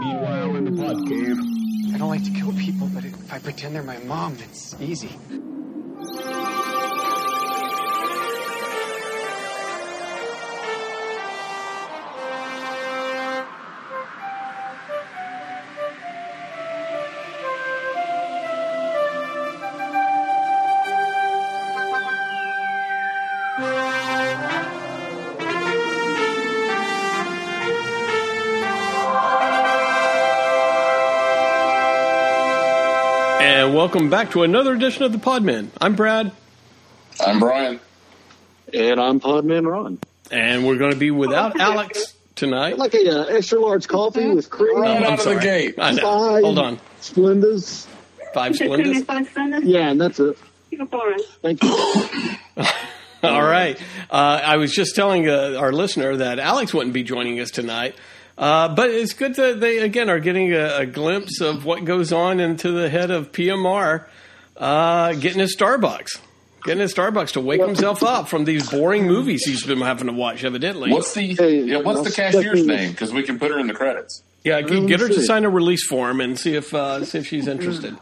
Meanwhile, in the pod cave. I don't like to kill people, but if I pretend they're my mom, it's easy. Welcome back to another edition of the Podman. I'm Brad, I'm Brian. And I'm Podman Ron. and we're going to be without Alex tonight. Like a uh, extra large coffee with cream. Right I'm out of the sorry. gate. I know. Five Hold on. Splendas. Five Is it going to be Splendas. five Splendas? Yeah, and that's it. Singapore. Thank you. All right. Uh, I was just telling uh, our listener that Alex wouldn't be joining us tonight. Uh, but it's good that they, again, are getting a, a glimpse of what goes on into the head of PMR uh, getting his Starbucks. Getting his Starbucks to wake himself up from these boring movies he's been having to watch, evidently. What's the Hey, yeah, what's the cashier's name? Because we can put her in the credits. yeah, Let get her to sign a release form and see if uh, see if she's interested.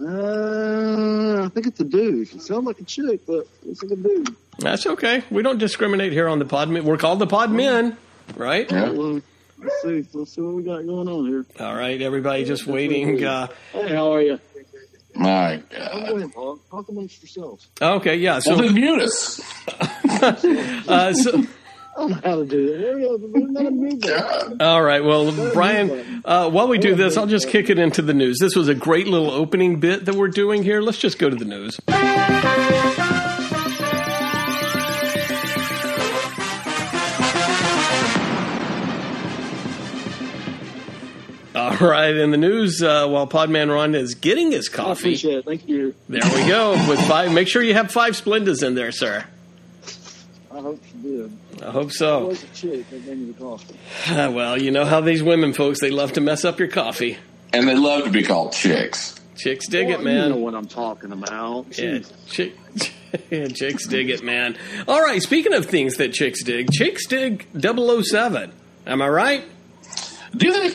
Uh, I think it's a dude. She sounds like a chick, but it's like a dude. That's okay. We don't discriminate here on the Pod We're called the Pod Men, right? Yeah. Well, let's see. Let's see what we got going on here. All right, everybody just waiting. Uh, Hey, how are you? My Go God. ahead, Paul. Talk amongst yourselves. okay, yeah. Well, So, then mute us. uh, so I don't know how to do that. There we go. We're not a move God. All right. Well, Brian, uh, while we do this, I'll just kick it into the news. This was a great little opening bit that we're doing here. Let's just go to the news. All right, in the news, uh, while Podman Ron is getting his I coffee, appreciate it. Thank you. there we go. With five, make sure you have five Splendas in there, sir. I hope you did. I hope I so. was a chick that gave me the coffee. Uh, well, you know how these women folks they love to mess up your coffee. And they love to be called chicks. Chicks dig Well, it, man. You know what I'm talking about. Yeah, Jeez. chick, yeah, chicks dig it, man. All right, speaking of things that chicks dig, chicks dig 007. Am I right? Do they?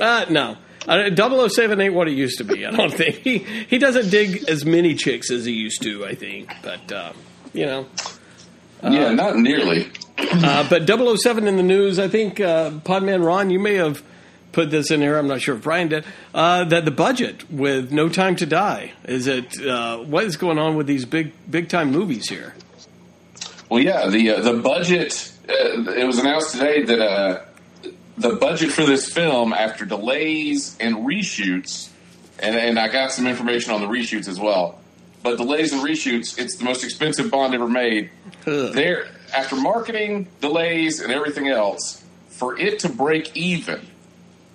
Uh, no. Uh, 007 ain't what it used to be, I don't think. He, he doesn't dig as many chicks as he used to, I think. But, uh, you know. yeah, not nearly. Uh, but 007 in the news, I think, uh, Podman Ron, you may have put this in here. I'm not sure if Brian did. Uh, that the budget with No Time to Die is it? Uh, what is going on with these big big time movies here? Well, yeah, the uh, the budget. Uh, it was announced today that uh, the budget for this film, after delays and reshoots, and, and I got some information on the reshoots as well. But delays and reshoots, it's the most expensive Bond ever made. Ugh. There, after marketing delays and everything else, for it to break even,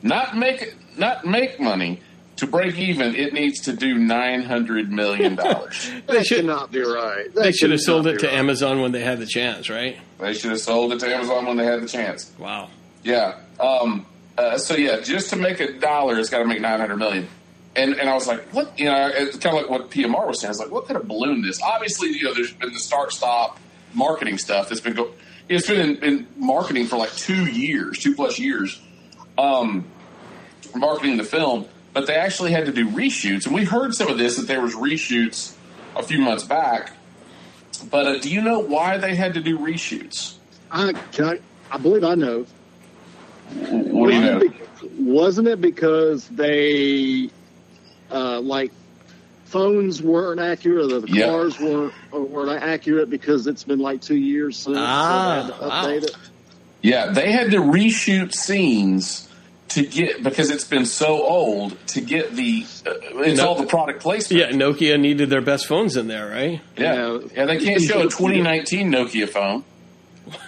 not make not make money, to break even, it needs to do nine hundred million dollars. they should- not be right. That They should have sold it to right. Amazon when they had the chance, right? they should have sold it to Amazon when they had the chance. Wow. Yeah. Um, uh, so yeah, just to make a dollar, it's got to make nine hundred million. And and I was like, what? You know, it's kind of like what PMR was saying. I was like, what could have ballooned this? Obviously, you know, there's been the start stop marketing stuff that's been go. It's been in, in marketing for like two years, two plus years, um, marketing the film. But they actually had to do reshoots, and we heard some of this that there was reshoots a few months back. But uh, do you know why they had to do reshoots? I, I, I believe I know. What do you know? Wasn't it be- Wasn't it because they, uh, like, phones weren't accurate, or the Yep. cars weren't or weren't accurate because it's been like two years since Ah, so they had to wow. update it? Yeah, they had to reshoot scenes to get because it's been so old to get the uh, it's No. all the product placement. Yeah, Nokia needed their best phones in there, right? yeah, Yeah. yeah. They can't show a 2019 Nokia phone.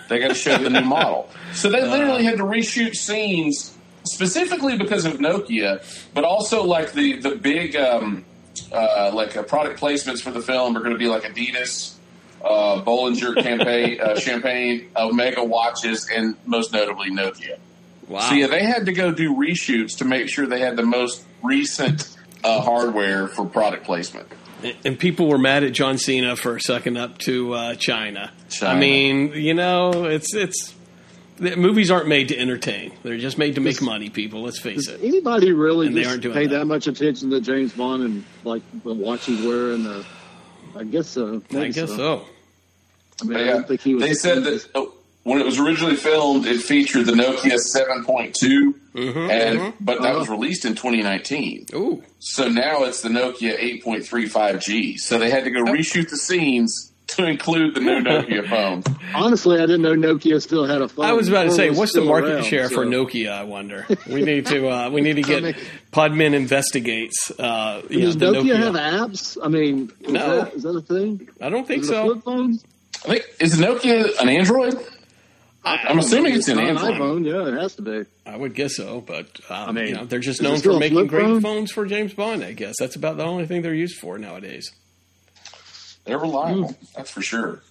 They got to show the new model. So they literally had to reshoot scenes specifically because of Nokia, but also like the the big um, uh, like uh, product placements for the film are going to be like Adidas. Uh, Bollinger campaign, uh, champagne, Omega watches, and most notably Nokia. Wow. So yeah, they had to go do reshoots to make sure they had the most recent uh, hardware for product placement. And people were mad at John Cena for sucking up to uh, China. China. I mean, you know, it's it's The movies aren't made to entertain; they're just made to make money. People, let's face Does it. anybody really And they aren't doing pay that. that. much attention to James Bond and like the watch he's wearing? The, I guess so. I Maybe guess so. I mean, I Yeah. don't think he was. They said that oh, when it was originally filmed, it featured the Nokia 7.2, and but that was released in 2019. Ooh, So now it's the Nokia 8.35G. So they had to go reshoot the scenes to include the new Nokia phone. Honestly, I didn't know Nokia still had a phone. I was about to say, what's the market around, share for Nokia? I wonder. We need to uh, we need to get Podman investigates. Uh, you know, Does the Nokia, Nokia. have apps? I mean, is, No. that, is that a thing? I don't think Is it a so. flip phone? I think is Nokia an Android? I'm assuming it's an Android. iPhone. Yeah, it has to be. I would guess so, but um, mean, you know, they're just known for making great phone? phones for James Bond. I guess that's about the only thing they're used for nowadays. They're reliable, that's for sure.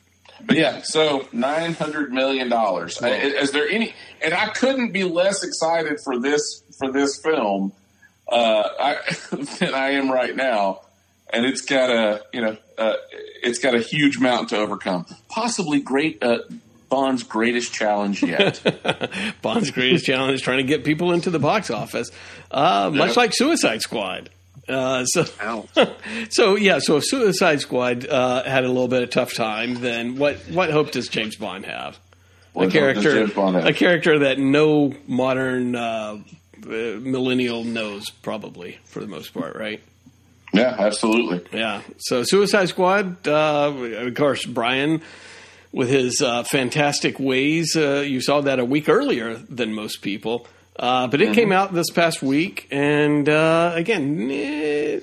But yeah, so nine hundred million dollars. Is there any? And I couldn't be less excited for this for this film uh, I, than I am right now. And it's got a you know uh, it's got a huge mountain to overcome. Possibly great uh, Bond's greatest challenge yet. Bond's greatest challenge is trying to get people into the box office, uh, much Yeah. like Suicide Squad. Uh, so, so yeah. So if Suicide Squad uh, had a little bit of tough time, then what what hope does James Bond have? What a does character, James Bond have? a character that no modern uh, uh, millennial knows, probably for the most part, right? yeah, absolutely. Yeah. So Suicide Squad, uh, of course, Brian with his uh, fantastic ways. Uh, you saw that a week earlier than most people, uh, but it Mm-hmm. came out this past week, and uh, again. eh,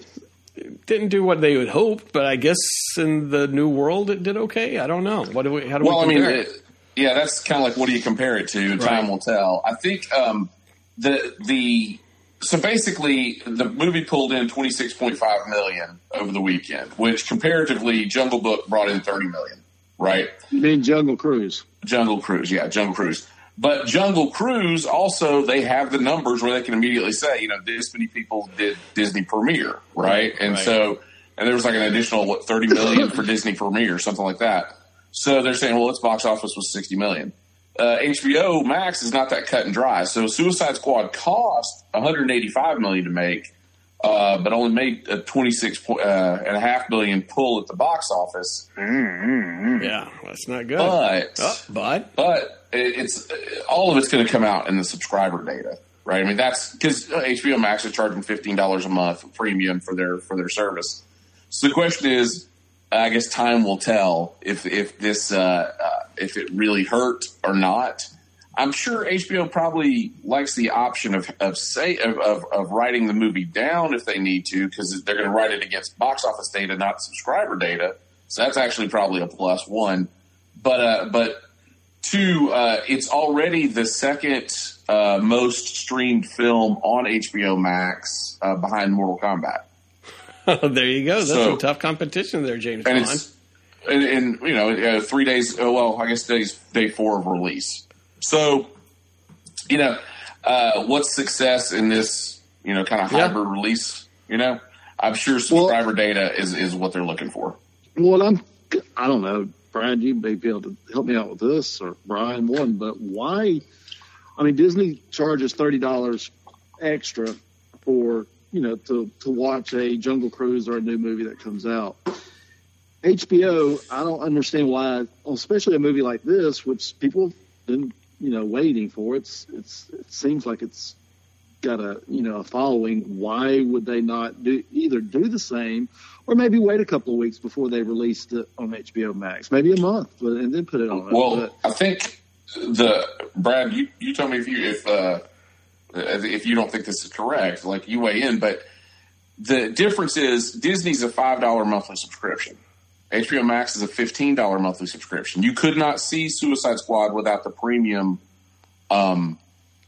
didn't do what they would hope, but I guess in the new world it did okay. I don't know. What do we? How do Well, we I mean, it, yeah, that's kind of like what do you compare it to? Time will tell. I think um, the the so basically the movie pulled in twenty six point five million over the weekend, which comparatively Jungle Book brought in thirty million, right? You mean Jungle Cruise? Jungle Cruise, yeah, Jungle Cruise. But Jungle Cruise also they have the numbers where they can immediately say, you know, this many people did Disney Premiere, right? And Right. so and there was like an additional what thirty million for Disney Premiere, something like that. So they're saying, well, its box office was sixty million. Uh, HBO Max is not that cut and dry. So Suicide Squad cost one hundred eighty five million to make, uh, but only made a twenty six uh, and a half million pull at the box office. yeah, that's not good. But Oh, but but it- it's all of it's going to come out in the subscriber data, right? I mean, that's because HBO Max is charging fifteen dollars a month premium for their for their service. So the question is, I guess time will tell if if this uh, uh, if it really hurt or not. I'm sure HBO probably likes the option of of say of, of, of writing the movie down if they need to because they're going to write it against box office data, not subscriber data. So that's actually probably a plus one. But uh, but two, uh, it's already the second uh, most streamed film on HBO Max uh, behind Mortal Kombat. there you go. That's So- some tough competition there, James and and, and you know uh, three days. Oh, well, I guess days day four of release. So you know uh, what's success in this you know kind of Yeah. hybrid release? You know, I'm sure subscriber data is is what they're looking for. Well, I'm. I don't know, Brad. You may be able to help me out with this, or Brian one. But why? I mean, Disney charges thirty dollars extra for you know to to watch a Jungle Cruise or a new movie that comes out. HBO, I don't understand why, especially a movie like this, which people been you know waiting for. It's it's it seems like it's got a you know a following. Why would they not do either do the same or maybe wait a couple of weeks before they released it on HBO Max, maybe a month, but and then put it on. Well, but, I think the Brad, you, you tell me if you if uh, if you don't think this is correct, like you weigh in. But the difference is Disney's a five dollar monthly subscription. HBO Max is a fifteen dollar monthly subscription. You could not see Suicide Squad without the premium um,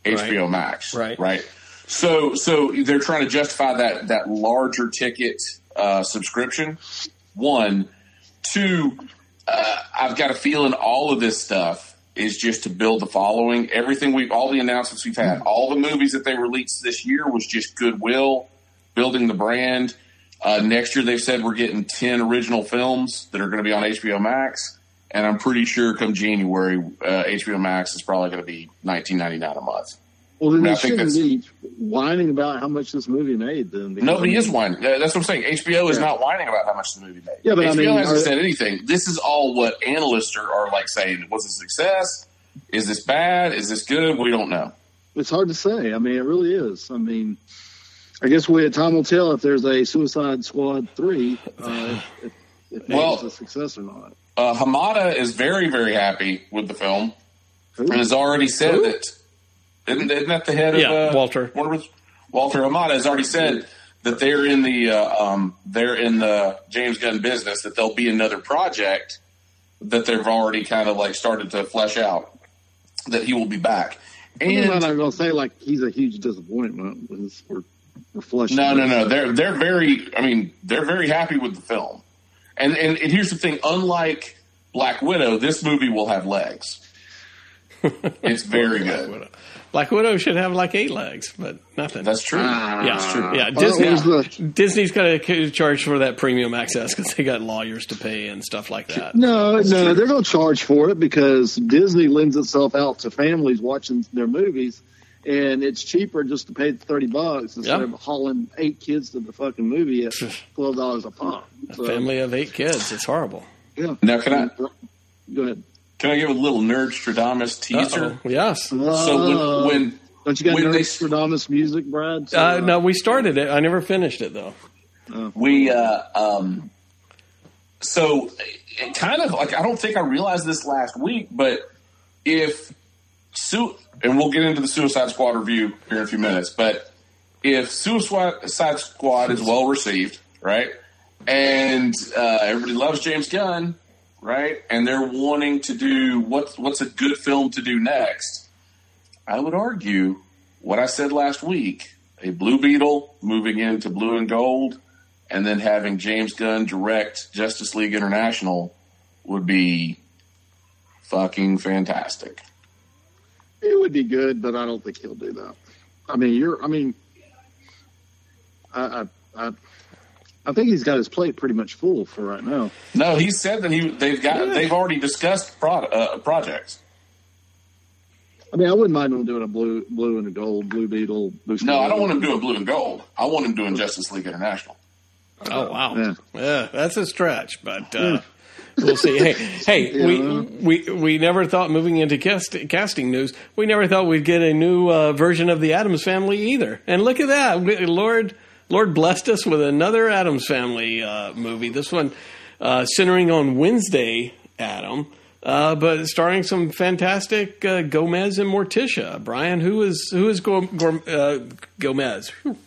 HBO Max, Right. Right. So so they're trying to justify that that larger ticket uh, subscription. One, two. Uh, I've got a feeling all of this stuff is just to build the following. Everything we've, all the announcements we've had, all the movies that they released this year was just goodwill, building the brand. Uh, next year, they've said we're getting 10 original films that are going to be on HBO Max. and I'm pretty sure come January, uh, HBO Max is probably going to be 19.99 a month. Well, then I they think shouldn't be whining about how much this movie made. Then Nobody I mean, is whining. That's what I'm saying. HBO is not whining about how much the movie made. Yeah, but I mean, hasn't said anything. This is all what analysts are, are like saying. Was it a success? Is this bad? Is this good? We don't know. It's hard to say. I mean, it really is. I mean, I guess we time will tell if there's a Suicide Squad three, uh, if, if Well- it's a success or not. Uh, Hamada is very, very happy with the film Who? and has already said Who? that. Isn't, isn't that the head Yeah, of uh, Walter. Warner Walter Hamada has already said that they're in the uh, um, they're in the James Gunn business. That there'll be another project that they've already kind of like started to flesh out. That he will be back. And I'm not going to say like he's a huge disappointment. Because we're, we're flushing. No, no, no. They're they're very. I mean, they're very happy with the film. And and, and here's the thing: unlike Black Widow, this movie will have legs. it's very good. Black Widow should have like eight legs, but nothing. That's true. Ah. yeah, That's true. yeah. Oh, Disney, it was the- Disney's got to charge for that premium access because they got lawyers to pay and stuff like that. No, no, they're going to charge for it because Disney lends itself out to families watching their movies, and it's cheaper just to pay thirty bucks instead Yeah. of hauling eight kids to the fucking movie at twelve dollars a pop. A family of eight kids. It's horrible. Yeah. Now, can I Go ahead. can I give a little nerd Stradamus teaser? Uh-oh. Yes. So when, when Don't you got when they- Nostradamus music, Brad? So, Uh, no, we started it. I never finished it though. we uh, um, so it kind of like I don't think I realized this last week, but if su- and we'll get into the Suicide Squad review here in a few minutes, but if Suicide Squad is well received, right, and uh, everybody loves James Gunn, right, and they're wanting to do what's what's a good film to do next, I would argue what I said last week: a Blue Beetle moving into blue and gold and then having James Gunn direct Justice League International would be fucking fantastic. It would be good, but I don't think he'll do that. I mean, you're. I mean, I, I, I, I think he's got his plate pretty much full for right now. No, he said that he they've got they've already discussed pro, uh, projects. I mean, I wouldn't mind him doing a blue, blue and a gold, blue beetle. Blue No, I don't want him doing blue and gold. I want him doing Justice League International. Oh wow. Yeah. Yeah, that's a stretch, but uh, we'll see. Hey, hey, we, we we never thought moving into cast, casting news, we never thought we'd get a new uh, version of the Addams Family either. And look at that, We- Lord Lord blessed us with another Addams Family uh, movie. This one uh, centering on Wednesday Adam. Uh, but starring some fantastic uh, Gomez and Morticia. Brian, who is who is Go, Go, uh, Gomez? Whew.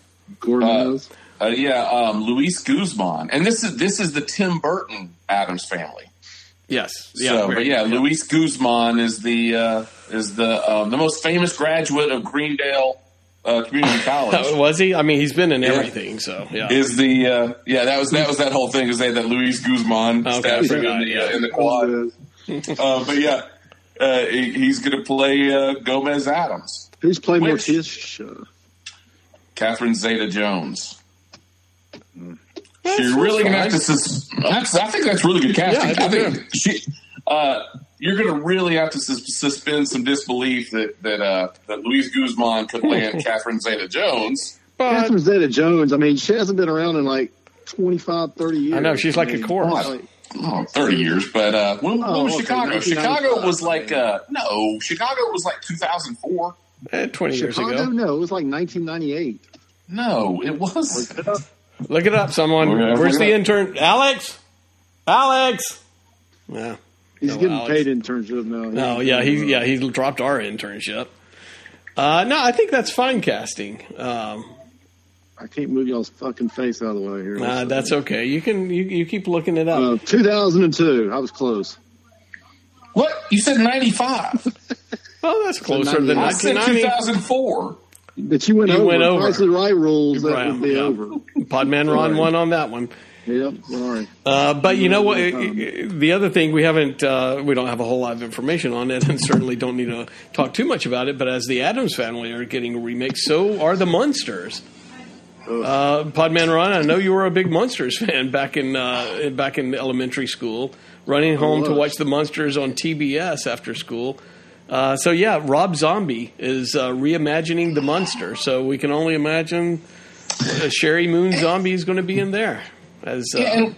Gomez. Uh, yeah, um, Luis Guzman, and this is this is the Tim Burton Addams family. Yes, so, but yeah, good. Luis Guzman is the uh, is the um, the most famous graduate of Greendale uh, Community College. was he? I mean, he's been in Yeah. everything. So yeah. is the uh, yeah that was that was that whole thing because they had that Luis Guzman Okay, I statue forgot, in the, yeah. uh, in the quad. uh, but yeah, uh, he, he's going to play uh, Gomez Addams, Who's playing Which- Morticia? Catherine Zeta Jones. That's You're really going to have to. Sus- that's, I think that's really good casting. Yeah, I I think she. Uh, you're going to really have to sus- suspend some disbelief that that uh, that Luis Guzman could land Catherine Zeta Jones. But Catherine Zeta Jones. I mean, she hasn't been around in like 25, 30 years. I know, she's like a mean, corpse. like- Oh, 30 years, but uh, when, when Oh, was okay, Chicago? Chicago was like uh, no, Chicago was like 2004. eh, twenty years Chicago? ago. No, it was like 1998. No, it was. Look it up, someone. Okay, Where's the up. intern? Alex. Alex. Yeah. He's No, getting Alex. paid internship now. No. Yeah. He. Yeah. He dropped our internship. Uh, no, I think that's fine casting. Um, I can't move y'all's fucking face out of the way here. uh, that's okay. You can. You, you keep looking it up. Uh, 2002. I was close. What you said? 95. well, that's closer than I said 2004. But you went You over. went over. Price is right rules. That would be yeah. over. Podman Ron Sorry. won on that one. Yep. Sorry. Uh, but you know what? The other thing we haven't, uh, we don't have a whole lot of information on it, and certainly don't need to talk too much about it. But as the Addams family are getting a remake, so are the Munsters. Uh, Podman Ron, I know you were a big Munsters fan back in uh, back in elementary school, running home to watch the Munsters on TBS after school. Uh, so yeah, Rob Zombie is uh, reimagining the Munster. So we can only imagine uh, Sheri Moon Zombie is going to be in there as uh, Yeah, and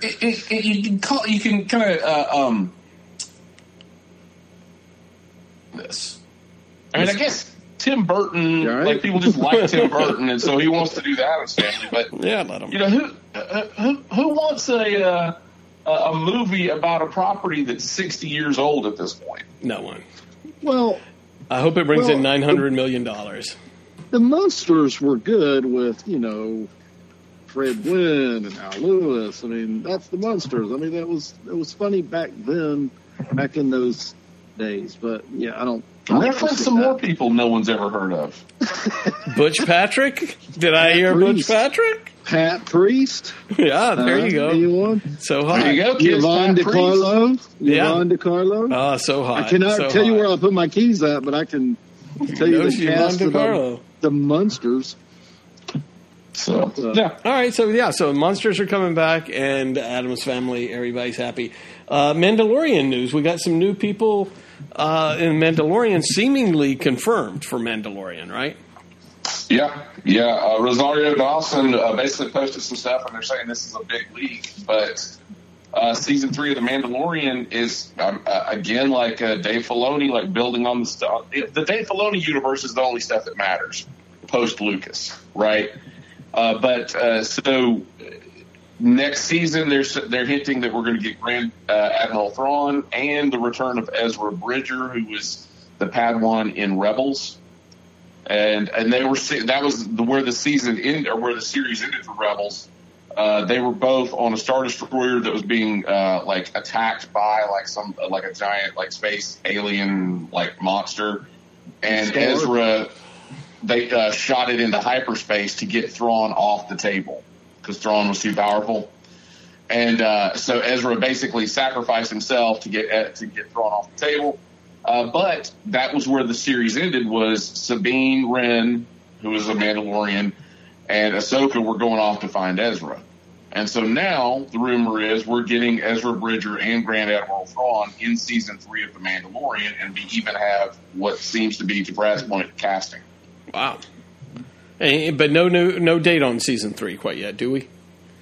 it, it, it, you can call you can kind of uh, um this. I mean, I guess Tim Burton, You all right? like people just like Tim Burton, and so he wants to do that Addams Family. But yeah, let 'em. you know who who who wants a uh, a a movie about a property that's sixty years old at this point? no one. Well, I hope it brings in Well, nine hundred million dollars. the Munsters were good with you know Fred Gwynne and Al Lewis. I mean, that's the Munsters. I mean, that was it was funny back then, back in those days. But yeah, I don't. I don't Reference see some more people no one's ever heard of. Butch Patrick? Did I hear Butch Patrick? Pat Priest. Yeah, there uh, you go. Anyone? So hot. There you go, kids. Yvonne Pat Priest. DeCarlo. Yeah. Yvonne DeCarlo. Oh, so hot. I cannot so tell you where I put my keys at, but I can tell you Knows the Yvonne cast of the, the Munsters. So Uh, yeah, All right, so yeah, so Munsters are coming back, and Adam's family, everybody's happy. Uh, Mandalorian news: we got some new people uh, in Mandalorian, seemingly confirmed for Mandalorian, right? Yeah, yeah. Uh, Rosario Dawson uh, basically posted some stuff, and they're saying this is a big leak. But uh, season three of The Mandalorian is um, uh, again like uh, Dave Filoni, like building on the stuff. The Dave Filoni universe is the only stuff that matters post Lucas, right? Uh, but so next season, they're they're hinting that we're going to get Grand Admiral Thrawn and the return of Ezra Bridger, who was the Padawan in Rebels and and they were that was the, where the season ended or where the series ended for Rebels. Uh, they were both on a star destroyer that was being uh, like attacked by like some like a giant like space alien like monster, and Star. Ezra they uh, shot it into hyperspace to get Thrawn off the table because Thrawn was too powerful. And uh, so Ezra basically sacrificed himself to get uh, to get Thrawn off the table. Uh, but that was where the series ended. Was Sabine Wren, who was a Mandalorian, and Ahsoka were going off to find Ezra. And so now the rumor is we're getting Ezra Bridger and Grand Admiral Thrawn in season three of The Mandalorian, and we even have what seems to be, to Brad's point, casting. Wow. Eh, but no, no, no date on season three quite yet, do we?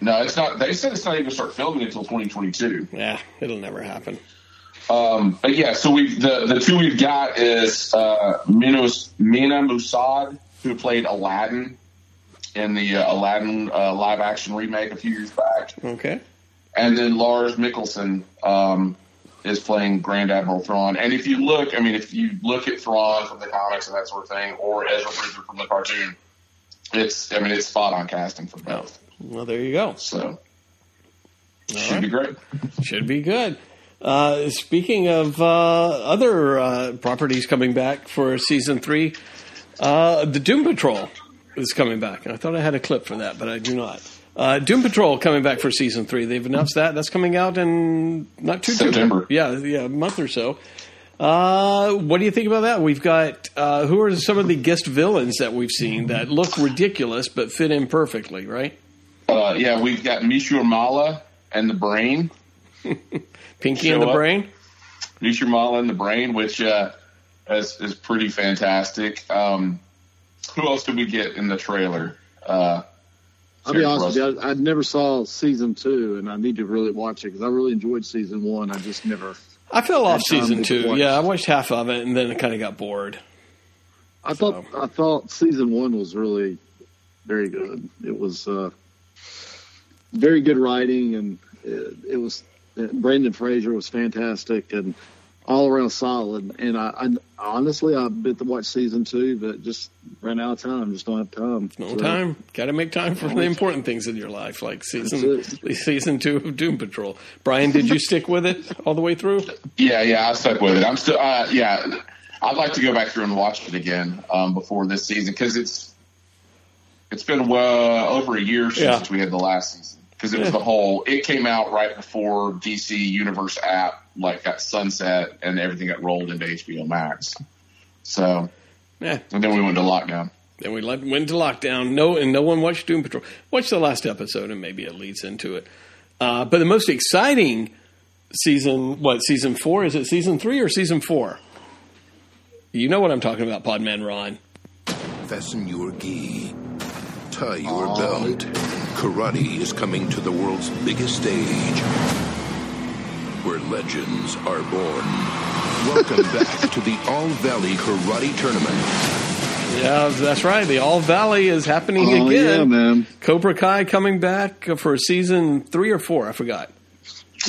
No, it's not. They said it's not even start filming until 2022. Yeah, it'll never happen. Um, but yeah, so we the the two we've got is uh, Minos, Mena Massoud, who played Aladdin in the uh, Aladdin uh, live action remake a few years back, Okay. and then Lars Mikkelsen um, is playing Grand Admiral Thrawn. And if you look, I mean, if you look at Thrawn from the comics and that sort of thing, or Ezra Bridger from the cartoon, it's I mean it's spot on casting for both. Well, there you go. So All should right. be great. Should be good. Uh, speaking of uh, other uh, properties coming back for season three, uh, the Doom Patrol is coming back. I thought I had a clip for that, but I do not. Uh, Doom Patrol coming back for season three. They've announced that. That's coming out in not too September. Too, yeah, yeah, a month or so. Uh, what do you think about that? We've got uh, who are some of the guest villains that we've seen that look ridiculous but fit in perfectly, right? Uh, yeah, we've got Monsieur Mallah and the Brain. Pinky in the up. Brain. Monsieur Mallah and the Brain, which uh, is, is pretty fantastic. Um, who else did we get in the trailer? Uh, I'll be Sarah honest with you, I, I never saw season two, and I need to really watch it because I really enjoyed season one. I just never. I fell off season two. watch. Yeah, I watched half of it and then I kind of got bored. I thought I thought season one was really very good. It was uh, very good writing, and it, it was Brendan Fraser was fantastic and all around solid. And I, I honestly I bit to watch season two, but just ran out of time. Just don't have time. No So, time. Got to make time for the important things in your life, like season season two of Doom Patrol. Brian, did you stick with it all the way through? Yeah, yeah, I stuck with it. I'm still, uh, yeah, I'd like to go back through and watch it again um, before this season because it's it's been well over a year since Yeah. we had the last season because it was the whole. It came out right before DC Universe app like got sunset and everything got rolled into HBO Max. So Yeah, and then we went to lockdown. Then we let, went to lockdown. No, and no one watched Doom Patrol. Watch the last episode, and maybe it leads into it. Uh, but the most exciting season, what season four? Is it season three or season four? You know what I'm talking about, Podman Ron. Fasten your gi. Tie your belt. Karate is coming to the world's biggest stage. Where legends are born. Welcome back to the All Valley Karate Tournament. Yeah, that's right. The All Valley is happening Oh again. yeah, man. Cobra Kai coming back for season three or four. I forgot.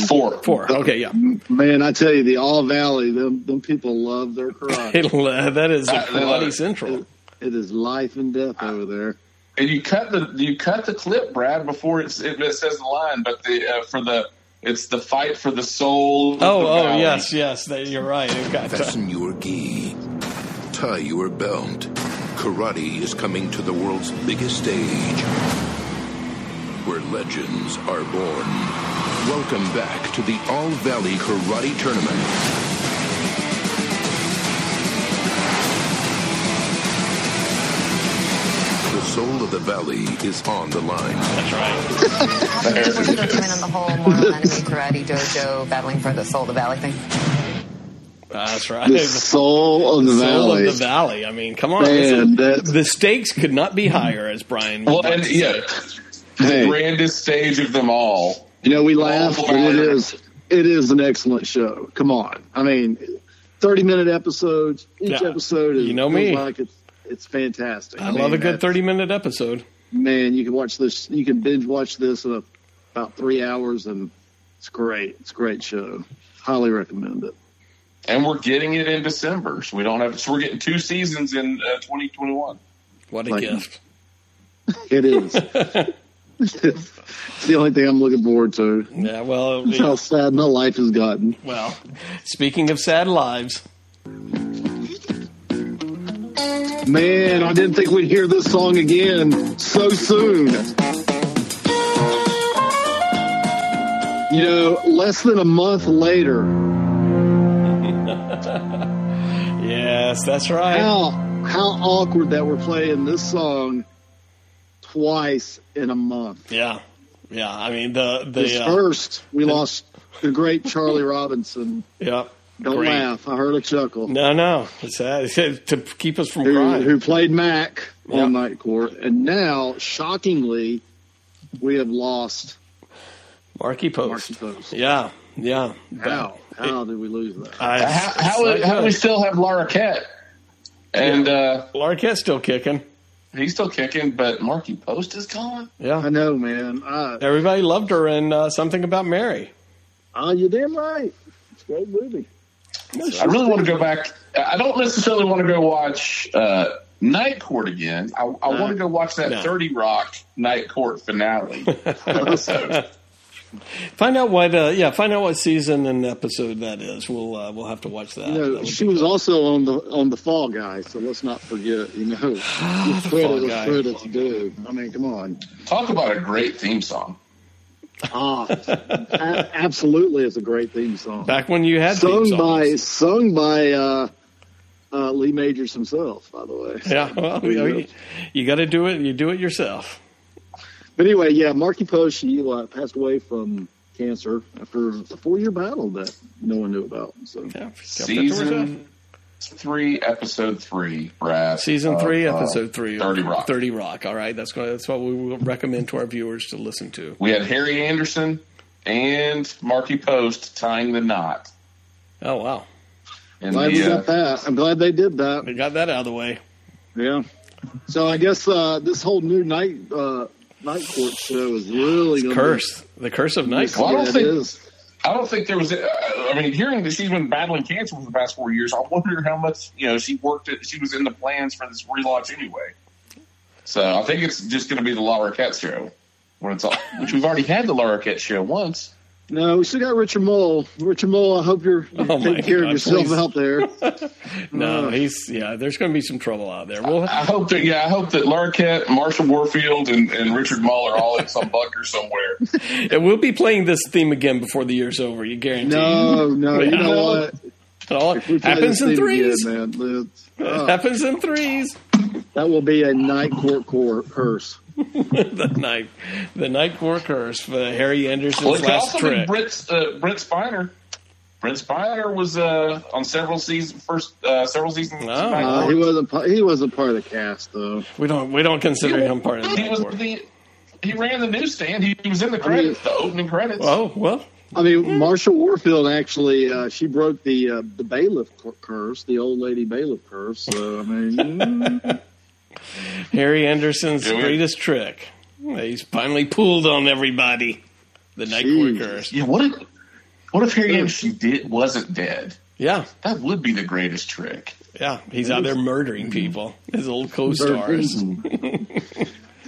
Four. Four. Okay, yeah. Man, I tell you, the All Valley, them, them people love their karate. that is the I- I love Karate it. Central. it is life and death over there. And you cut the you cut the clip, Brad, before it's, it, it says the line, but the uh, for the it's the fight for the soul. of Oh, the oh, valley. yes, yes. That, you're right. It got Fasten your gi. Tie your belt. Karate is coming to the world's biggest stage. Where legends are born. Welcome back to the All Valley Karate Tournament. The soul of the valley is on the line. That's right. We're going to come in on the whole moral enemy karate dojo battling for the soul of the valley thing. That's right. The soul of the Soul valley. of the Valley. I mean, come on. Man, This that- the stakes could not be higher, as Brian. Well, would and say. yeah, the grandest stage of them all. You know, we laugh, but it Valley. is it is an excellent show. Come on, I mean, thirty minute episodes. Each Yeah. episode is You know me. like it's it's fantastic. I mean, love a good 30 minute episode. Man, you can watch this. You can binge watch this in about three hours, and it's great. It's a great show. Highly recommend it. And we're getting it in December, so we don't have. So we're getting two seasons in uh, 2021. What a Like- gift. It is. it's the only thing I'm looking forward to. Yeah, well, That's how sad my life has gotten. well, speaking of sad lives, Man, I didn't think we'd hear this song again so soon. You know, less than a month later. yes, that's right. How how awkward that we're playing this song twice in a month. Yeah, yeah. I mean, the, the, uh, first, we lost the great Charlie Robinson. yeah. Don't Great. laugh. I heard a chuckle. No, no. It's sad. to keep us from Who, crying. who played Mac Yeah. on Night Court. And now, shockingly, we have lost Markie Post. Markie Post. Yeah, yeah. How? How did we lose that? I, How, how, not how do we still have Larroquette? And uh, Larroquette's still kicking. he's still kicking, but Markie Post is gone. Yeah, I know, man. I, Everybody loved her in uh, Something About Mary. oh, you're damn right. It's a great movie. I really want to go back. I don't necessarily want to go watch uh, Night Court again. I, I want to go watch that No. 30 Rock Night Court finale episode. Find out what, uh, yeah, find out what season and episode that is. We'll uh, we'll have to watch that. You know, would she be- was also on the on the Fall Guy, so let's not forget. You know, Fall credit Guy. is credit's due. I mean, come on. Talk about a great theme song. Ah, a- absolutely, it's a great theme song. back when you had theme sung by sung by uh, uh, Lee Majors himself, by the way. Yeah, well, Yeah. you, you got to do it. You do it yourself. But anyway, yeah, Markie Post, she uh, passed away from cancer after a four year battle that no one knew about. So Yeah, kept it. Season three, episode three, Brad. Season three, uh, episode three, of 30 Rock. Thirty Rock. All right, that's what that's what we will recommend to our viewers to listen to. We had Harry Anderson and Markie Post tying the knot. Oh wow, In glad we the, uh, got that. I'm glad they did that. They got that out of the way. Yeah. So I guess uh, this whole new night uh, night court show is really gonna Curse, the curse of night. Well, I don't Yeah, think- is. I don't think there was. I mean, hearing that she's been battling cancer for the past four years, I wonder how much you know she worked. At, she was in the plans for this relaunch anyway. So I think it's just going to be the Larroquette show when it's all. Which we've already had the Larroquette show once. No, we still got Richard Moll. Richard Moll, I hope you're, you're Oh, taking care God, of yourself please. out there. No, Uh. he's yeah. There's going to be some trouble out there. We'll I hope that yeah, I hope that Laura Cat, Marsha Warfield, and, and Richard Moll are all in some bunker somewhere. and we'll be playing this theme again before the year's over. You guarantee? No, no, you know No. what? It all If we play happens in threes. again, man. Uh, happens in threes. That will be a night court cor- curse. the night, the night court curse for Harry Anderson's Well, last also be trick. Brent, uh, Brent Spiner. Brent Spiner was uh, on several seasons, first uh, several seasons. No. back Uh, he wasn't. pa- He wasn't part of the cast though. We don't, we don't consider him part of the He was court. the. He ran the newsstand. He, he was in the credits, the opening credits. Oh well, I mean, Marsha Warfield actually uh, she broke the uh, the bailiff curse, the old lady bailiff curse. So I mean, Harry Anderson's Yeah, greatest trick. He's finally pulled on everybody. The night court Jeez. curse. Yeah, what if what if Harry Anderson did wasn't dead? Yeah, That would be the greatest trick. yeah. He's out there murdering mm-hmm. people. His old co-stars. sounds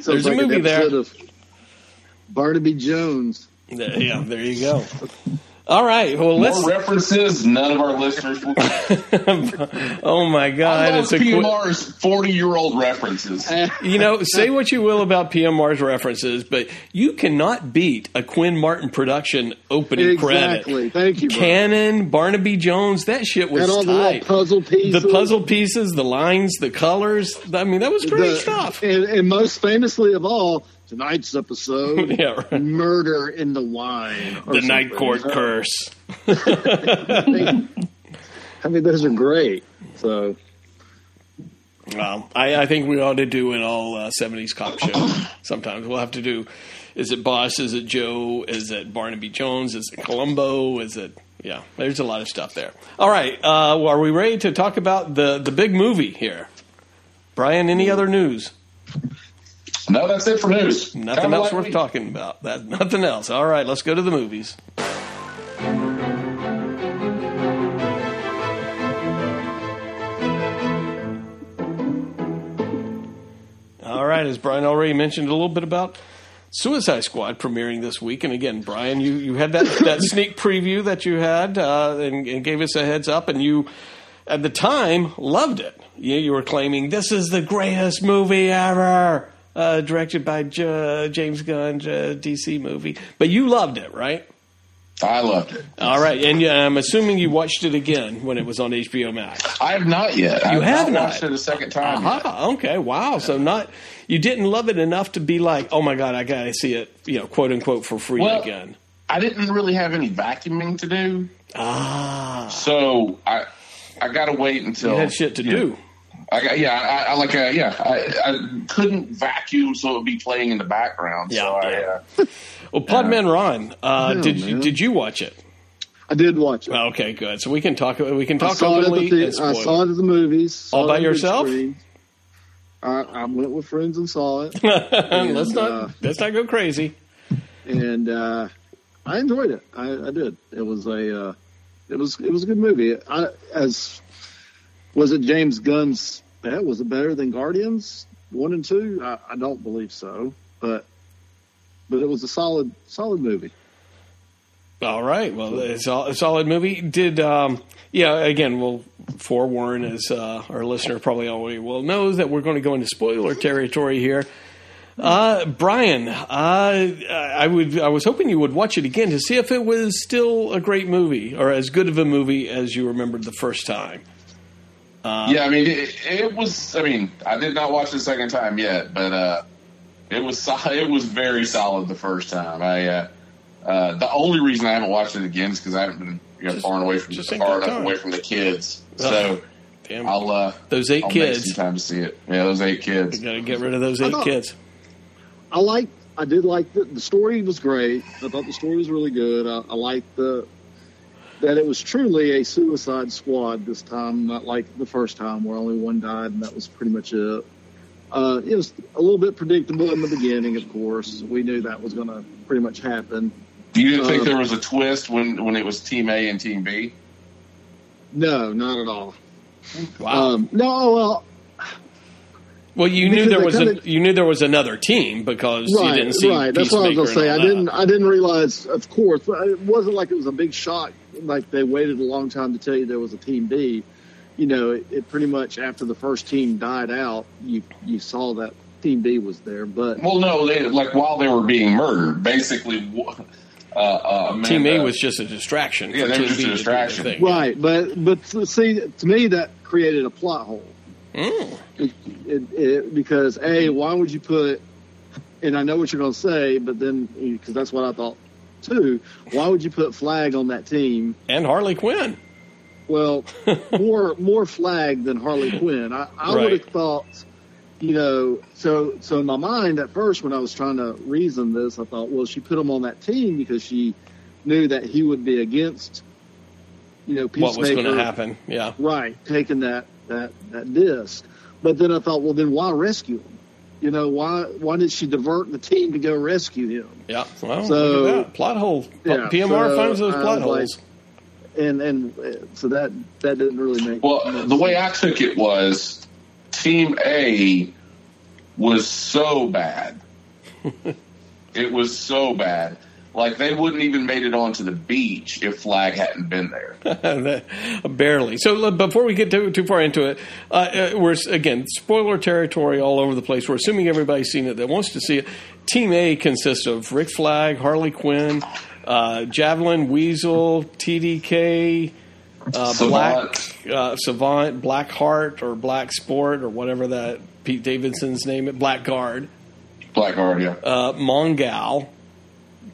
There's a like an movie there. Of Barnaby Jones. Yeah, there you go. All right. Well, let's. More references, none of our listeners will. Oh my I God! love It's a. PMR's forty-year-old references. you know, say what you will about PMR's references, but you cannot beat a Quinn Martin production opening Exactly. credit. Thank you. Brian. Cannon, Barnaby Jones, that shit was And all the tight. little puzzle pieces. the puzzle pieces, the lines, the colors. I mean, that was great The- stuff. And, and most famously of all, tonight's episode, Yeah, right. murder in the wine. The night court curse. I mean, those are great. So Well, I, I think we ought to do an all uh, '70s cop show. Sometimes we'll have to do. Is it Boss? Is it Joe? Is it Barnaby Jones? Is it Columbo? Is it? Yeah, there's a lot of stuff there. All right, uh, well, are we ready to talk about the the big movie here? Brian, any other news? No, that's it for news. Nothing else worth talking about. That nothing else. All right, let's go to the movies. All right, as Brian already mentioned a little bit about Suicide Squad premiering this week, and again, Brian, you, you had that, that sneak preview that you had uh, and, and gave us a heads up, and you at the time loved it. You, you were claiming this is the greatest movie ever, uh, directed by J- James Gunn, uh, DC movie, but you loved it, right? I loved it. All right, and yeah, I'm assuming you watched it again when it was on HBO Max. I have not yet. I You have not? watched it a second time. Aha, okay, wow. So not you didn't love it enough to be like, oh my god, I gotta see it, you know, quote unquote for free Well, again. I didn't really have any vacuuming to do, Ah, so I I got to wait until you had shit to you know, do. I got, yeah, I, I like uh, yeah, I, I couldn't vacuum, so it would be playing in the background. Yeah, so I, yeah. uh, Well, Podman Ron, uh, Yeah, did you man. did you watch it? I did watch it. Okay, good. So we can talk. We can I talk saw it at openly. the I saw it at the movies. All by yourself? I, I went with friends and saw it, it. let's not uh, let's not go crazy. and uh, I enjoyed it. I, I did. It was a uh, it was it was a good movie. I, as was it James Gunn's? That was it better than Guardians one and two? I, I don't believe so, but but it was a solid solid movie. All right. Well, it's a solid movie. Did um, yeah? Again, we'll forewarn as uh, our listener probably already well knows that we're going to go into spoiler territory here. Uh, Brian, uh, I would I was hoping you would watch it again to see if it was still a great movie or as good of a movie as you remembered the first time. Yeah, I mean, it, it was. I mean, I did not watch it the second time yet, but uh, it was so- it was very solid the first time. I uh, uh, the only reason I haven't watched it again is because I haven't been you know, Just- far and away from just far enough away from the kids. Ugh. So Damn, I'll uh, those 8 I'll make kids. some time to see it. Yeah, those eight kids. Got to get rid of those eight thought- kids. I like. I did like the, the story was great. I thought the story was really good. I, I liked the that it was truly a Suicide Squad this time, not like the first time where only one died and that was pretty much it. Uh, it was a little bit predictable in the beginning, of course. We knew that was going to pretty much happen. You didn't think Uh, there was a twist when when it was Team A and Team B? No, not at all. Wow. Um, no, well, well, you knew there was kinda- you knew there was another team because you didn't see right. That's what I was going to say. I didn't. I didn't realize, of course, but it wasn't like it was a big shock. Like they waited a long time to tell you there was a team B. You know, it, it pretty much after the first team died out, you you saw that team B was there. But Well, no, they like while they were being murdered, basically. Uh, uh, Amanda, Team A was just a distraction. Yeah, they were just B a to do their distraction. right, but but see, to me that created a plot hole Mm. It, it, it, because a, why would you put? And I know what you're going to say, but then because that's what I thought too. Why would you put Flag on that team? And Harley Quinn. Well, more more Flag than Harley Quinn. I, I Right. would have thought, you know, so so in my mind at first when I was trying to reason this, I thought, well, she put him on that team because she knew that he would be against, you know, What was going to happen? Yeah. Right, taking that that that disc. But then I thought, well, then why rescue him? You know, why why did she divert the team to go rescue him? Yeah. Well, So- that. plot hole. Yeah, PMR so finds those plot was like- holes. And and uh, so that that didn't really make Well, much the way I sense. took it was Team A was so bad. it was so bad. Like they wouldn't even made it onto the beach if Flag hadn't been there. Barely. So before we get too, too far into it, uh, uh, we're again spoiler territory all over the place. We're assuming everybody's seen it that wants to see it. Team A consists of Rick Flag, Harley Quinn, uh, Javelin, Weasel, TDK, uh, Savant. Black uh, Savant, Black Heart, or Black Sport, or whatever that Pete Davidson's name is, Blackguard, Blackguard, yeah. uh, Mongal,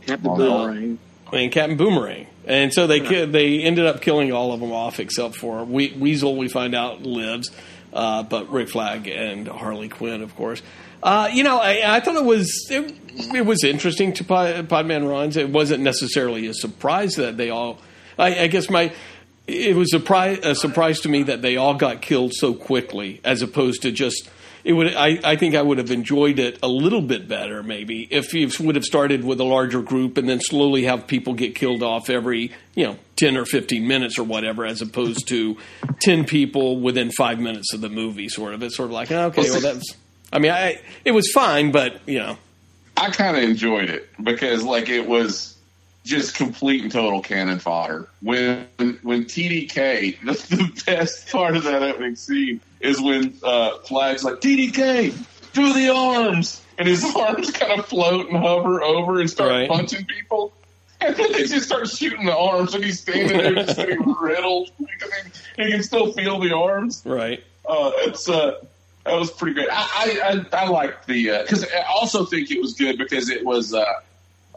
Captain Wow. Boomerang. and Captain Boomerang. And so they ki- they ended up killing all of them off except for we- Weasel. We find out lives, uh, but Rick Flag and Harley Quinn, of course. Uh, you know, I, I thought it was it, it was interesting to Pod, Podman runs. It wasn't necessarily a surprise that they all. I, I guess my it was a, pri- a surprise to me that they all got killed so quickly, as opposed to just. It would. I, I think I would have enjoyed it a little bit better, maybe, if you would have started with a larger group and then slowly have people get killed off every, you know, ten or fifteen minutes or whatever, as opposed to ten people within five minutes of the movie. Sort of. It's sort of like, okay, well, that's. I mean, I it was fine, but you know, I kind of enjoyed it because like it was just complete and total cannon fodder. When when TDK, the, the best part of that opening scene is when uh, Flag's like TDK, do the arms, and his arms kind of float and hover over and start Right. punching people. And then they just start shooting the arms, and he's standing there just getting riddled. because he, he can still feel the arms. right? Uh, it's uh, that was pretty great. I I, I, I liked the because I also think it was good because it was uh,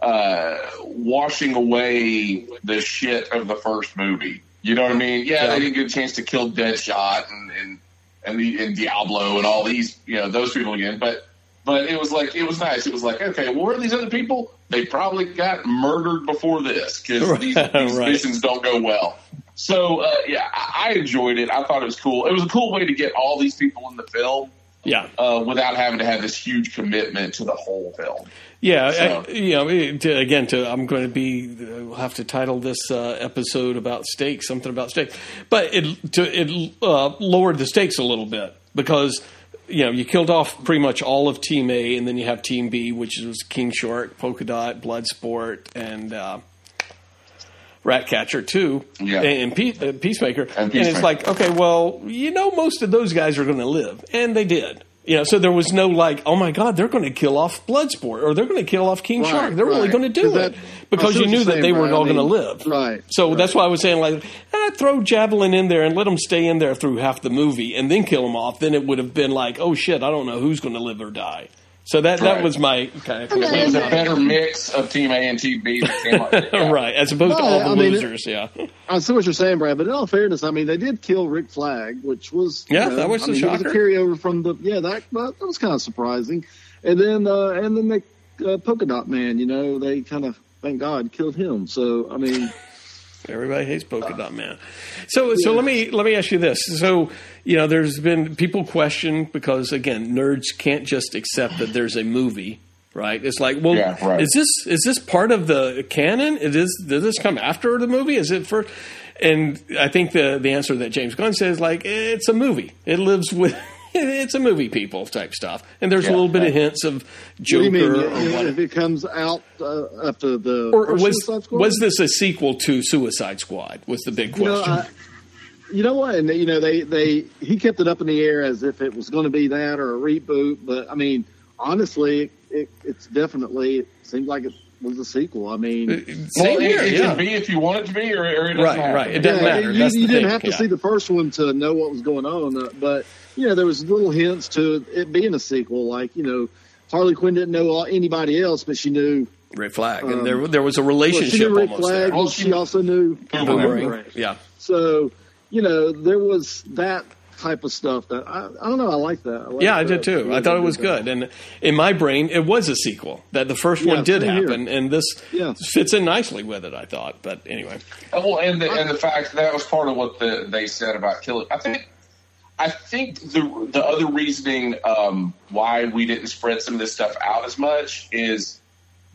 uh, washing away the shit of the first movie. You know what I mean? Yeah, Yeah. they didn't get a chance to kill Deadshot and and and, the, and Diablo and all these you know those people again, but. But it was like it was nice. It was like okay, well, where are these other people? They probably got murdered before this because these, these Right. missions don't go well. So uh, yeah, I, I enjoyed it. I thought it was cool. It was a cool way to get all these people in the film Yeah, uh, without having to have this huge commitment to the whole film. Yeah, So- I, you know, to, again, to I'm going to be. uh, We'll have to title this uh, episode about stakes, something about stakes, but it to, it uh, lowered the stakes a little bit because you know you killed off pretty much all of Team A, and then you have Team B, which was King Shark, Polka Dot, Bloodsport, and. Ratcatcher too, Yeah. and Pe- uh, Peacemaker, And and it's like, okay, well, you know, most of those guys are going to live, and they did. You know, so there was no like, oh my God, they're going to kill off Bloodsport or they're going to kill off King Right, Shark. They're really going to do it that- I because you knew that they were all I going to live. right, So right. that's why I was saying like, eh, throw Javelin in there and let them stay in there through half the movie and then kill them off. Then it would have been like, oh shit, I don't know who's going to live or die. So that that was my kind of It was a better mix of Team A and Team B. That. Yeah. right as opposed to all the I mean, it- losers. yeah, I see what you're saying, Brad. But in all fairness, I mean, they did kill Rick Flag, which was you Yeah, know, that was I a mean, it was a carryover from the yeah that that was kind of surprising. And then uh, and then the uh, polka dot man, you know, they kind of thank God killed him. So I mean, Everybody hates Polka Dot Man. So, so let me let me ask you this. So, you know, there's been people question because again, nerds can't just accept that there's a movie, right? It's like, well, Yeah, right. is this is this part of the canon? Is this did this come after the movie? Is it first? And I think the the answer that James Gunn says, like, it's a movie. It lives with. It's a movie, people type stuff, and there's a little bit of hints of what do Joker you mean or you know, if it comes out uh, after the Or first was Suicide Squad? was this a sequel to Suicide Squad? Was the big You know, question? I, you know what? And you know, they they he kept it up in the air as if it was going to be that or a reboot. But I mean, honestly, it, it's definitely it seemed like it was a sequel. I mean, Same Well, it, here, it yeah. can be if you want it to be, or, or it doesn't Right, have right. It doesn't yeah, matter. You, you didn't thing, have to yeah. see the first one to know what was going on. Uh, but you know, there was little hints to it being a sequel. Like, you know, Harley Quinn didn't know anybody else, but she knew. Rick Flag, Um, and there there was a Well, she relationship knew Rick almost Flag, there. and she also knew Boomerang. Boomerang. Yeah, So, you know, there was that type of stuff that I, I don't know. I like that. like yeah, I did too. I thought it was good, and in my brain, it was a sequel. That the first Yeah, one did same here. happen, and this Yeah. fits in nicely with it. I thought, but anyway, Well, and the, and the fact that was part of what the, they said about killing. I think, I think the the other reasoning um, why we didn't spread some of this stuff out as much is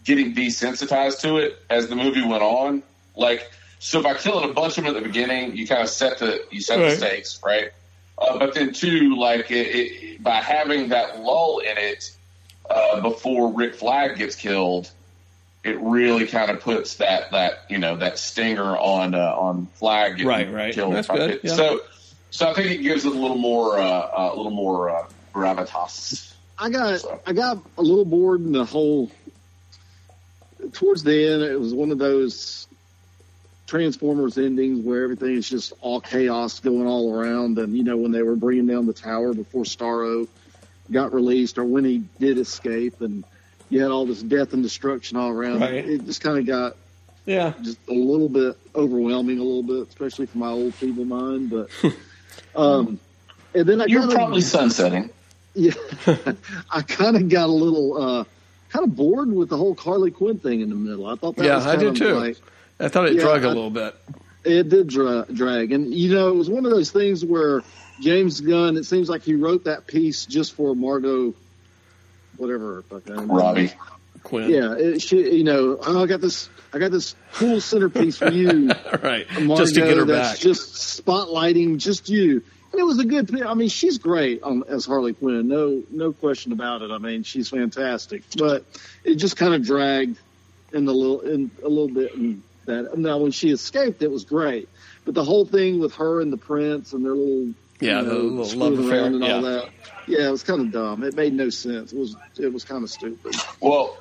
getting desensitized to it as the movie went on. Like, so by killing a bunch of them at the beginning, you kind of set the you set Right. the stakes, right? Uh, but then two, like it, it, by having that lull in it uh, before Rick Flag gets killed, it really kind of puts that that you know that stinger on uh, on Flag getting Right, right. killed. That's good, yeah. So so I think it gives it a little more uh, uh, a little more uh, gravitas. I got So. I got a little bored in the whole. Towards the end, it was one of those Transformers endings where everything is just all chaos going all around, and you know when they were bringing down the tower before Starro got released, or when he did escape, and you had all this death and destruction all around. Right. It just kind of got yeah, just a little bit overwhelming, a little bit, especially for my old feeble mind. But um, and then I You're kinda- probably sunsetting. yeah, I kind of got a little uh, kind of bored with the whole Harley Quinn thing in the middle. I thought that Yeah, was I kind did too. like I thought it Yeah, drug a I- little bit. it did dra- drag, and you know it was one of those things where James Gunn. It seems like he wrote that piece just for Margot, whatever. her fucking name. Robbie. Quinn, Yeah, it, she, you know, oh, I got this. I got this cool centerpiece for you. right, Margot, just to get her that's back. just spotlighting just you. And it was a good. Thing. I mean, she's great on, as Harley Quinn. No, no question about it. I mean, she's fantastic. But it just kind of dragged in the little, in a little bit. In that now, when she escaped, it was great. But the whole thing with her and the prince and their little, Yeah, you the little love affair, around and all yeah. that. Yeah, it was kind of dumb. It made no sense. It was, it was kind of stupid. Well,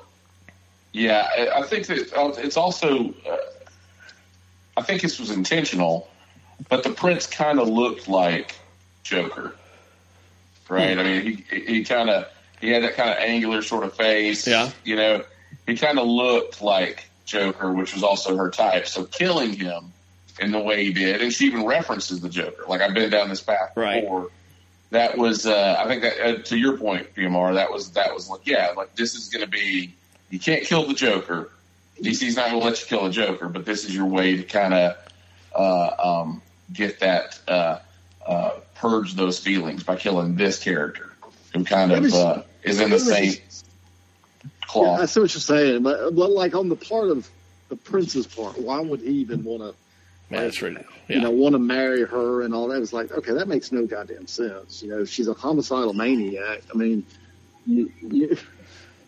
yeah, I- think that uh, it's also. Uh, I think this was intentional, but the prince kind of looked like Joker, right? I mean, he he kind of he had that kind of angular sort of face. Yeah. you know, he kind of looked like Joker, which was also her type. So killing him in the way he did, and she even references the Joker. Like I've been down this path Right. before. That was, uh, I think that uh, to your point, PMR. That was that was like, yeah, like this is going to be. You can't kill the Joker. DC's not going to let you kill a Joker, but this is your way to kind of uh, um, get that uh, uh, purge those feelings by killing this character who kind of was- uh, is in the it was- same Yeah. I see what you're saying, but, but like on the part of the prince's part, why would he even want to? Yeah, that's right. you know, want to marry her and all that. It was like, okay, that makes no goddamn sense. You know, she's a homicidal maniac. I mean, you, you,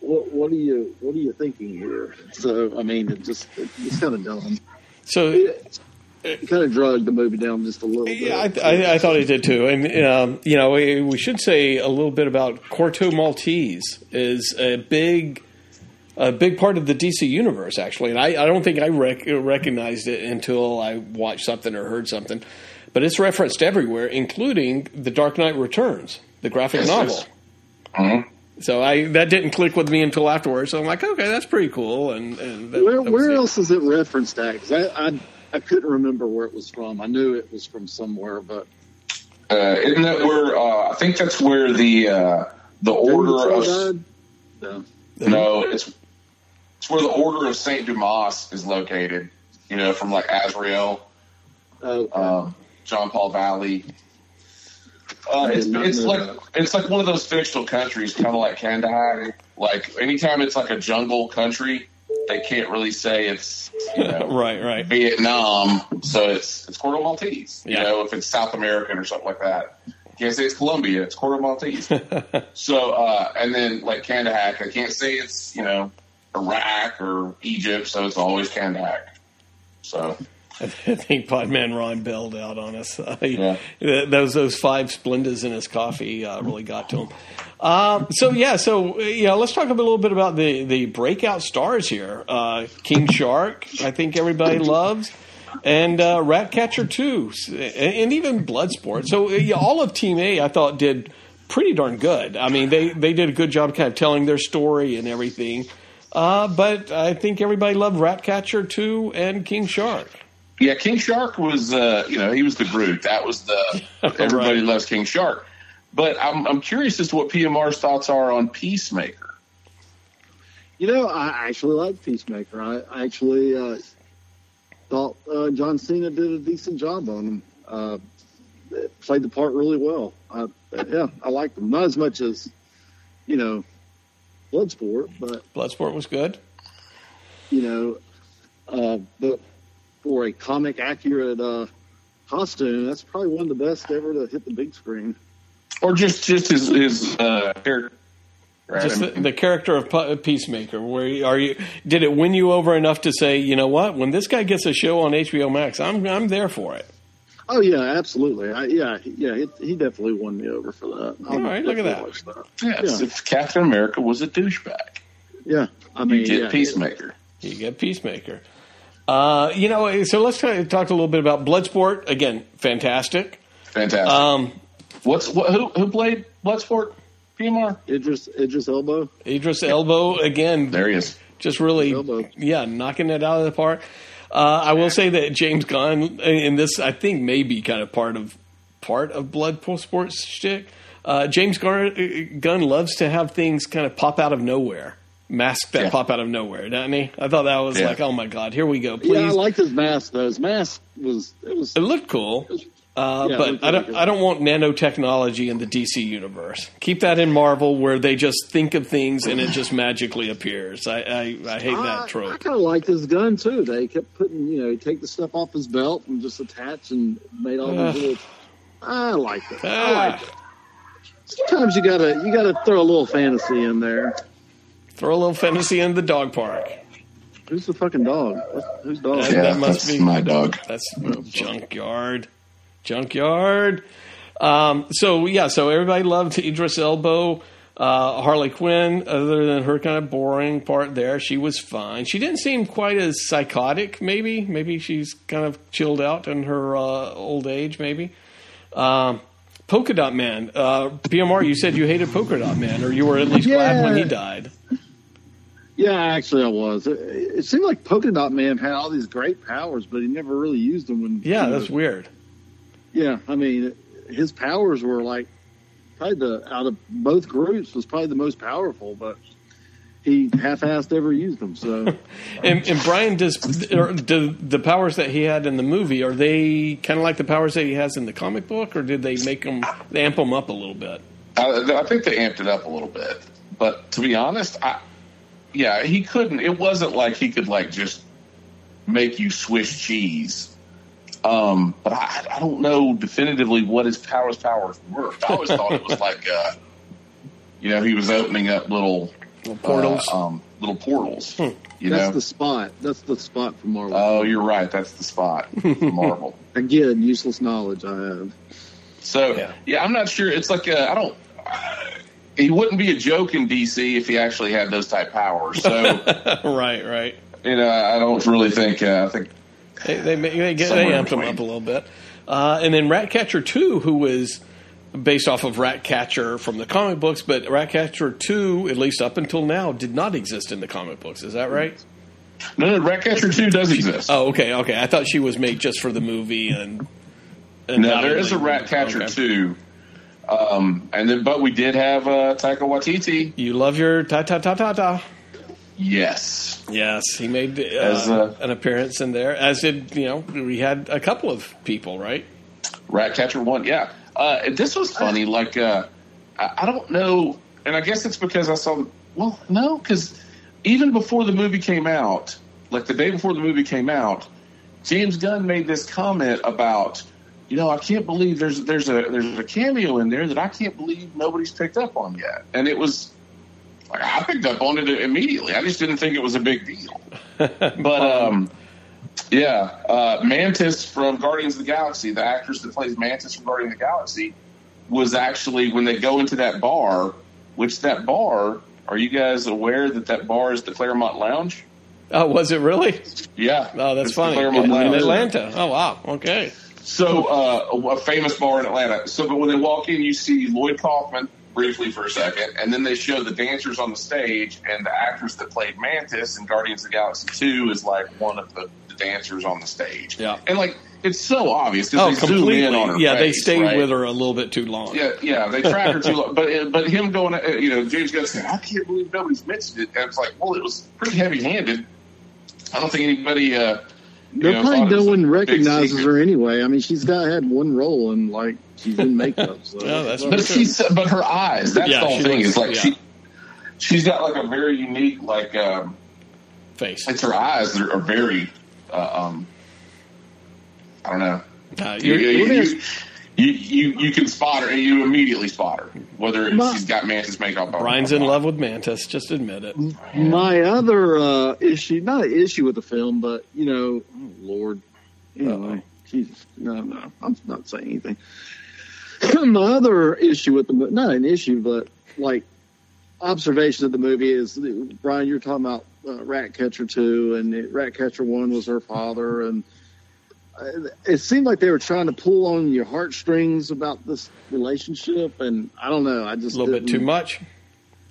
what, what are you, what are you thinking here? So, I mean, it just, it, it's kind of dumb. So It, kind of drugged the movie down just a little bit. Yeah, I, I, I thought it did too. And um, you know, we, we should say a little bit about Corto Maltese is a big, a big part of the DC universe actually. And I, I don't think I rec- recognized it until I watched something or heard something. But it's referenced everywhere, including The Dark Knight Returns, the graphic Yes, novel. yes. Mhm. So I that didn't click with me until afterwards. So I'm like, okay, that's pretty cool. And, and that, where, that where it. else is it referenced at? 'Cause I, I, I couldn't remember where it was from. I knew it was from somewhere, but Uh, isn't that where? Uh, I think that's where the uh, the order of David? No. no, it's it's where the order of Saint Dumas is located. You know, from like Azrael, Oh, um, John Paul Valley. Uh, it's it's like that. it's like one of those fictional countries, kind of like Kandahar. Like anytime it's like a jungle country, they can't really say it's you know right, right. Vietnam, so it's it's Corto Maltese. You Yeah. know, if it's South American or something like that, you can't say it's Colombia. It's Corto Maltese. so, uh, and then like Kandahar, I can't say it's you know Iraq or Egypt, so it's always Kandahar. So I think Podman Ron bailed out on us. Uh, he- Yeah. Those those five Splendas in his coffee uh, really got to him. Um, so yeah, so uh, yeah, let's talk a little bit about the the breakout stars here. Uh, King Shark, I think everybody loves. and uh, Ratcatcher two, and, even Bloodsport. So yeah, all of Team A, I thought did pretty darn good. I mean, they they did a good job kind of telling their story and everything. Uh, but I think everybody loved Ratcatcher two and King Shark. Yeah, King Shark was, uh, you know, he was the Groot. That was the everybody Right. loves King Shark. But I'm I'm curious as to what PMR's thoughts are on Peacemaker. You know, I actually like Peacemaker. I I actually uh, thought uh, John Cena did a decent job on him. Uh, played the part really well. I, yeah, I liked him. Not as much as, you know, Bloodsport, but Bloodsport was good. you know, uh, but for a comic accurate uh, costume, that's probably one of the best ever to hit the big screen. Or just just his his uh, character. Right? Just the, the character of Pe- Peacemaker. Where are you? Did it win you over enough to say, you know what? When this guy gets a show on HBO Max, I'm I'm there for it. Oh yeah, absolutely. I, yeah, he- yeah, he, he definitely won me over for that. All right, look at that. that. yes, yeah. if Captain America was a douchebag, Yeah, I mean, you get yeah, Peacemaker. You get Peacemaker. Uh, you know, so let's try, talk a little bit about Bloodsport. Again, fantastic. Fantastic. Um, What's what, who who played Bloodsport? PMR. Idris Idris Elba. Idris Elba again, There he is. just really, yeah, knocking it out of the park. Uh, I will say that James Gunn, in this, I think may be kind of part of part of Bloodsport shtick. Uh, James Gunn, Gunn loves to have things kind of pop out of nowhere, masks that Yeah. pop out of nowhere, doesn't he? I thought that was Yeah. like, oh my god, here we go. Please, Yeah, I liked his mask though. His mask was it was it looked cool. Uh, Yeah, but I don't. good. I don't want nanotechnology in the DC universe. Keep that in Marvel, where they just think of things and it just magically appears. I I, I hate I, that trope. I kind of liked his gun too. They kept putting, you know, take the stuff off his belt and just attach and made all Ugh. these little. I like it. I Ah, liked it. Sometimes you gotta you gotta throw a little fantasy in there. Throw a little fantasy in the dog park. Who's the fucking dog? Who's dog? Yeah. Yeah, that must that's be- my dog. That's junkyard, junkyard. Um, so yeah, so everybody loved Idris Elba. Uh, Harley Quinn, other than her kind of boring part there, she was fine. She didn't seem quite as psychotic. Maybe, maybe she's kind of chilled out in her uh, old age. Maybe. Um, Polka Dot Man, uh, PMR. You said you hated Polka Dot Man, or you were at least glad when he died. Yeah, actually, I was. It, it seemed like Polka Dot Man had all these great powers, but he never really used them. When Yeah, you know, that's weird. Yeah, I mean, his powers were like probably the out of both groups was probably the most powerful, but he half-assed ever used them. So And, and Brian, does or do the powers that he had in the movie are they kind of like the powers that he has in the comic book, or did they make them they amp them up a little bit? I, I think they amped it up a little bit, but to be honest, I, yeah, he couldn't. It wasn't like he could like just make you Swiss cheese. Um, but I, I don't know definitively what his powers powers were. I always thought it was like, uh, you know, he was opening up little Little portals. uh, um, little portals. You that's know. the spot. That's the spot for Marvel. oh, you're right. That's the spot. for Marvel. Again, useless knowledge I have. So Yeah. yeah, I'm not sure. It's like uh, I don't. He wouldn't be a joke in DC if he actually had those type powers. So right, right. you know, I don't really think. Uh, I think They they, they, get, they amped them up a little bit. Uh, and then Ratcatcher Two, who was based off of Ratcatcher from the comic books, but Ratcatcher Two, at least up until now, did not exist in the comic books. Is that right? no, no. Ratcatcher two does exist. Oh, okay, okay. I thought she was made just for the movie and. and no, there is a Ratcatcher okay. two. Um, and then, but we did have uh, Taika Waititi. You love your ta ta ta ta ta. Yes, Yes, he made uh, As, uh, an appearance in there. As did you know, we had a couple of people, right? Ratcatcher one. Yeah, uh, this was funny. Like, uh, I, I don't know, and I guess it's because I saw. Well, no, because even before the movie came out, like the day before the movie came out, James Gunn made this comment about, you know, I can't believe there's there's a there's a cameo in there that I can't believe nobody's picked up on yet, and it was. Like, I picked up on it immediately. I just didn't think it was a big deal. But um, yeah, uh, Mantis from Guardians of the Galaxy, the actress that plays Mantis from Guardians of the Galaxy, was actually when they go into that bar. Which that bar? Are you guys aware that that bar is the Clermont Lounge? Oh, was it really? Yeah. Oh, that's It's funny. Clermont In Atlanta. Oh, wow. Okay. So, uh, a famous bar in Atlanta. So, but when they walk in, you see Lloyd Kaufman briefly for a second, and then they show the dancers on the stage, and the actress that played Mantis in Guardians of the Galaxy 2 is like one of the, the dancers on the stage. Yeah. And like, it's so obvious. 'cause Oh, they zoom in on her Yeah, they stayed right? with her a little bit too long. Yeah, yeah, they track her too long. But but him going, uh, you know, James Gunn saying, "I can't believe nobody's mentioned it." And it's like, well, it was pretty heavy handed. I don't think anybody. Uh, you There know, probably no one recognizes her anyway. I mean, she's got had one role and like she's in makeup. So. Yeah, that's But she's but her eyes. That's Yeah, the whole thing. looks- Is like yeah. she she's got like a very unique like um, Face. it's her eyes that are very uh, um I don't know. Uh, You, you're- you, what you, is- you, you, you can spot her and you immediately spot her whether Ma- she's got mantis makeup on. Brian's in love with Mantis. Just admit it. My other uh, issue, not an issue with the film, but you know, oh Lord, anyway, Jesus, no, no, I'm not saying anything. My other issue with the mo- not an issue, but like observation of the movie is Brian, you're talking about uh, Ratcatcher two, and it, Ratcatcher one was her father, and it seemed like they were trying to pull on your heartstrings about this relationship, and I don't know, I just a little bit didn't- too much.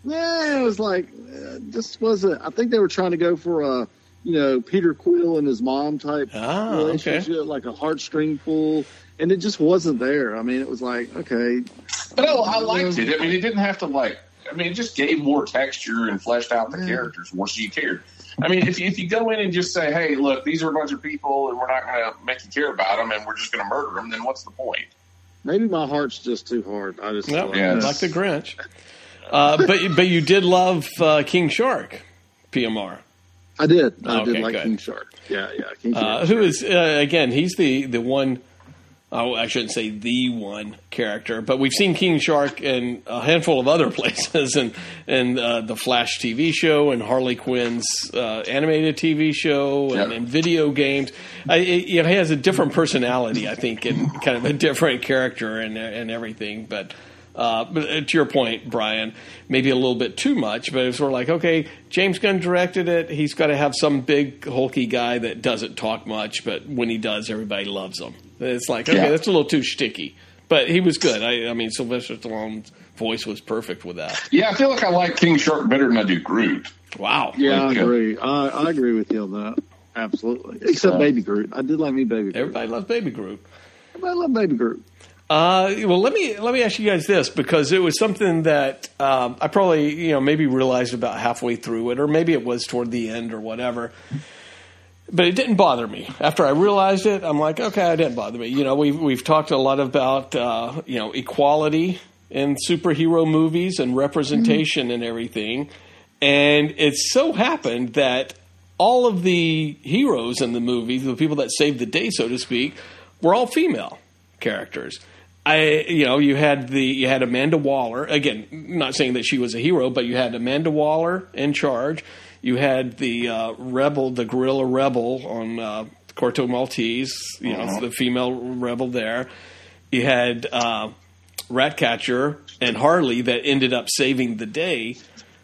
yeah, it was like uh, this wasn't. I think they were trying to go for a, you know, Peter Quill and his mom type Ah, okay. relationship, like a heartstring pull, and it just wasn't there. I mean, it was like, okay, But no, I liked it. I mean, it didn't have to like. I mean, it just gave more texture and fleshed out the characters more, so you cared. I mean, if you, if you go in and just say, "Hey, look, these are a bunch of people, and we're not going to make you care about them, and we're just going to murder them," then what's the point? maybe my heart's just too hard. I just No, Yeah. like the Grinch. Uh, but but you did love uh, King Shark, PMR. I did. I Okay, did like good. King Shark. Yeah, yeah. King Uh, Shark. who is uh, again? He's the the one. Oh, I shouldn't say the one character, but we've seen King Shark in a handful of other places, and and uh, the Flash TV show, and Harley Quinn's uh, animated TV show, and, Yep. and video games. I, it, you know, he has a different personality, I think, and kind of a different character and and everything. But uh, but to your point, Brian, maybe a little bit too much. But it's sort of like, okay, James Gunn directed it. He's got to have some big hulky guy that doesn't talk much, but when he does, everybody loves him. It's like, okay, Yeah. that's a little too sticky. But he was good. I, I mean, Sylvester Stallone's voice was perfect with that. Yeah, I feel like I like King Shark better than I do Groot. Wow. yeah, I like, uh, agree. I, I agree with you on that. Absolutely. Except Baby Groot. I did like me Baby Groot. Everybody loves Baby Groot. Everybody loves Baby Groot. Uh, well, let me let me ask you guys this because it was something that um, I probably you know maybe realized about halfway through it, or maybe it was toward the end or whatever. But it didn't bother me. After I realized it, I'm like, okay, it didn't bother me. You know, we've we've talked a lot about uh, you know equality in superhero movies and representation and everything, and it so happened that all of the heroes in the movie, the people that saved the day, so to speak, were all female characters. I, you know, you had the you had Amanda Waller again. Not saying that she was a hero, but you had Amanda Waller in charge. You had the uh, rebel, the guerrilla rebel on uh, Corto Maltese. You know, the female rebel there. You had uh, Ratcatcher and Harley that ended up saving the day.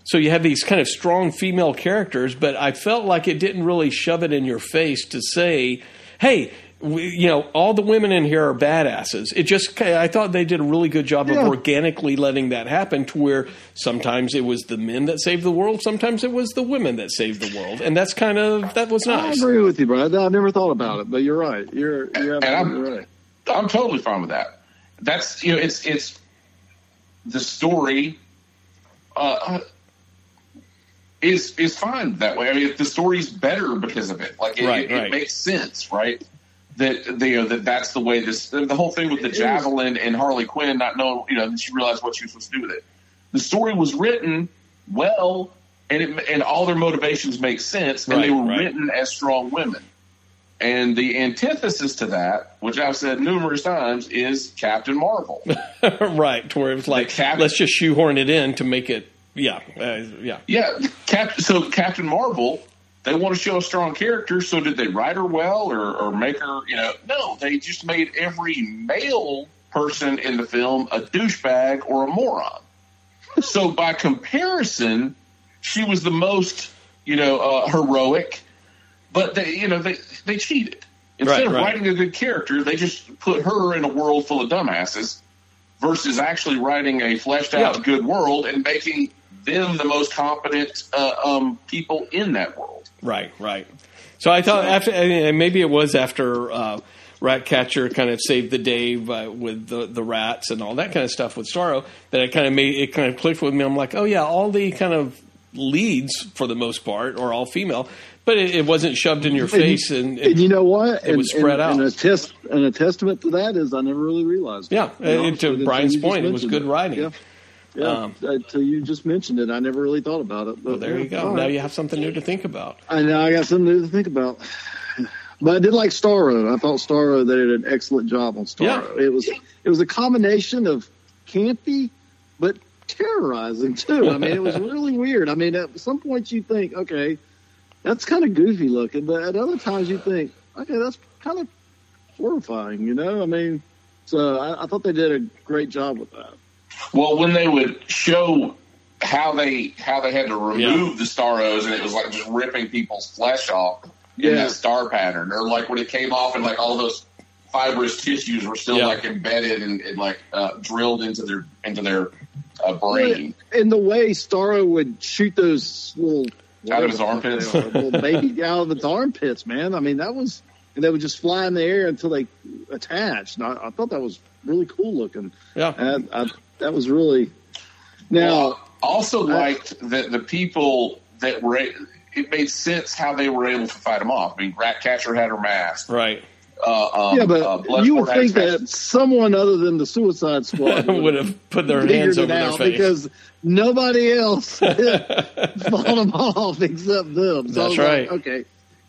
So you have these kind of strong female characters, but I felt like it didn't really shove it in your face to say, "Hey, we, you know, all the women in here are badasses." It just I thought they did a really good job Yeah. of organically letting that happen to where sometimes it was the men that saved the world, sometimes it was the women that saved the world, and that's kind of that was nice. I agree with you, Brad. I never thought about it, but you're right. You're you're And I'm- absolutely right. I'm totally fine with that. That's you know, it's it's the story uh, is is fine that way. I mean, the story's better because of it. Like it, Right, it, it makes sense, right? That the, you know that that's the way this the whole thing with the javelin and Harley Quinn not knowing you know that she realized what she was supposed to do with it. The story was written well, and it, and all their motivations make sense, and they were right. written as strong women. And the antithesis to that, which I've said numerous times, is Captain Marvel. right, to where it was like, cap- let's just shoehorn it in to make it, yeah, uh, yeah. yeah, Cap- so Captain Marvel, they want to show a strong character. So did they write her well or, or make her, you know? No, they just made every male person in the film a douchebag or a moron. so by comparison, she was the most you know, uh, heroic, but they, you know, they they cheated. Instead Right, of right. writing a good character, they just put her in a world full of dumbasses versus actually writing a fleshed out Yeah. good world and making them the most competent uh, um, people in that world. Right, right. So I thought after and maybe it was after uh, Ratcatcher kind of saved the day uh, with the the rats and all that kind of stuff with Starro that it kind of made it kind of clicked with me. I'm like, oh yeah, all the kind of leads for the most part are all female, but it, it wasn't shoved in your face and, And you know what? It was spread out. And a test and a testament to that is I never really realized. it. Yeah, You know, and to Brian's point, it was mentioned good writing. Yeah, yeah. Um, until you just mentioned it, I never really thought about it. But well, there you go. Now right. you have something new to think about. I know I got something new to think about. But I did like Starro. I thought Starro they did an excellent job on Starro. It was it was a combination of campy but terrorizing too. I mean, it was really weird. I mean, at some points you think, okay, that's kind of goofy looking, but at other times you think, okay, that's kind of horrifying. You know, I mean, so I, I thought they did a great job with that. Well, when they would show how they how they had to remove Yeah. the Starros, and it was like just ripping people's flesh off in Yeah. that star pattern, or like when it came off and like all those fibrous tissues were still Yeah. like embedded and, and like uh, drilled into their into their uh, brain. And the way Starro would shoot those little Out of his armpits? are, little baby out of his armpits, man. I mean, that was, and they would just fly in the air until they attached. And I, I thought that was really cool looking. Yeah, And I, that was really. Now, Well, I also liked that the people that were it made sense how they were able to fight them off. I mean, Ratcatcher had her mask. right. Uh, um, yeah, but uh, you would had his think mask. that someone other than the Suicide Squad Would have put their hands it over their face. because nobody else fought them off except them. So I That's was right. Like, okay,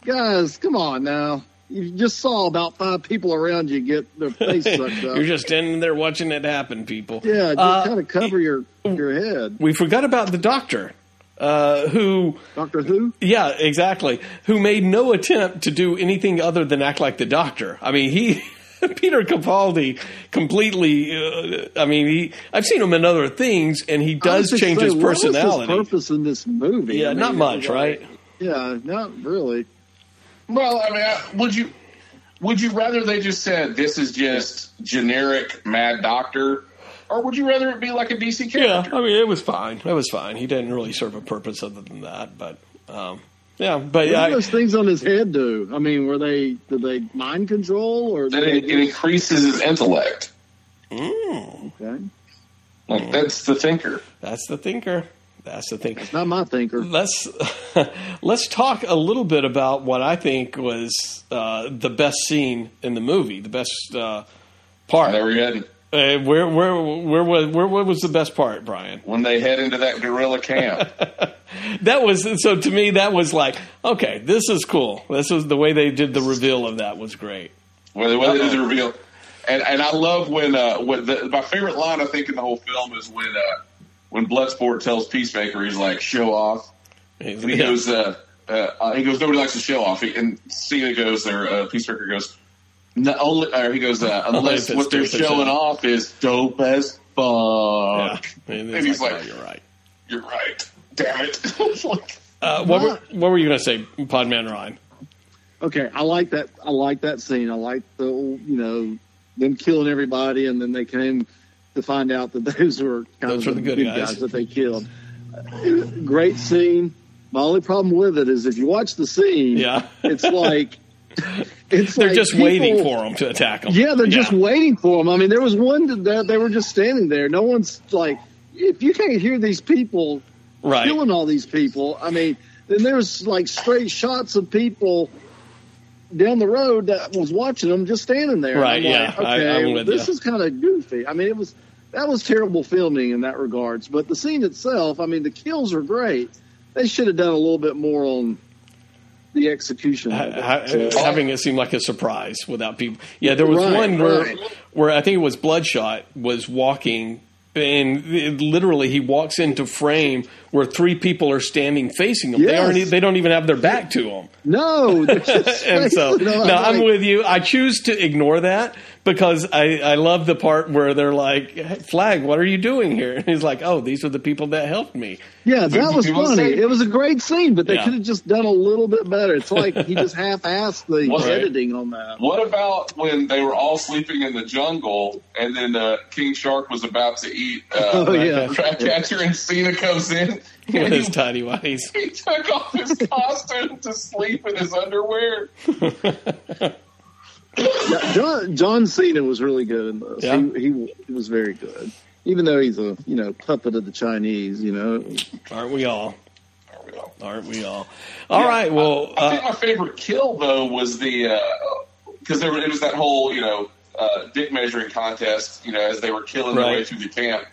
guys, come on now. You just saw about five people around you get their face sucked up. You're just standing there watching it happen, people. yeah, just Uh, kind of cover your your head. we forgot about the doctor, uh, who, Doctor Who? yeah, exactly, who made no attempt to do anything other than act like the doctor. I mean, he. Peter Capaldi completely. Uh, I mean, he. I've seen him in other things, and he does change his saying, what was personality. purpose in this movie? Yeah, I mean, not much, right? Yeah, not really. Well, I mean, I- would you would you rather they just said this is just generic Mad Doctor, or would you rather it be like a DC character? Yeah. I mean, it was fine. It was fine. He didn't really serve a purpose other than that, but um, yeah, but What did I, those things on his head do? I mean, were they did they mind control or That it, it increases his intellect. okay? Like that's the thinker. that's the thinker. That's the thing. Not my thinker. Let's let's talk a little bit about what I think was uh, the best scene in the movie, the best uh, part. There we had Uh, where where where was where, where was the best part, Brian? when they head into that guerrilla camp. That was so to me. That was like okay, this is cool. This was the way they did the reveal of that was great. where they, where they did the reveal. And and I love when uh when the, my favorite line I think in the whole film is when uh when Bloodsport tells Peacemaker he's like show off and he Yeah. goes uh, uh, he goes nobody likes to show off he, and Cena goes there uh, Peacemaker goes no, only or he goes uh, unless if what they're showing hell." off is dope as Yeah, fuck and, and he's like, "Oh, "You're right." you're right damn it like, Uh, what were what were you going to say, Podman Ryan? Okay, I like that. I like that scene. I like the you know them killing everybody, and then they came to find out that those were kind Those of the, the good guys. that they killed. Great scene. My only problem with it is if you watch the scene, Yeah. it's like it's They're like just people- waiting for them to attack them. Yeah, they're just waiting for them. I mean, there was one that they were just standing there. No one's like, if you can't hear these people right. killing all these people. I mean, then there's like straight shots of people down the road that was watching them just standing there. Right, yeah, like, I- okay, well, with this you. is kind of goofy. I mean, it was that was terrible filming in that regards. But the scene itself, I mean, the kills are great. They should have done a little bit more on the execution. it. So- having it seem like a surprise without people. Yeah, there was Right, one where right. where I think it was Bloodsport was walking. And it- literally, he walks into frame where three people are standing facing him. They aren't. They don't even have their back to him. no, and so, no, I'm like, with you. I choose to ignore that because I, I love the part where they're like, hey, "Flag, what are you doing here?" And he's like, "Oh, these are the people that helped me." Yeah, that was funny. say- It was a great scene, but they Yeah. could have just done a little bit better. It's like he just half-assed the Right. editing on that. What about when they were all sleeping in the jungle and then uh, King Shark was about to eat uh, Oh, yeah. Ratcatcher and Cena comes in With his he, tiny whities. he took off his costume to sleep in his underwear. Yeah, John, John Cena was really good in this. Yeah. He, he he was very good, even though he's a you know puppet of the Chinese. You know, Aren't we all? There we go. Aren't we all? All right. Well, I, I think uh, my favorite kill though was the because there it was that whole you know uh, dick measuring contest. You know, as they were killing their way through the camp.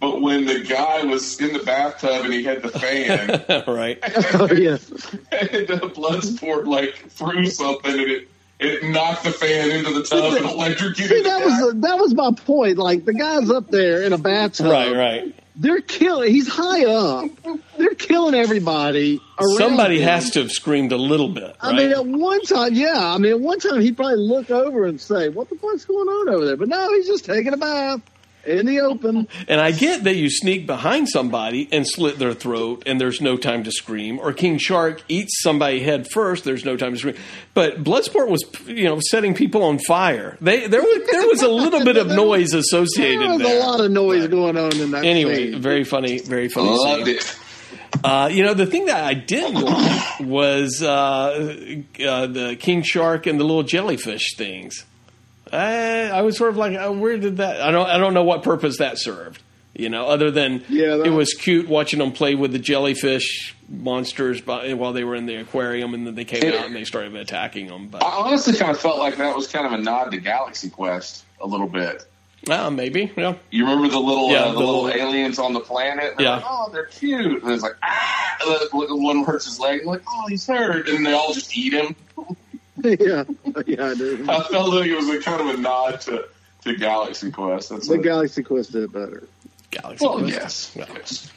But when the guy was in the bathtub and he had the fan, right. oh yeah, and the Bloodsport like threw something and it it knocked the fan into the tub and electrocuted. see that guy. was the, that was my point. Like the guy's up there in a bathtub, Right. Right. They're killing. He's high up. They're killing everybody. around Somebody him. has to have screamed a little bit. I mean, at one time, yeah. I mean, at one time he'd probably look over and say, "What the fuck's going on over there?" But no, he's just taking a bath in the open. And I get that you sneak behind somebody and slit their throat, and there's no time to scream. Or King Shark eats somebody head first. There's no time to scream. But Bloodsport was, you know, setting people on fire. They there was there was a little bit of noise associated with it. There was there. a lot of noise going on in that. Anyway, scene. very funny, very funny. Loved scene. it. Uh, you know, the thing that I didn't like was uh, uh, the king shark and the little jellyfish things. I, I was sort of like, oh, where did that? I don't, I don't know what purpose that served. You know, other than Yeah, that- it was cute watching them play with the jellyfish monsters by, while they were in the aquarium, and then they came out and they started attacking them. But I honestly kind of felt like that was kind of a nod to Galaxy Quest a little bit. uh, maybe, yeah, You remember the little Yeah, uh, the, the little, little- aliens on the planet? They're Yeah. like, oh, they're cute. And it's like, ah, one hurts his leg. like, oh, he's hurt, and they all just eat him. yeah, yeah, I do. I felt like it was a kind of a nod to, to Galaxy Quest. That's The what, Galaxy Quest did it better. Galaxy. well, Quest. yes, Yeah. yes.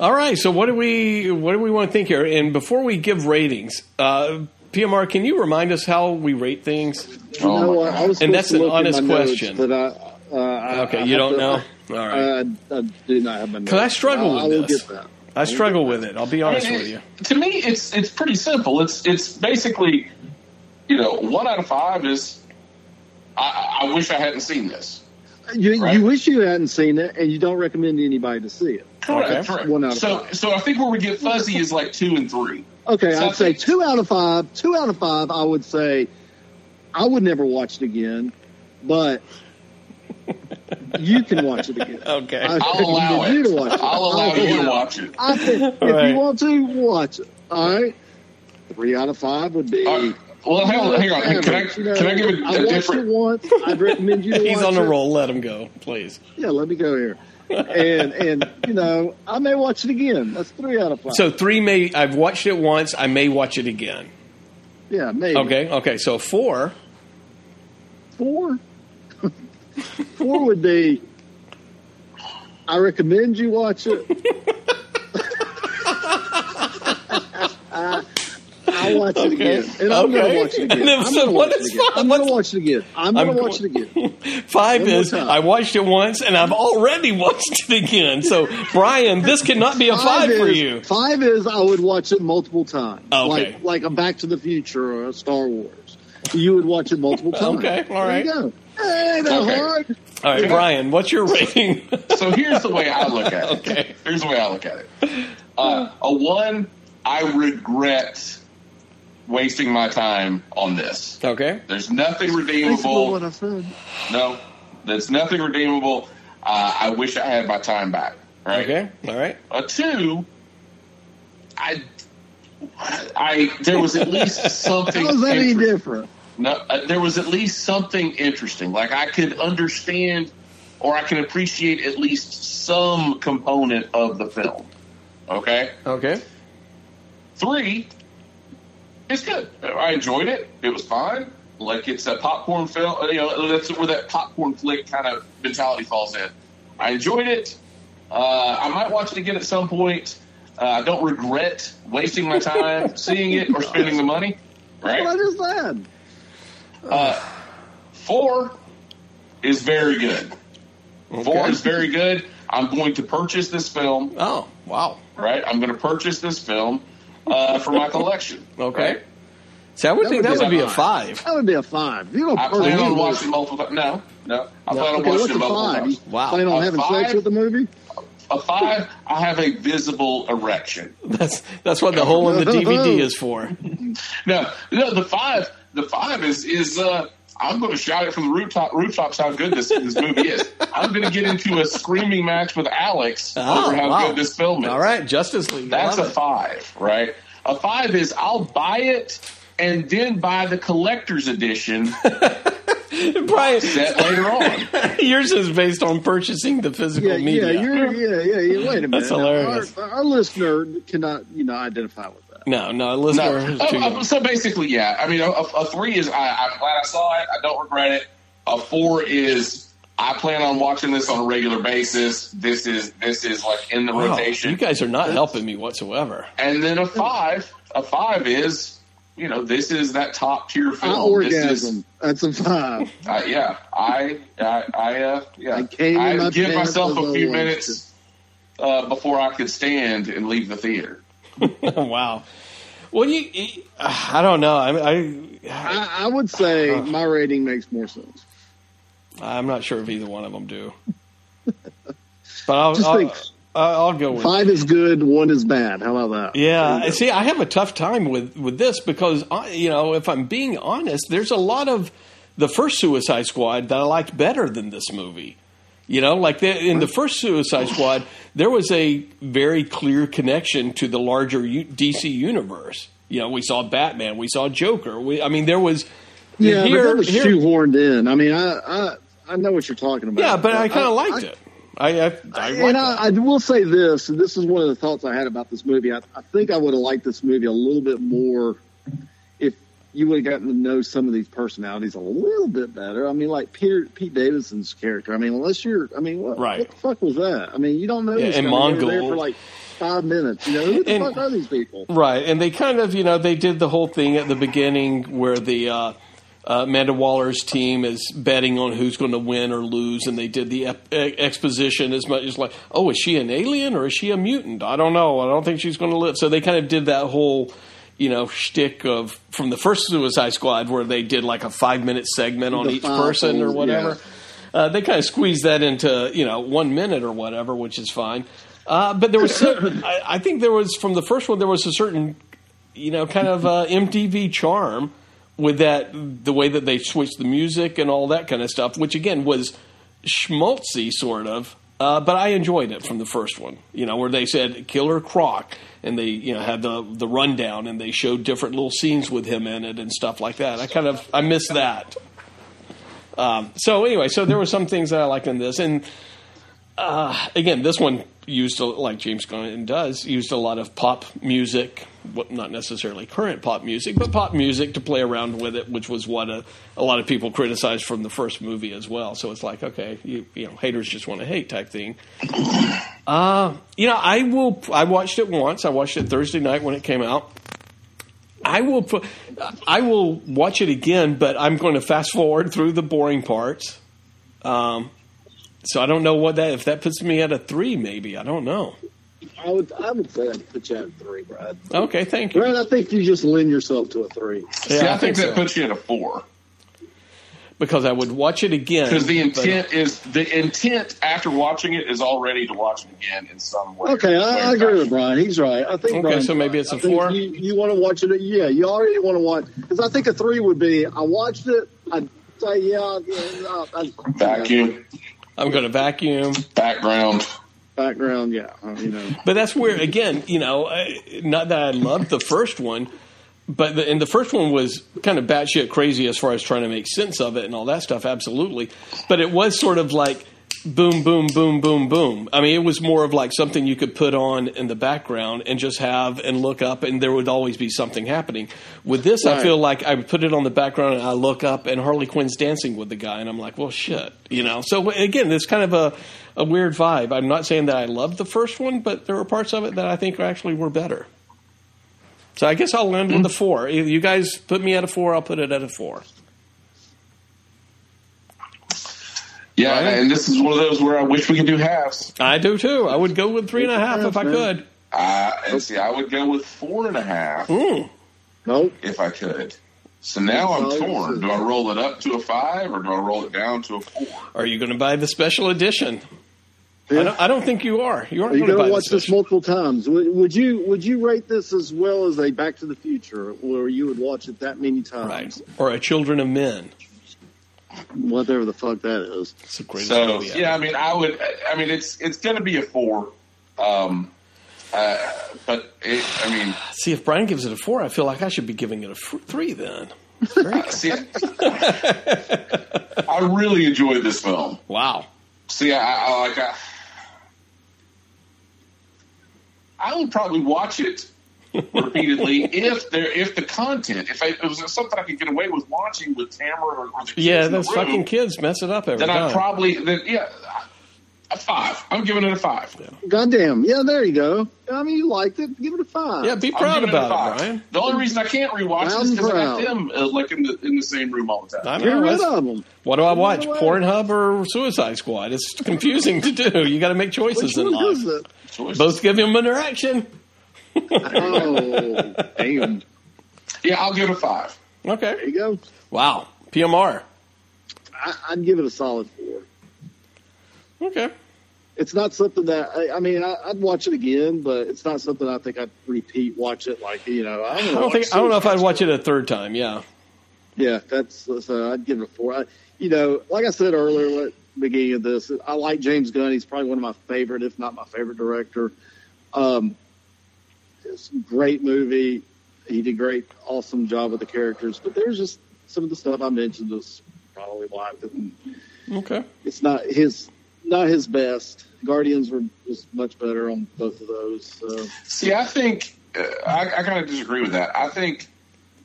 All right. So what do we what do we want to think here? And before we give ratings, uh, PMR, can you remind us how we rate things? You Oh know my? God. I was And that's an honest my notes, question. but I, uh, I, Okay, I you don't to- know. All right. I, I do not have my notes. Because I struggle I, with I will this. get that. I struggle with it. I'll be I honest mean, with you. To me, it's it's pretty simple. It's it's basically, you know, one out of five is. I, I wish I hadn't seen this. You, Right. you wish you hadn't seen it, and you don't recommend anybody to see it. Correct. Okay. correct. One out of so five. so I think where we get fuzzy is like two and three. Okay, So I I'd say think- two out of five. Two out of five, I would say I would never watch it again, but you can watch it again. Okay. I I'll allow recommend you it. to watch it. I'll allow I'll you to watch it. I think if Right. you want to watch it, all right. Three out of five would be. All right. Well, hang on, hang on. Can I average, you know. can I give it I a watched different? it once. I'd recommend you to He's watch on the it. roll. Let him go, please. Yeah, let me go here. and and you know, I may watch it again. That's three out of five. So three may I've watched it once. I may watch it again. yeah, maybe Okay. Okay. So four. four. four would be. I recommend you watch it. I'll watch it Okay. again, and I'm Okay. going to watch it again. And then I'm so going to watch it is again. five? I'm gonna watch it again. I'm going I'm to watch it again. Five One is. I watched it once and I've already watched it again. So Brian, this cannot be a five, is, for you. Five is I would watch it multiple times. Okay. Like like a Back to the Future or a Star Wars. You would watch it multiple times. Okay, all There you go. Hey, that Okay. hard. All right, Brian, what's your rating? So here's the way I look at it. Okay. Here's the way I look at it. Uh, a one, I regret wasting my time on this. okay. There's nothing Basically redeemable. what I said. No, there's nothing redeemable. Uh, I wish I had my time back. Right. Okay. All right. A two, I, I there was at least something. How is that any different? No, uh, there was at least something interesting. Like I could understand, or I can appreciate at least some component of the film. Okay. Okay. Three, it's good. I enjoyed it. It was fine. Like it's a popcorn film. You know, that's where that popcorn flick kind of mentality falls in. I enjoyed it. Uh, I might watch it again at some point. Uh, I don't regret wasting my time seeing it or spending the money. I Right. just said. Uh, four, is very good. Four is very good. I'm going to purchase this film. Oh, wow. Right, I'm going to purchase this film uh, for my collection. Okay. right? See, I would That think would that be would be a a five. That would be a five. You don't I or plan you on would. watching multiple. times. No, no. I plan on Okay, what's watching a multiple five? Times. Wow. plan on A having sex with the movie? A five, I have a visible erection. That's that's what the hole in the DVD is for. No, no. The five, the five is is. uh I'm going to shout it from the rooftop rooftops how good this this movie is. I'm going to get into a screaming match with Alex Oh, over how wow. good this film is. All right, Justice League. That's a Love it. five, right? A five is I'll buy it and then buy the collector's edition Brian, set later on. yours is based on purchasing the physical Yeah, media. yeah, you're, yeah, yeah, yeah. Wait a minute. That's Now, hilarious. Our, our listener cannot, you know, identify with that. No, no, listener. No. Uh, too uh, so basically, yeah. I mean, a, a three is I, I'm glad I saw it. I don't regret it. A four is I plan on watching this on a regular basis. This is this is like in the Wow, rotation. you guys are not helping me whatsoever. and then a five, a five is you know this is that top tier I film. This is, orgasm. That's a five. uh, yeah, I I, I uh, yeah I came in give myself a few minutes uh, before I could stand and leave the theater. wow. Well, you, you- I don't know. I, I, I, I would say my rating makes more sense. I'm not sure if either one of them do. But I'll, I'll. I'll go with Five is good, one is bad. How about that? Yeah, see, I have a tough time with with this because I, you know, if I'm being honest, there's a lot of the first Suicide Squad that I liked better than this movie. You know, like the, in the first Suicide Squad, there was a very clear connection to the larger U- DC universe. You know, we saw Batman, we saw Joker. We, I mean, there was Yeah, here- but that was here- shoehorned in. I mean, I, I, I know what you're talking about. Yeah, but I kind of liked I- it. I, I, I and I, I will say this, and this is one of the thoughts I had about this movie. I, I think I would have liked this movie a little bit more you would have gotten to know some of these personalities a little bit better. I mean, like Peter Pete Davidson's character. I mean, unless you're, I mean, what, Right. what the fuck was that? I mean, you don't know. Yeah, and were there Mongal. for like five minutes. You know, who the And- fuck are these people? Right, and they kind of, you know, they did the whole thing at the beginning where the uh, uh, Amanda Waller's team is betting on who's going to win or lose, and they did the ep- exposition as much as like, oh, is she an alien or is she a mutant? I don't know. I don't think she's going to live. So they kind of did that whole, you know, shtick of from the first Suicide Squad where they did like a five minute segment on The each person or whatever. Uh, they kind of squeezed that into you know one minute or whatever, which is fine. Uh, but there was, I, I think there was from the first one there was a certain, you know, kind of uh, MTV charm with that the way that they switched the music and all that kind of stuff, which again was schmaltzy sort of. Uh, but I enjoyed it from the first one, you know, where they said Killer Croc, and they, you know, had the the rundown, and they showed different little scenes with him in it and stuff like that. I kind of I miss that. Um, so anyway, so there were some things that I liked in this, and uh, again, this one used a, like James Gunn does used a lot of pop music, not necessarily current pop music, but pop music to play around with it, which was what a, a lot of people criticized from the first movie as well. So it's like, okay, you, you know, haters just want to hate type thing. Uh, you know, I will. I watched it once. I watched it Thursday night when it came out. I will. I will watch it again, but I'm going to fast forward through the boring parts. Um, so I don't know what that if that puts me at a three, maybe I don't know. I would, I would say I'd put you at three, Brad. Okay, thank you. Brad, I think you just lend yourself to a three. Yeah, See, I, think, that so. puts you at a four because I would watch it again because the but- intent is the intent after watching it is already to watch it again in some way. Okay, I, I agree with fashion. Brian. He's right. I think. Okay, Brian's so maybe right. it's a I think four? You, you want to watch it? Yeah, you already want to watch because I think a three would be. I watched it. I'd say yeah. yeah I, I, Vacuum, I'm going to vacuum. background. Background. Yeah, uh, you know. But that's where again, you know, not that I loved the first one, but the, and the first one was kind of batshit crazy as far as trying to make sense of it and all that stuff. Absolutely, but it was sort of like boom, boom, boom, boom, boom. I mean, it was more of like something you could put on in the background and just have and look up, and there would always be something happening. With this, I feel like I put it on the background and I look up, and Harley Quinn's dancing with the guy, and I'm like, well, shit, you know. So again, it's kind of a a weird vibe. I'm not saying that I loved the first one, but there were parts of it that I think actually were better. So I guess I'll end with a four. If you guys put me at a four, I'll put it at a four. Yeah, Right. and this is one of those where I wish we could do halves. I do too. I would go with three and a half if I could. Uh, and see, I would go with four and a half Mm. Nope. if I could. So now I'm torn. Do I roll it up to a five or do I roll it down to a four? Are you going to buy the special edition? I don't, I don't think you are. You aren't you going to going to watch this special. multiple times? Would, would you Would you rate this as well as a Back to the Future, where you would watch it that many times? Right. Or a Children of Men. Whatever the fuck that is. It's the greatest So movie ever. yeah, I mean, I would. I mean, it's it's going to be a four. Um, uh, but it, I mean, See, if Brian gives it a four, I feel like I should be giving it a f- three then. see, I really enjoyed this film. Wow. See, I, I like. I, I would probably watch it repeatedly if there if the content if, I, if it was something I could get away with watching with Tamara or, or the kids Yeah, those room, fucking kids mess it up every time. then time. I probably then yeah a five. I'm giving it a five. Goddamn. Yeah, there you go. I mean, you liked it. Give it a five. yeah, be proud giving it about it. Brian. The only reason I can't rewatch Proud it is because I got them uh, like in the in the same room all the time. I Get know. rid of them. What do I watch? away. Pornhub or Suicide Squad? It's confusing to do. You got to make choices Which in life. is it? Choices. Both give him an erection. Oh, damn. Yeah, I'll give it a five. Okay. There Okay. you go. Wow. PMR. I, I'd give it a solid four. Okay. It's not something that I, I mean. I, I'd watch it again, but it's not something I think I'd repeat. Watch it like you know. I don't, I don't think I don't know if I'd watch it a third time. Yeah. Yeah, that's so I'd give it a four. I, you know, like I said earlier at the beginning of this, I like James Gunn. He's probably one of my favorite, if not my favorite director. Um, it's a great movie. He did a great, awesome job with the characters, but there's just some of the stuff I mentioned was probably why I didn't. Okay. It's not his, not his best. Guardians were was much better on both of those. So. See, I think uh, I, I kind of disagree with that. I think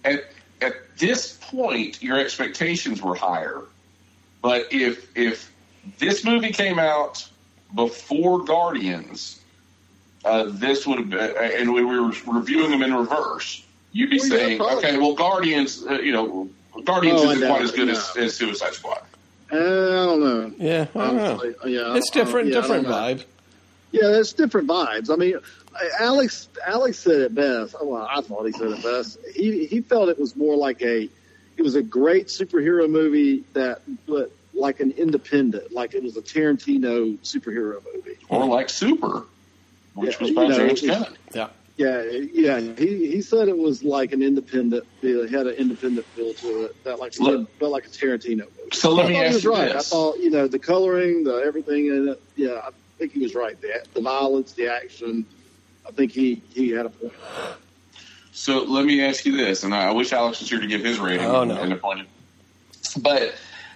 at at this point your expectations were higher, but if if this movie came out before Guardians, uh, this would have been, and we were reviewing them in reverse. You'd be Well, saying, probably. okay, well, Guardians, uh, you know, Guardians Oh, isn't quite as good as, as Suicide Squad. Uh, I don't know. Yeah. I don't know. Yeah, It's I- I- different. yeah, different vibe. Yeah, it's different vibes. I mean, Alex Alex said it best. Well, I thought he said it best. He he felt it was more like a it was a great superhero movie that but like an independent, like it was a Tarantino superhero movie. Or like Super, which Yeah, was you by know, James Gunn. Yeah. Yeah, yeah. He he said it was like an independent. It had an independent feel to it that like Look- it felt like a Tarantino movie. So let I me thought he ask was you right. I this. thought you know the coloring, the everything in it. Yeah, I think he was right. The the violence, the action. I think he he had a point. So let me ask you this, and I wish Alex was here to give his rating Oh, no. and opinion. But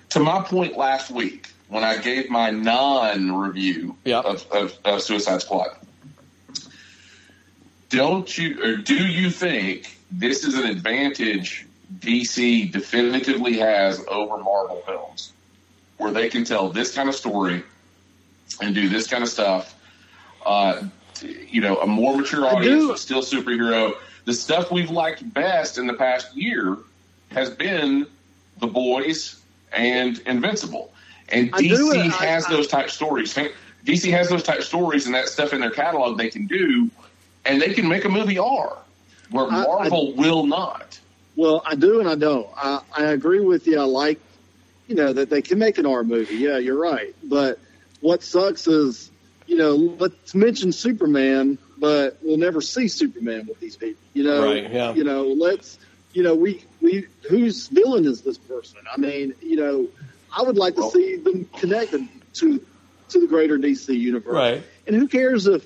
to my point last week, when I gave my non-review Yeah. of, of, of Suicide Squad, don't you or do you think this is an advantage DC definitively has over Marvel films, where they can tell this kind of story and do this kind of stuff? Uh, you know, a more mature audience, but still superhero. The stuff we've liked best in the past year has been The Boys and Invincible. And I DC has I- those type stories. DC has those type stories and that stuff in their catalog they can do, and they can make a movie R, where I- I- Marvel will not. Well, I do and I don't. I, I agree with you. I like, you know, that they can make an R movie. Yeah, you're right. But what sucks is, you know, let's mention Superman, but we'll never see Superman with these people. You know, Right, yeah. You know, let's, you know, we we whose villain is this person? I mean, you know, I would like to Well- see them connected to to the greater DC universe. Right. And who cares if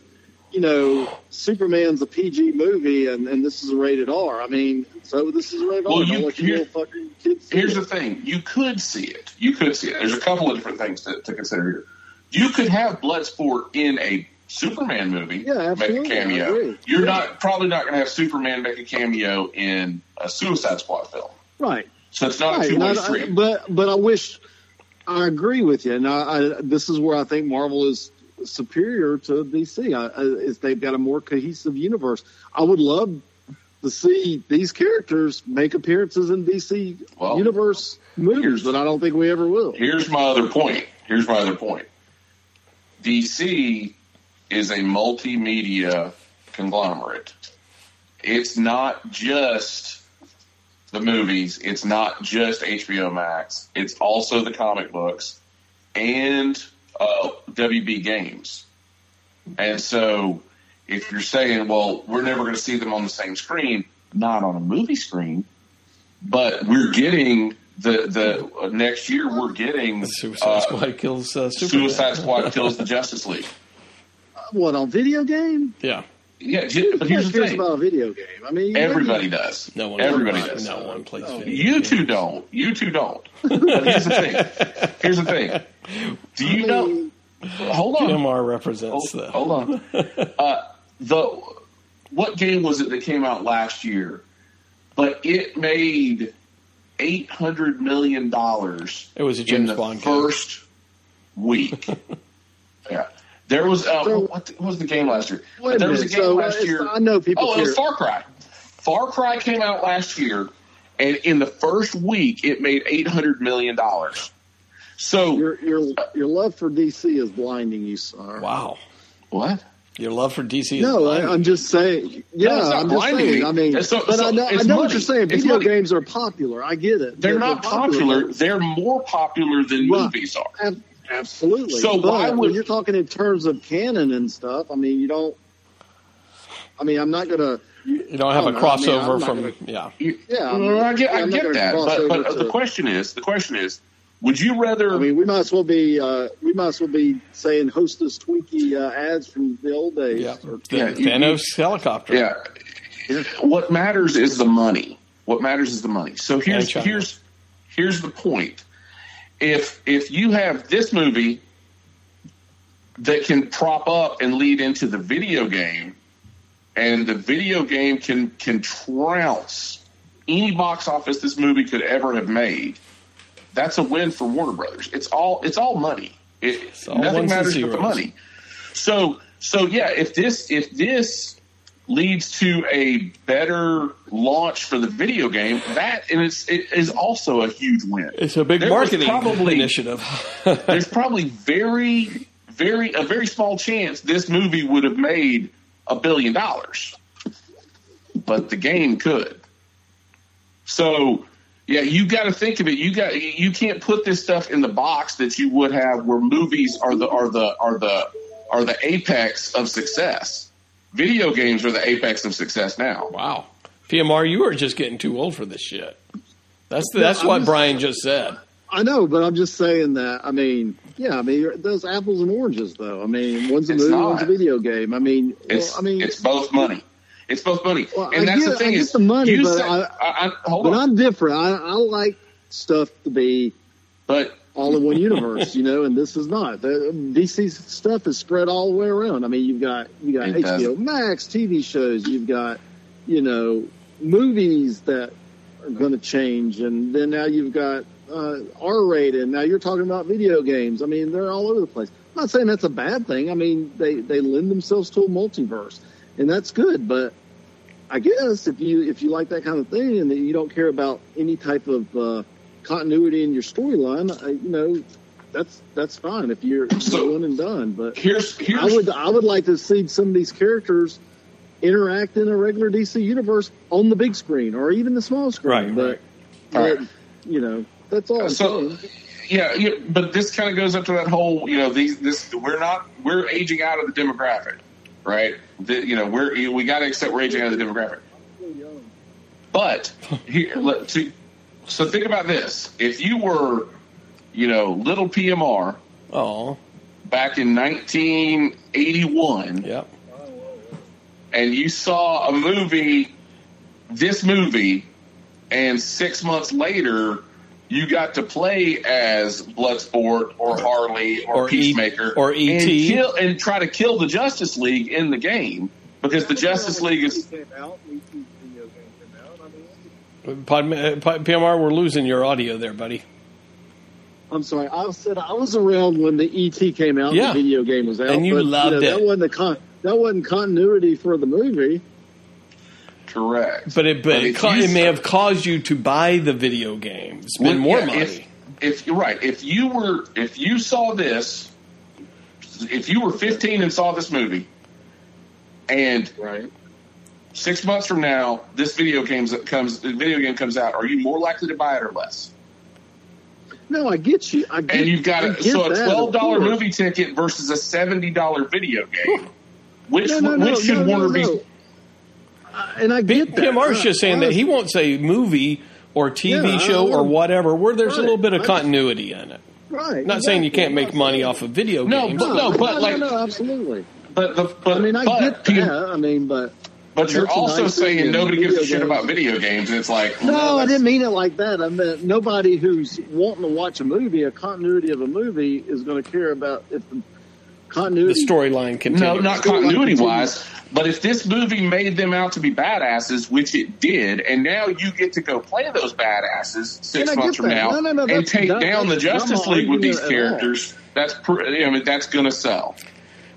you know, Superman's a PG movie and, and this is a rated R. I mean, so this is a rated Well, R. you- Don't let your here- little fucking kids see Here's it. the thing: you could see it. You could see it. There's a couple of different things to, to consider here. You could have Bloodsport in a Superman movie, Yeah, absolutely. make a cameo. You're Yeah. not probably not going to have Superman make a cameo in a Suicide Squad film. Right. So it's not a two And way I- street. but but I wish I agree with you. And I, I, this is where I think Marvel is superior to DC. I, is they've got a more cohesive universe. I would love to see these characters make appearances in DC Well, universe movies, but I don't think we ever will. Here's my other point. here's my other point. DC is a multimedia conglomerate. It's not just the movies. It's not just HBO Max. It's also the comic books and uh, WB games. And so, if you're saying, well, we're never going to see them on the same screen, not on a movie screen, but we're getting the the uh, next year we're getting Suicide uh, Squad kills uh, Superman. Suicide Squad kills the Justice League. What on video game? Yeah. Yeah, j- but Who here's the thing: about a video game? I mean, everybody does. No one. Everybody does. does. No one plays. Video You games. two don't. You two don't. But here's the thing. Here's the thing. Do you know? Hold on. PMR represents Hold, the. hold on. Uh, the what game was it that came out last year? But it made eight hundred million dollars. It was a in James the Bond game. first week. yeah, there was. Uh, So- what, what was the game last year? Wait a there was a game So, last year. I know people Oh, it was Far Cry. Far Cry came out last year, and in the first week, it made eight hundred million dollars. So Your your your love for DC is blinding you, sir. Wow. what? Your love for DC No, blinding. I, I'm just saying. Yeah, No, I'm just blinding saying. me. I mean, It's so- but so I know, I it's know what you're saying. It's Video money. games are popular. I get it. They're not popular. They're more popular than Right. movies are. Ab- Absolutely. So but why when would- you're talking in terms of canon and stuff? I mean, you don't. I mean, I'm not gonna. you don't have I a don't know. I mean, crossover I'm not from. gonna- Yeah. You- Yeah, I'm- well, I get, I I'm not get that, but, but to- the question is, the question is, would you rather? I mean, we might as well be. Uh, we might as well be saying Hostess Twinkie uh, ads from the old days. Yeah. Or- The Yeah, you- helicopter. Yeah. What matters is the money. What matters is the money. So here's here's here's the point. If if you have this movie that can prop up and lead into the video game, and the video game can can trounce any box office this movie could ever have made, that's a win for Warner Brothers. It's all it's all money. It, all nothing matters but the money. So so yeah, if this if this leads to a better launch for the video game, that and it's it is also a huge win. It's a big There marketing probably- initiative. There's probably very very a very small chance this movie would have made a billion dollars, but the game could. So yeah, you got to think of it. You got you can't put this stuff in the box that you would have where movies are the are the are the are the apex of success. Video games are the apex of success now. wow. PMR, you are just getting too old for this shit. That's the, No, that's I'm what just- Brian just said. I know, but I'm just saying that. I mean, yeah, I mean, you're- those apples and oranges, though. I mean, one's a It's movie, not. one's a video game. I mean, well, It's I mean, it's both money. It's both money, Well, and I that's get- the thing I get is the money, but said- I- I, I, hold but on, I'm different. I, I like stuff to be but all in one universe, you know, and this is not. The DC stuff is spread all the way around. I mean, you've got you got It HBO does. Max TV shows, you've got you know movies that are going to change, and then now you've got uh, R rated. Now you're talking about video games. I mean, they're all over the place. I'm not saying that's a bad thing. I mean, they they lend themselves to a multiverse, and that's good. But I guess if you if you like that kind of thing and that you don't care about any type of uh, continuity in your storyline, you know, that's that's fine if you're So- one and done. But here's here's I would I would like to see some of these characters interact in a regular DC universe on the big screen or even the small Right, screen. but, right. but Right. you know, that's all. So, saying. yeah, yeah, but this kind of goes up to that whole, you know, these this we're not we're aging out of the demographic, right? The, you know, we're we got to accept we're aging out of the demographic. But here, let, to, so think about this: if you were, you know, little PMR Oh, back in 1981, yep. and you saw a movie, this movie, and six months later, you got to play as Bloodsport or Harley or, Or E- Peacemaker or and, E.T.. kill, and try to kill the Justice League in the game because the Justice League is. Pod, uh, PMR, we're losing your audio there, buddy. I'm sorry. I said I was around when the ET came out. Yeah. the video game was out, And you but, loved know, it. That wasn't con- that wasn't continuity for the movie. Correct. But it but, it, ca- it may have caused you to buy the video game, spend Well, more yeah, money. if- if you're right, if you were, if you saw this, if you were 15 and saw this movie, and Right. Six months from now, this video games comes, the video game comes out, are you more likely to buy it or less? No, I get you. I get, And you've got I a, get so a twelve dollar movie ticket versus a seventy dollar video game. Which No, no, no, which should no, no, Warner no. be? Uh, and I get that. PMR's just saying that he Honestly. won't say movie or TV Yeah, show or whatever, where there's a little bit of I- continuity in it. Right. Not saying you can't make money off of video No, games. but- no, no, like- no, absolutely. But the but I mean, I but, get P- that. I mean, but but you're also merchandising saying nobody gives a shit games. about video games, and it's like no, I didn't mean it like that. I meant nobody who's wanting to watch a movie, a continuity of a movie, is going to care about if the the continuity. storyline continues. No, not continuity wise, But if this movie made them out to be badasses, which it did, and now you get to go play those badasses six And I get months from that. now No, no, no, and take that- down the Justice League with these it at all. characters, that's pr- I mean, that's going to sell.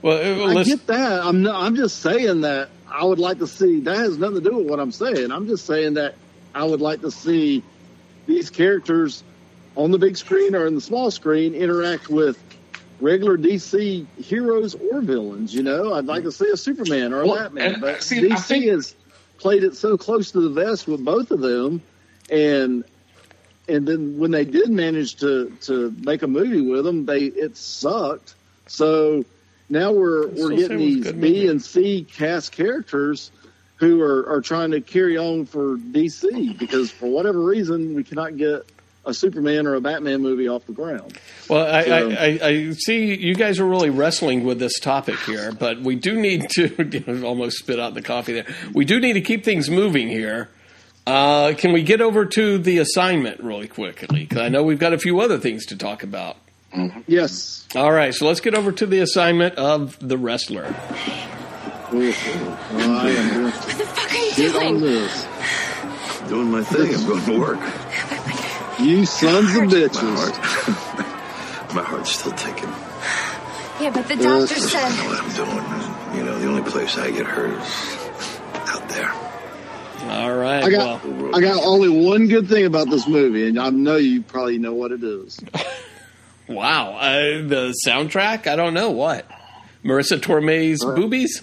Well, uh, I let's, get that. I'm not, I'm just saying that I would like to see. That has nothing to do with what I'm saying. I'm just saying that I would like to see these characters on the big screen or in the small screen interact with regular DC heroes or villains. You know, I'd like to see a Superman or a Well, Batman. But see, DC think- has played it so close to the vest with both of them, and and then when they did manage to to make a movie with them, they it sucked. So now we're we're getting say it was a these B and C cast characters who are are trying to carry on for DC because for whatever reason we cannot get a Superman or a Batman movie off the ground. Well, I, So- I, I, I see you guys are really wrestling with this topic here, but we do need to almost spit out the coffee there. We do need to keep things moving here. Uh, can we get over to the assignment really quickly? Because I know we've got a few other things to talk about. Yes. All right, so let's get over to the assignment of the wrestler. Oof. Well, I am going to What the fuck are you get on doing? this. Doing my thing. I'm going to work. You sons of My bitches. heart. my heart's still ticking. Yeah, but the Uh, doctor I said. know what I'm doing. You know, the only place I get hurt is out there. All right, I got well, I got only one good thing about this movie, and I know you probably know what it is. wow, uh, the soundtrack. I don't know what. Marisa Tomei's boobies.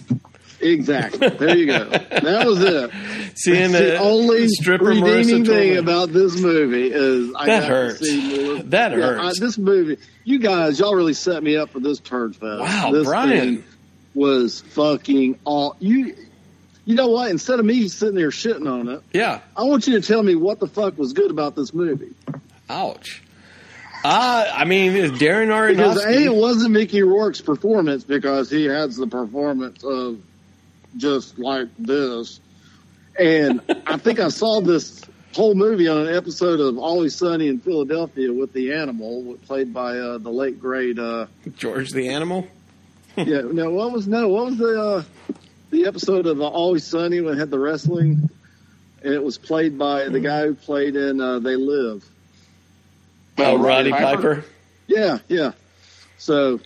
Exactly. There you go. That was it. Seeing That's the only stripper redeeming Marisa thing about this movie is I That got hurts. To see Melissa- That Yeah, hurts. I- this movie, you guys, y'all really set me up for this turd fest. Wow, this Brian. thing was fucking all you. You know what? Instead of me sitting there shitting on it, Yeah. I want you to tell me what the fuck was good about this movie. Ouch. Uh, I mean, it's Darren Because A, it wasn't Mickey Rourke's performance because he has the performance of just like this. And I think I saw this whole movie on an episode of Always Sunny in Philadelphia with the animal, played by uh, the late great. Uh, George the Animal. yeah, no, what was no, what was the uh, the episode of uh, Always Sunny when it had the wrestling? And it was played by the guy who played in uh, They Live. Oh, Roddy Piper. Yeah, yeah. So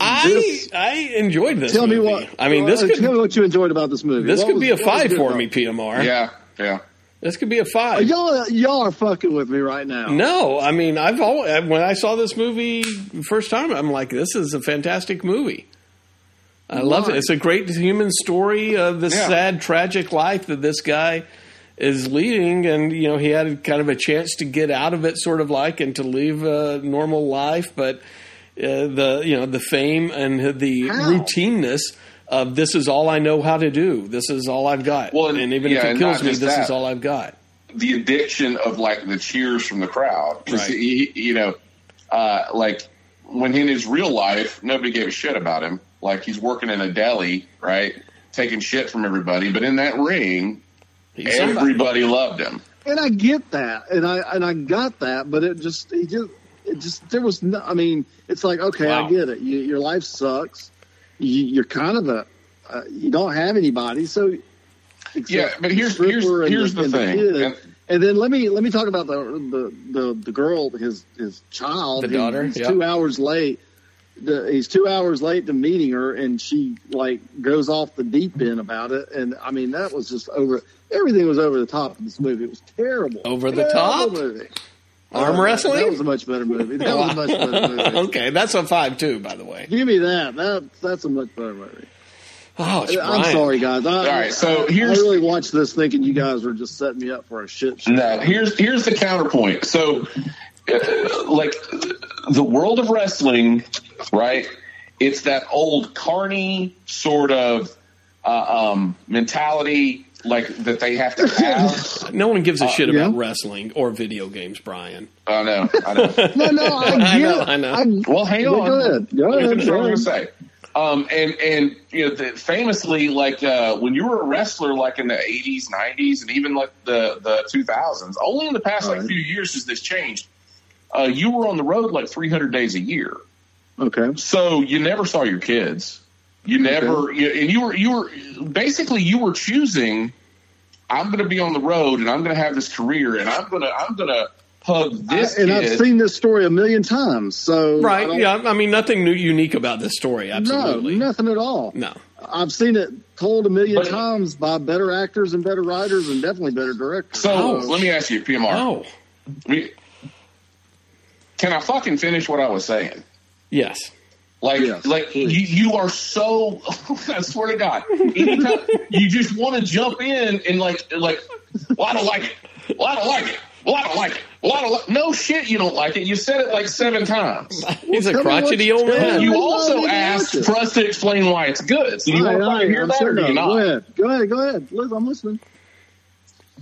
I This- I enjoyed this. tell me what. I mean, this uh, could tell me what you enjoyed about this movie. this What could was- be a five for about me. PMR. Yeah, yeah. This could be a Uh, five. Y'all, y'all are fucking with me right now. No, I mean, I've always when I saw this movie first time, I'm like, this is a fantastic movie. I love it. It's a great human story of the Yeah. sad, tragic life that this guy is leading, and you know, he had kind of a chance to get out of it, sort of like, and to live a normal life, but uh, the you know the fame and the How? routineness of this is all I know how to do. This is all I've got, Well, and- and even yeah, if it kills me, this that. is all I've got. the addiction of like the cheers from the crowd. 'Cause Right. you know, uh, like when in his real life, nobody gave a shit about him. Like he's working in a deli, right, taking shit from everybody. But in that ring, somebody. everybody loved him. and I get that, and I and I got that, but it just it just it just there was no. I mean, it's like okay, Wow. I get it. You, your life sucks. You, you're kind of a uh, you don't have anybody, so Yeah, but here's- stripper here's- here's the and thing. kid. And- And then let me let me talk about the the the, the girl, his his child, The daughter, He's yeah. two hours late. The, he's two hours late to meeting her, and she like goes off the deep end about it. And I mean, that was just over. Everything was over the top in this movie. It was terrible. Over the Terrible top? Movie. Arm Uh, wrestling? That was a much better movie. That was a much better movie. okay, that's a five too, by the way. Give me that. That that's a much better movie. Oh, it's I'm Brian. sorry, guys. I, All right, so I- here's- I really watched this thinking you guys were just setting me up for a shit show. No, here's here's the counterpoint. So, like the world of wrestling, right? It's that old carny sort of uh, um, mentality, like that they have to have. No one gives a shit about yeah. wrestling or video games, Brian. I know, I know. No, no, I, I get know. I know. I'm- Well, hang Go on. ahead. Go ahead. finish what Go I'm going to ahead. say. Um, and and you know, the, famously, like uh, when you were a wrestler, like in the '80s, '90s, and even like the the 2000s, only in the past like Right. few years has this changed. Uh, you were on the road like 300 days a year, Okay. so you never saw your kids. You never, you, and you were you were basically you were choosing. I'm going to be on the road, and I'm going to have this career, and I'm going to I'm going to hug this and kid. I've seen this story a million times. So Right? don't- Yeah. I mean, nothing new, unique about this story. Absolutely. No, nothing at all. No. I've seen it told a million But- times by better actors and better writers and definitely better directors. so Oh. let me ask you, PMR. Oh, We- Can I fucking finish what I was saying? yes. Like, Yes, like you, please. you are so. I swear to God, anytime you just want to jump in and like, like, well, I don't like it. Well, I don't like it. Well, I don't like it. Well, I don't like. No shit, you don't like it. You said it like seven times. He's a crotchety old man. You also asked for us to explain why it's good. So you All want right, to all right, hear I'm that or do you not? Go ahead. Go ahead. Go ahead. Liz, I'm listening.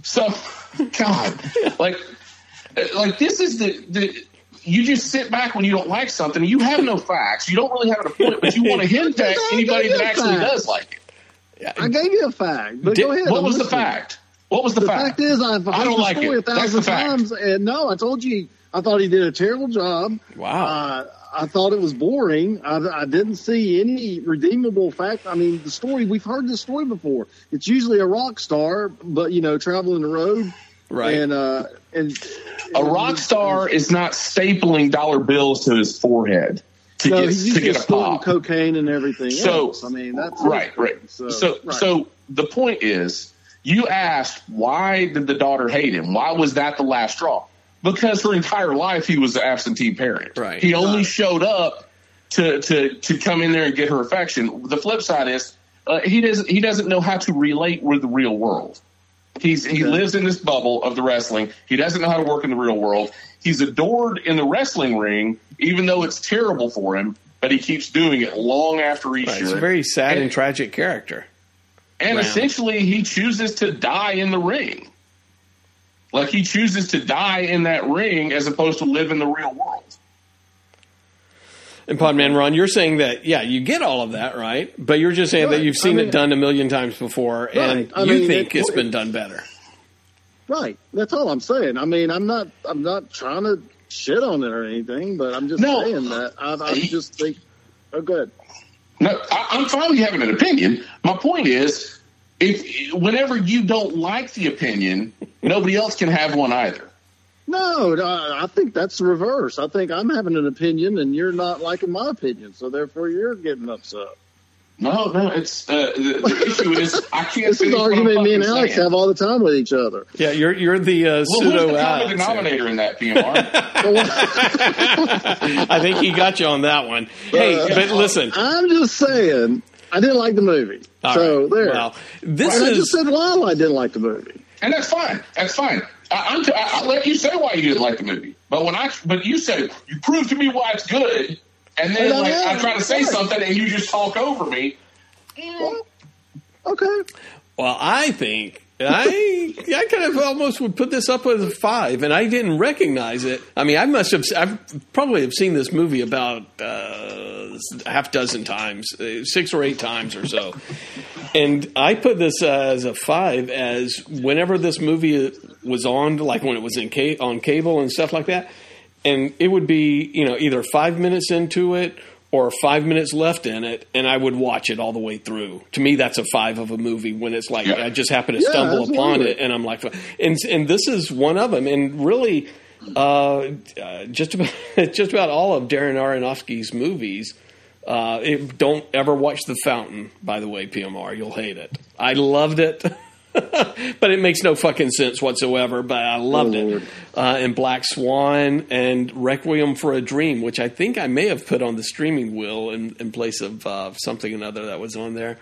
So, God, like, like this is the the. You just sit back when you don't like something. You have no facts. You don't really have an point, but you want to hint at anybody that actually does like it. I gave you a fact, but Did- go ahead. what I'm was the fact? What was the, fact? The fact? fact is, I've heard I don't the like story it. a thousand times, and no, I told you, I thought he did a terrible job. Wow. Uh, I thought it was boring. I, I didn't see any redeemable fact. I mean, the story we've heard this story before. It's usually a rock star, but you know, traveling the road, Right. And uh, and A rock star is not stapling dollar bills to his forehead to no, get he's to get a pop. cocaine and everything So- else. I mean, that's. Right, right. So, so, right. the point is, you asked why did the daughter hate him? Why was that the last straw? Because her entire life he was an absentee parent. Right. He only Right. showed up to to to come in there and get her affection. The flip side is uh, he doesn't he doesn't know how to relate with the real world. He's he lives in this bubble of the wrestling. He doesn't know how to work in the real world. He's adored in the wrestling ring, even though it's terrible for him. But he keeps doing it long after he Right. should. It's a very sad And- and tragic character. and Round. essentially, he chooses to die in the ring. Like he chooses to die in that ring as opposed to live in the real world. And Podman Ron, you're saying that, yeah, you get all of that, right? But you're just saying that you've seen I it done a million times before, and I you mean, think it- it's been done better. Right. That's all I'm saying. I mean, I'm not. I'm not trying to shit on it or anything, but I'm just No. saying that I, I just think. Oh, good. No, I, I'm finally having an opinion. My point is, if whenever you don't like the opinion, nobody else can have one either. No, no, I think that's the reverse. I think I'm having an opinion and you're not liking my opinion, so therefore you're getting upset. No, no, it's uh, the, the issue is I can't. This is finish the argument me and Alex saying. have all the time with each other. Yeah, you're you're the uh, Well, who's pseudo the Alex denominator in that PMR? I think he got you on that one. Hey, Uh, but listen, I'm just saying I didn't like the movie. all so right. there. Well, this and I just said why I didn't like the movie. And that's fine. That's fine. I, I'm t- I, I'll let you say why you didn't like the movie, but when I but you said you prove to me why it's good, and then And I like I have, try to say something and you just talk over me. Okay. Well, I think I I kind of almost would put this up as a five, and I didn't recognize it. I mean, I must have I probably have seen this movie about uh, half dozen times, uh, six or eight times or so, and I put this as a five as whenever this movie was on, like when it was in ca- on cable and stuff like that, and it would be you know either five minutes into it or five minutes left in it, and I would watch it all the way through. To me, that's a five of a movie when it's like Yeah. I just happen to Yeah, stumble upon it, and I'm like, and and this is one of them, and really, uh, uh, just about just about all of Darren Aronofsky's movies. Uh, it, don't ever watch The Fountain, by the way, PMR. You'll hate it. I loved it. but it makes no fucking sense whatsoever. But I loved Oh, it. Lord. Uh, and Black Swan and Requiem for a Dream, which I think I may have put on the streaming wheel in, in place of uh, something another that was on there.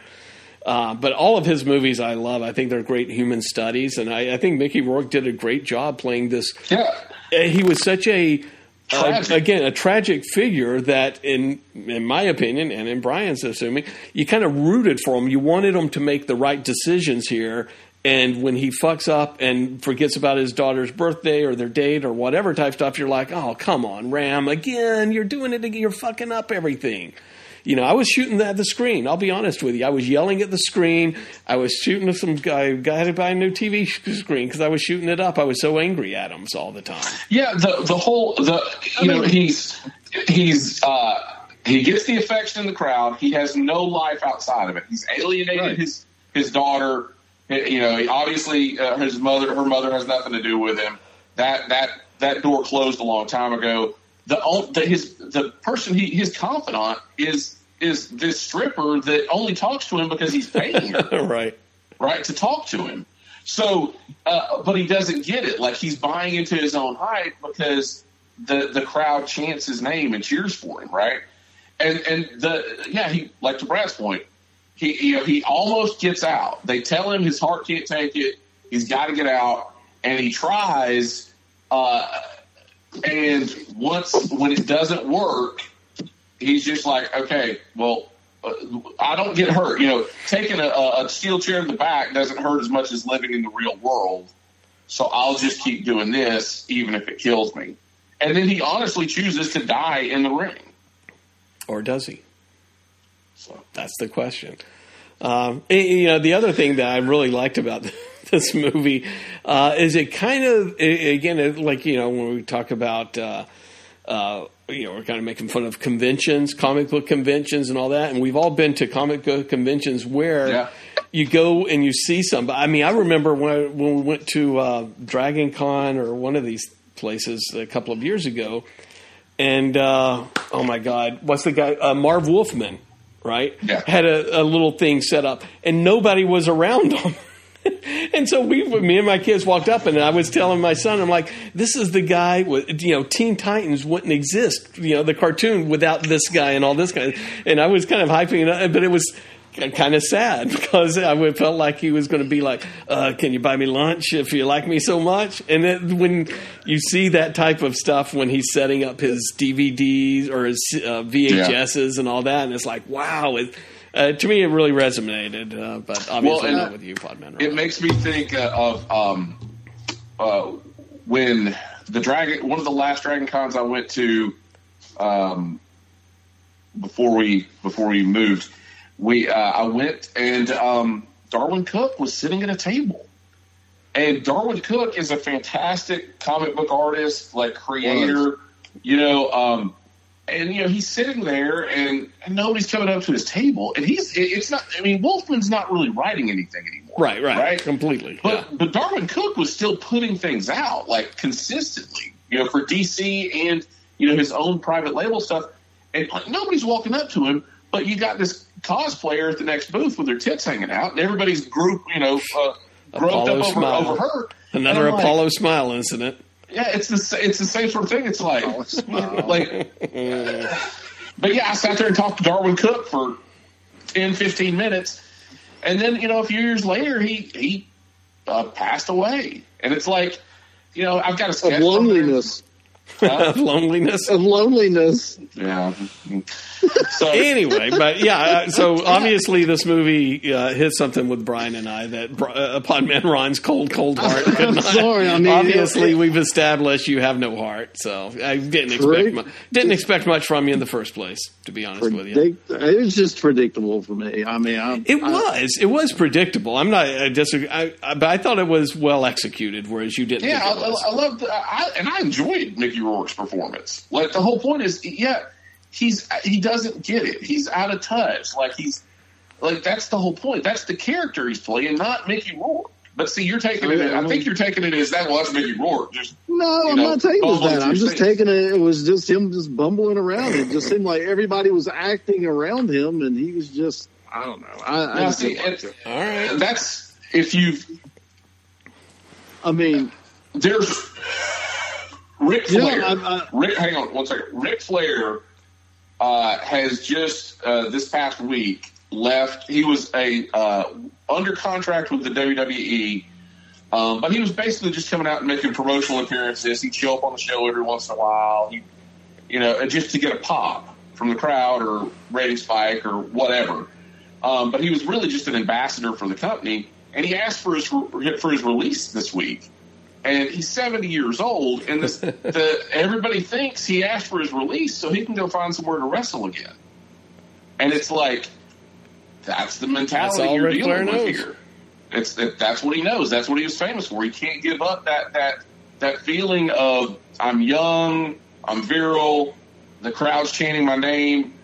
Uh, but all of his movies I love. I think they're great human studies, and I, I think Mickey Rourke did a great job playing this. Yeah. Uh, He was such a Uh, tragic. again a tragic figure that, in in my opinion, and in Brian's assuming, you kind of rooted for him. You wanted him to make the right decisions here. And when he fucks up and forgets about his daughter's birthday or their date or whatever type stuff, you're like, oh, come on, Ram, again, you're doing it again. You're fucking up everything. You know, I was shooting at the screen. I'll be honest with you. I was yelling at the screen. I was shooting at some guy, guy had to buy a new TV screen because I was shooting it up. I was so angry at him all the time. Yeah, the the whole the you know he's he's uh he gets the affection in the crowd. He has no life outside of it. He's alienated Right. his his daughter. You know, obviously uh, his mother her mother has nothing to do with him. That that that door closed a long time ago. The, his the person he his confidant is is this stripper that only talks to him because he's paying her right. right, to talk to him. So, uh, but he doesn't get it. Like he's buying into his own hype because the the crowd chants his name and cheers for him, right? And and the yeah, he like to Brad's point, he you know he almost gets out. They tell him his heart can't take it. He's got to get out, and he tries. Uh, and once when it doesn't work, he's just like, okay, well, uh, I don't get hurt. You know, taking a, a steel chair in the back doesn't hurt as much as living in the real world. So I'll just keep doing this, even if it kills me. And then he honestly chooses to die in the ring. Or does he? So That's the question. Um, and, you know, the other thing that I really liked about this movie uh, is it kind of, again, it- like, you know, when we talk about, uh, uh, you know, we're kind of making fun of conventions, comic book conventions and all that. And we've all been to comic book conventions where Yeah. you go and you see somebody. I mean, I remember when, I, when we went to uh, Dragon Con or one of these places a couple of years ago. And, uh, oh my God, what's the guy? Uh, Marv Wolfman right? Yeah. Had a, a little thing set up, and nobody was around them. And so we, me and my kids walked up, and I was telling my son, I'm like, "This is the guy with, you know, Teen Titans wouldn't exist, you know, the cartoon without this guy and all this guy." And I was kind of hyping it up, but it was kind of sad because I would- felt like he was going to be like, uh, "Can you buy me lunch if you like me so much?" And then when you see that type of stuff when he's setting up his DVDs or his uh, VHSs and all that, and it's like, wow, it, uh, to me it really resonated. Uh, but obviously and- not with you, Podman. it makes me think uh, of um, uh, when the dragon, one of the last Dragon Cons I went to um, before we before we moved. We uh, I went and um, Darwyn Cooke was sitting at a table, and Darwyn Cooke is a fantastic comic book artist, like creator, you know. Um, and you know he's sitting there, and, nobody's coming up to his table, and he's it's not. I mean, Wolfman's not really writing anything anymore, right, right, Right, completely. but yeah. but Darwyn Cooke was still putting things out like consistently, you know, for DC and you know his own private label stuff, and nobody's walking up to him. But you got this cosplayer at the next booth with their tits hanging out, and everybody's group, you know, uh, groped up over, over her. Another I'm like, Apollo smile incident. Yeah, it's the it's the same sort of thing. It's like like, but yeah, I sat there and talked to Darwyn Cooke for 10, 15 minutes, and then you know a few years later he he uh, passed away, and it's like you know I've got a Of sketch loneliness. of loneliness. Of loneliness. Yeah. So anyway, but yeah, uh, so obviously this movie uh, hit something with Brian and I that Bri- uh, Podman Ron's cold, cold heart. I'm not- sorry, I mean, obviously it- we've established you have no heart, so I didn't expect Right. mu- didn't expect much from you in the first place. To be honest with you, it was just predictable for me. I mean, I, it I- was it was predictable. I'm not I disagree, I, I, but I thought it was well executed, whereas you didn't. yeah, I, think it was. I, I loved I, and I enjoyed Mickey Rourke's performance. Like the whole point is, yeah, he's he doesn't get it. He's out of touch. Like he's like that's the whole point. That's the character he's playing, not Mickey Rourke. But see, you're taking it. I think you're taking it as that. Well, that's Mickey Rourke. Just No, you I'm know, not taking it as that. I'm just things. taking it. It was just him just bumbling around. It just seemed like everybody was acting around him, and he was just. I don't know. I, I Now, just see, didn't like it. All right. that's if you've I mean, there's Ric Yeah, Flair. I- I- Rick, hang on one second. Ric Flair uh, has just uh, this past week left. He was a uh, under contract with the WWE, um, but he was basically just coming out and making promotional appearances. He'd show up on the show every once in a while. He, you know, just to get a pop from the crowd or rating spike or whatever. Um, but he was really just an ambassador for the company, and he asked for his for his release this week. And he's seventy years old, and this, the, everybody thinks he asked for his release so he can go find somewhere to wrestle again. And it's like that's the mentality That's you're Ric Flair dealing with knows. here. It's that, that's what he knows. That's what he was famous for. He can't give up that that that feeling of I'm young, I'm virile, the crowd's chanting my name.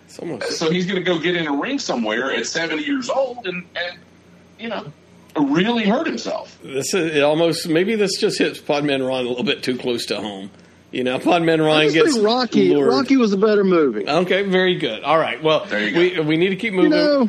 So he's going to go get in a ring somewhere at 70 years old and, and you know, really hurt himself. this is it almost maybe this just hits Podman Ron a little bit too close to home. You know, Podman I Ron just gets Rocky. lured. Rocky was a better movie. Okay, very good. All right. Well, There you we we need to keep moving. You know,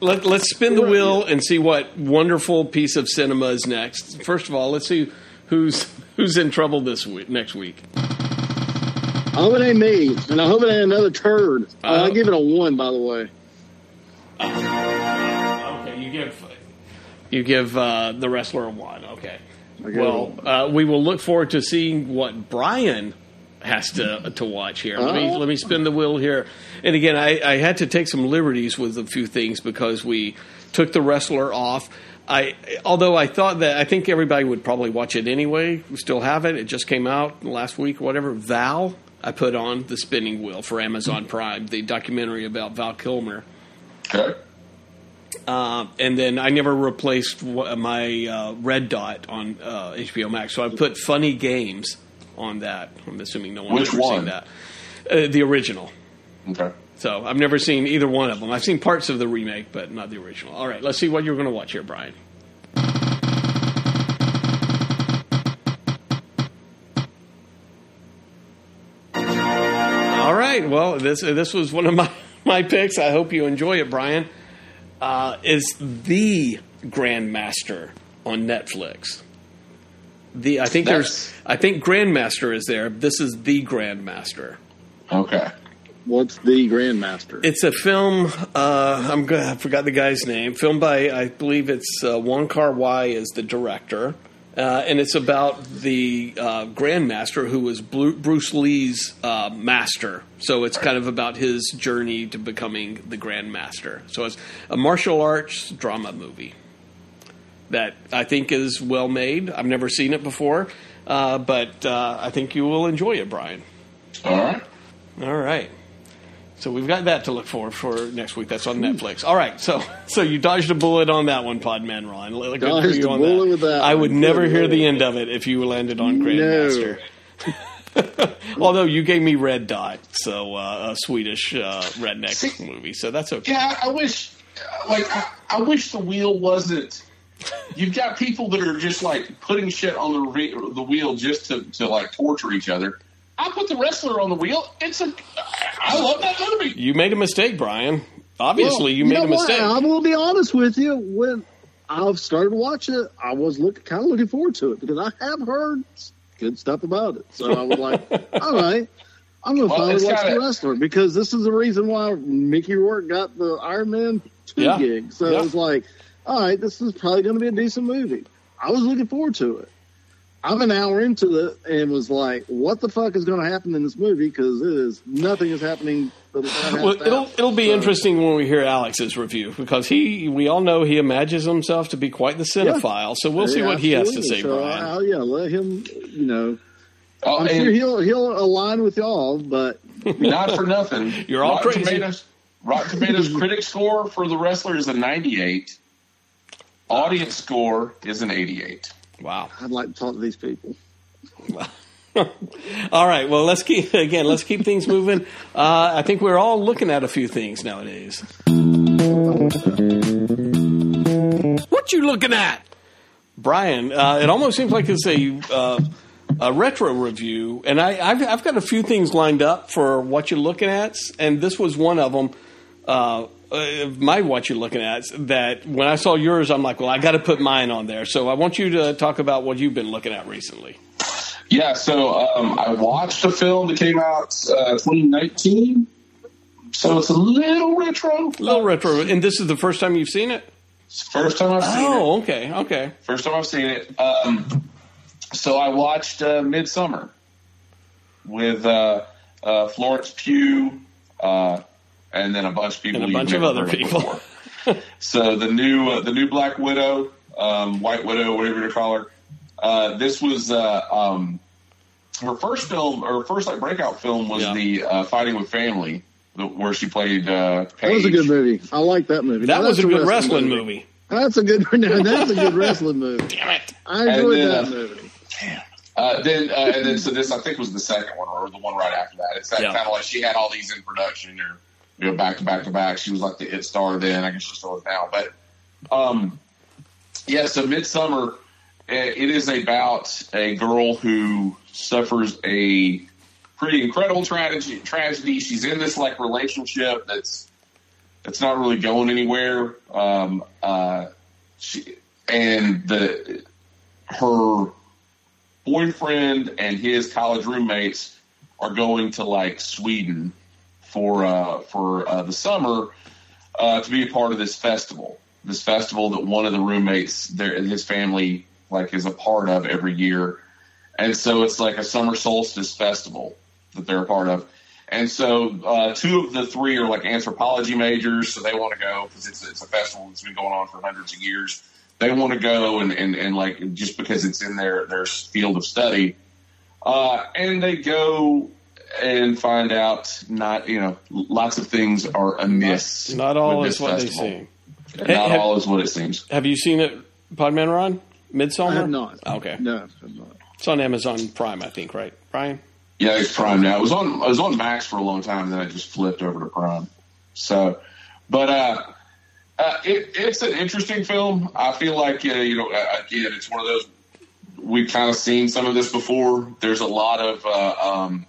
Let, let's spin the wheel and see what wonderful piece of cinema is next. First of all, let's see who's who's in trouble this week. Next week. I hope it ain't me, and I hope it ain't another turd. Uh, I give it a one, by the way. Okay, you give you give uh, the wrestler a one. Okay. Well, uh, we will look forward to seeing what Brian has to to watch here. Let me Oh. let me spin the wheel here. And again, I, I had to take some liberties with a few things because we took the wrestler off. I although I thought that I think everybody would probably watch it anyway. We still have it. It just came out last week, whatever. Val, I put on the spinning wheel for Amazon Prime, the documentary about Val Kilmer. Okay. Uh, and then I never replaced my uh, red dot on uh, HBO Max, so I put Funny Games on that. I'm assuming no one's Which ever one? seen that. Uh, the original. Okay. So I've never seen either one of them. I've seen parts of the remake, but not the original. All right, let's see what you're going to watch here, Brian. All right. Well, this this was one of my my picks. I hope you enjoy it, Brian. Uh, is the Grandmaster on Netflix? The I think there's I think Grandmaster is there. This is the Grandmaster. Okay. What's the Grandmaster? It's a film. Uh, I'm. I forgot the guy's name. Film by, I believe it's uh, Wong Kar Wai is the director, uh, and it's about the uh, Grandmaster who was Bruce Lee's uh, master. So it's kind of about his journey to becoming the Grandmaster. So it's a martial arts drama movie that I think is well made. I've never seen it before, uh, but uh, I think you will enjoy it, Brian. All right. All right. So we've got that to look for for next week. That's on Netflix. All right. So so you dodged a bullet on that one, Podman Ron. Good for Dodged you on bullet with that I would one. never hear the end of it if you landed on Grandmaster. Although you gave me Red Dot, so uh, a Swedish uh, redneck See- movie, so that's okay. Yeah, I wish, like, I, I wish the wheel wasn't. You've got people that are just like putting shit on the re- the wheel just to, to like torture each other. I put the wrestler on the wheel. It's a. I love that movie. You made a mistake, Brian. Obviously, Well, you made know a mistake. What? I will be honest with you. When I've started watching it, I was look, kind of looking forward to it because I have heard good stuff about it. So I was like, all right, I'm going to Well, finally watch gotta- the wrestler because this is the reason why Mickey Rourke got the Iron Man 2 Yeah. gig. So Yeah. was like, all right, this is probably going to be a decent movie. I was looking forward to it. I'm an hour into it and was like, what the fuck is going to happen in this movie? Because it is nothing is happening. For the front half Well, it'll it'll be So- interesting when we hear Alex's review because he we all know he imagines himself to be quite the cinephile. So we'll see Yeah, what he has to say, So, Brian. I'll, yeah, let him. You know, Oh, I'm sure he'll he'll align with y'all, but not for nothing. You're all Rotten crazy. Tomatoes, Rotten Tomatoes critic score for the wrestler is a 98. Audience score is an 88. Wow. I'd like to talk to these people. All right. Well, let's keep again. Let's keep things moving. Uh, I think we're all looking at a few things nowadays. What you looking at, Brian? Uh, it almost seems like it's a uh, a retro review, and I, I've, I've got a few things lined up for what you're looking at, and this was one of them. Uh, my what you're looking at that when I saw yours, I'm like, well, I got to put mine on there. So I want you to talk about what you've been looking at recently. Yeah, so um, I watched a film that came out uh, 2019. So it's a little retro. A little retro, and this is the first time you've seen it. It's the first time I've seen it. Oh, okay, okay. First time I've seen it. Um, so I watched uh, Midsommar with uh, uh, Florence Pugh, uh, and then a bunch of people. And a bunch of other people. so the new uh, the new Black Widow, um, White Widow, whatever you call her. Uh, this was uh, um, her first film, or her first like breakout film was Yeah. the uh, Fighting with Family, the, where she played. Uh, That was a good movie. I like that movie. That Now, was a good wrestling movie. That's a good. No, that's a good wrestling movie. Damn it! I enjoyed then, that uh, movie. Uh, then uh, and then so this I think was the second one or the one right after that. It's that Yeah. kind of like she had all these in production or you know back to back to back. She was like the it star then. I guess she still is now. But um, yeah. So Midsommar, eh, it is about a girl who suffers a pretty incredible tragedy. Tragedy. She's in this like relationship that's that's not really going anywhere. Um, uh, she and the her boyfriend and his college roommates are going to like Sweden for uh, for uh, the summer uh, to be a part of this festival. This festival that one of the roommates, their his family, like is a part of every year, and so it's like a summer solstice festival that they're a part of. And so uh, two of the three are like anthropology majors, so they want to go because it's it's a festival that's been going on for hundreds of years. They want to go and, and, and like just because it's in their their field of study, uh, and they go and find out not you know lots of things are amiss. Not all with is what festival. they seem. Not Have- all is what it seems. Have you seen it, Podman Ron? Midsommar? I have not. Okay. No, I'm not. It's on Amazon Prime, I think, right, Brian? Yeah, it's Prime now. It was on. It was on Max for a long time, and then I just flipped over to Prime. So, but uh, uh, it, it's an interesting film. I feel like uh, you know, uh, again, it's one of those we've kind of seen some of this before. There's a lot of uh, um,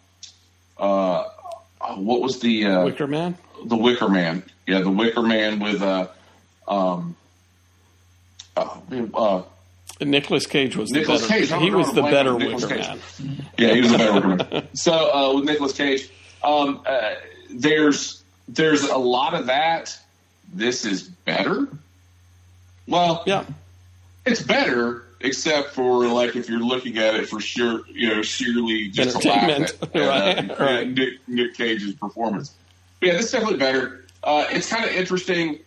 uh, what was the uh, Wicker Man? the Wicker Man? Yeah, the Wicker Man with uh, um, uh, uh, Nicolas Cage was the better. Cage. He was the better Wicker Cage. Man. Yeah, he was a better Wicker Man. So uh, with Nicolas Cage, um, uh, there's there's a lot of that. This is better. Well, Yeah. it's better, except for like if you're looking at it for sure, you know, sheerly just Entertainment. at, Right, uh, right. Nick, Nick Cage's performance. But yeah, this is definitely better. Uh, it's kind of interesting.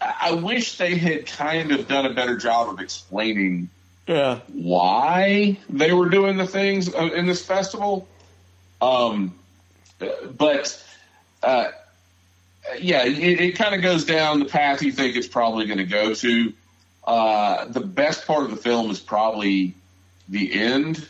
I wish they had kind of done a better job of explaining Yeah. why they were doing the things uh, in this festival. Um, but uh, yeah, it, it kind of goes down the path you think it's probably going to go to. Uh, the best part of the film is probably the end.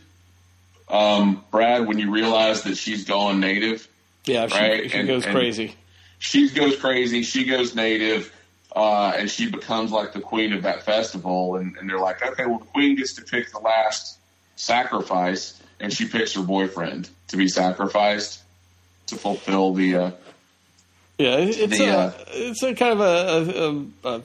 Um, Brad, when you realize that she's gone native, Yeah, she, Right, she and- goes and- crazy. she goes crazy. She goes native, uh, and she becomes like the queen of that festival. And, and they're like, okay, well, the queen gets to pick the last sacrifice, and she picks her boyfriend to be sacrificed to fulfill the. Uh, Yeah, it's The, a uh, it's a kind of a, a, a, a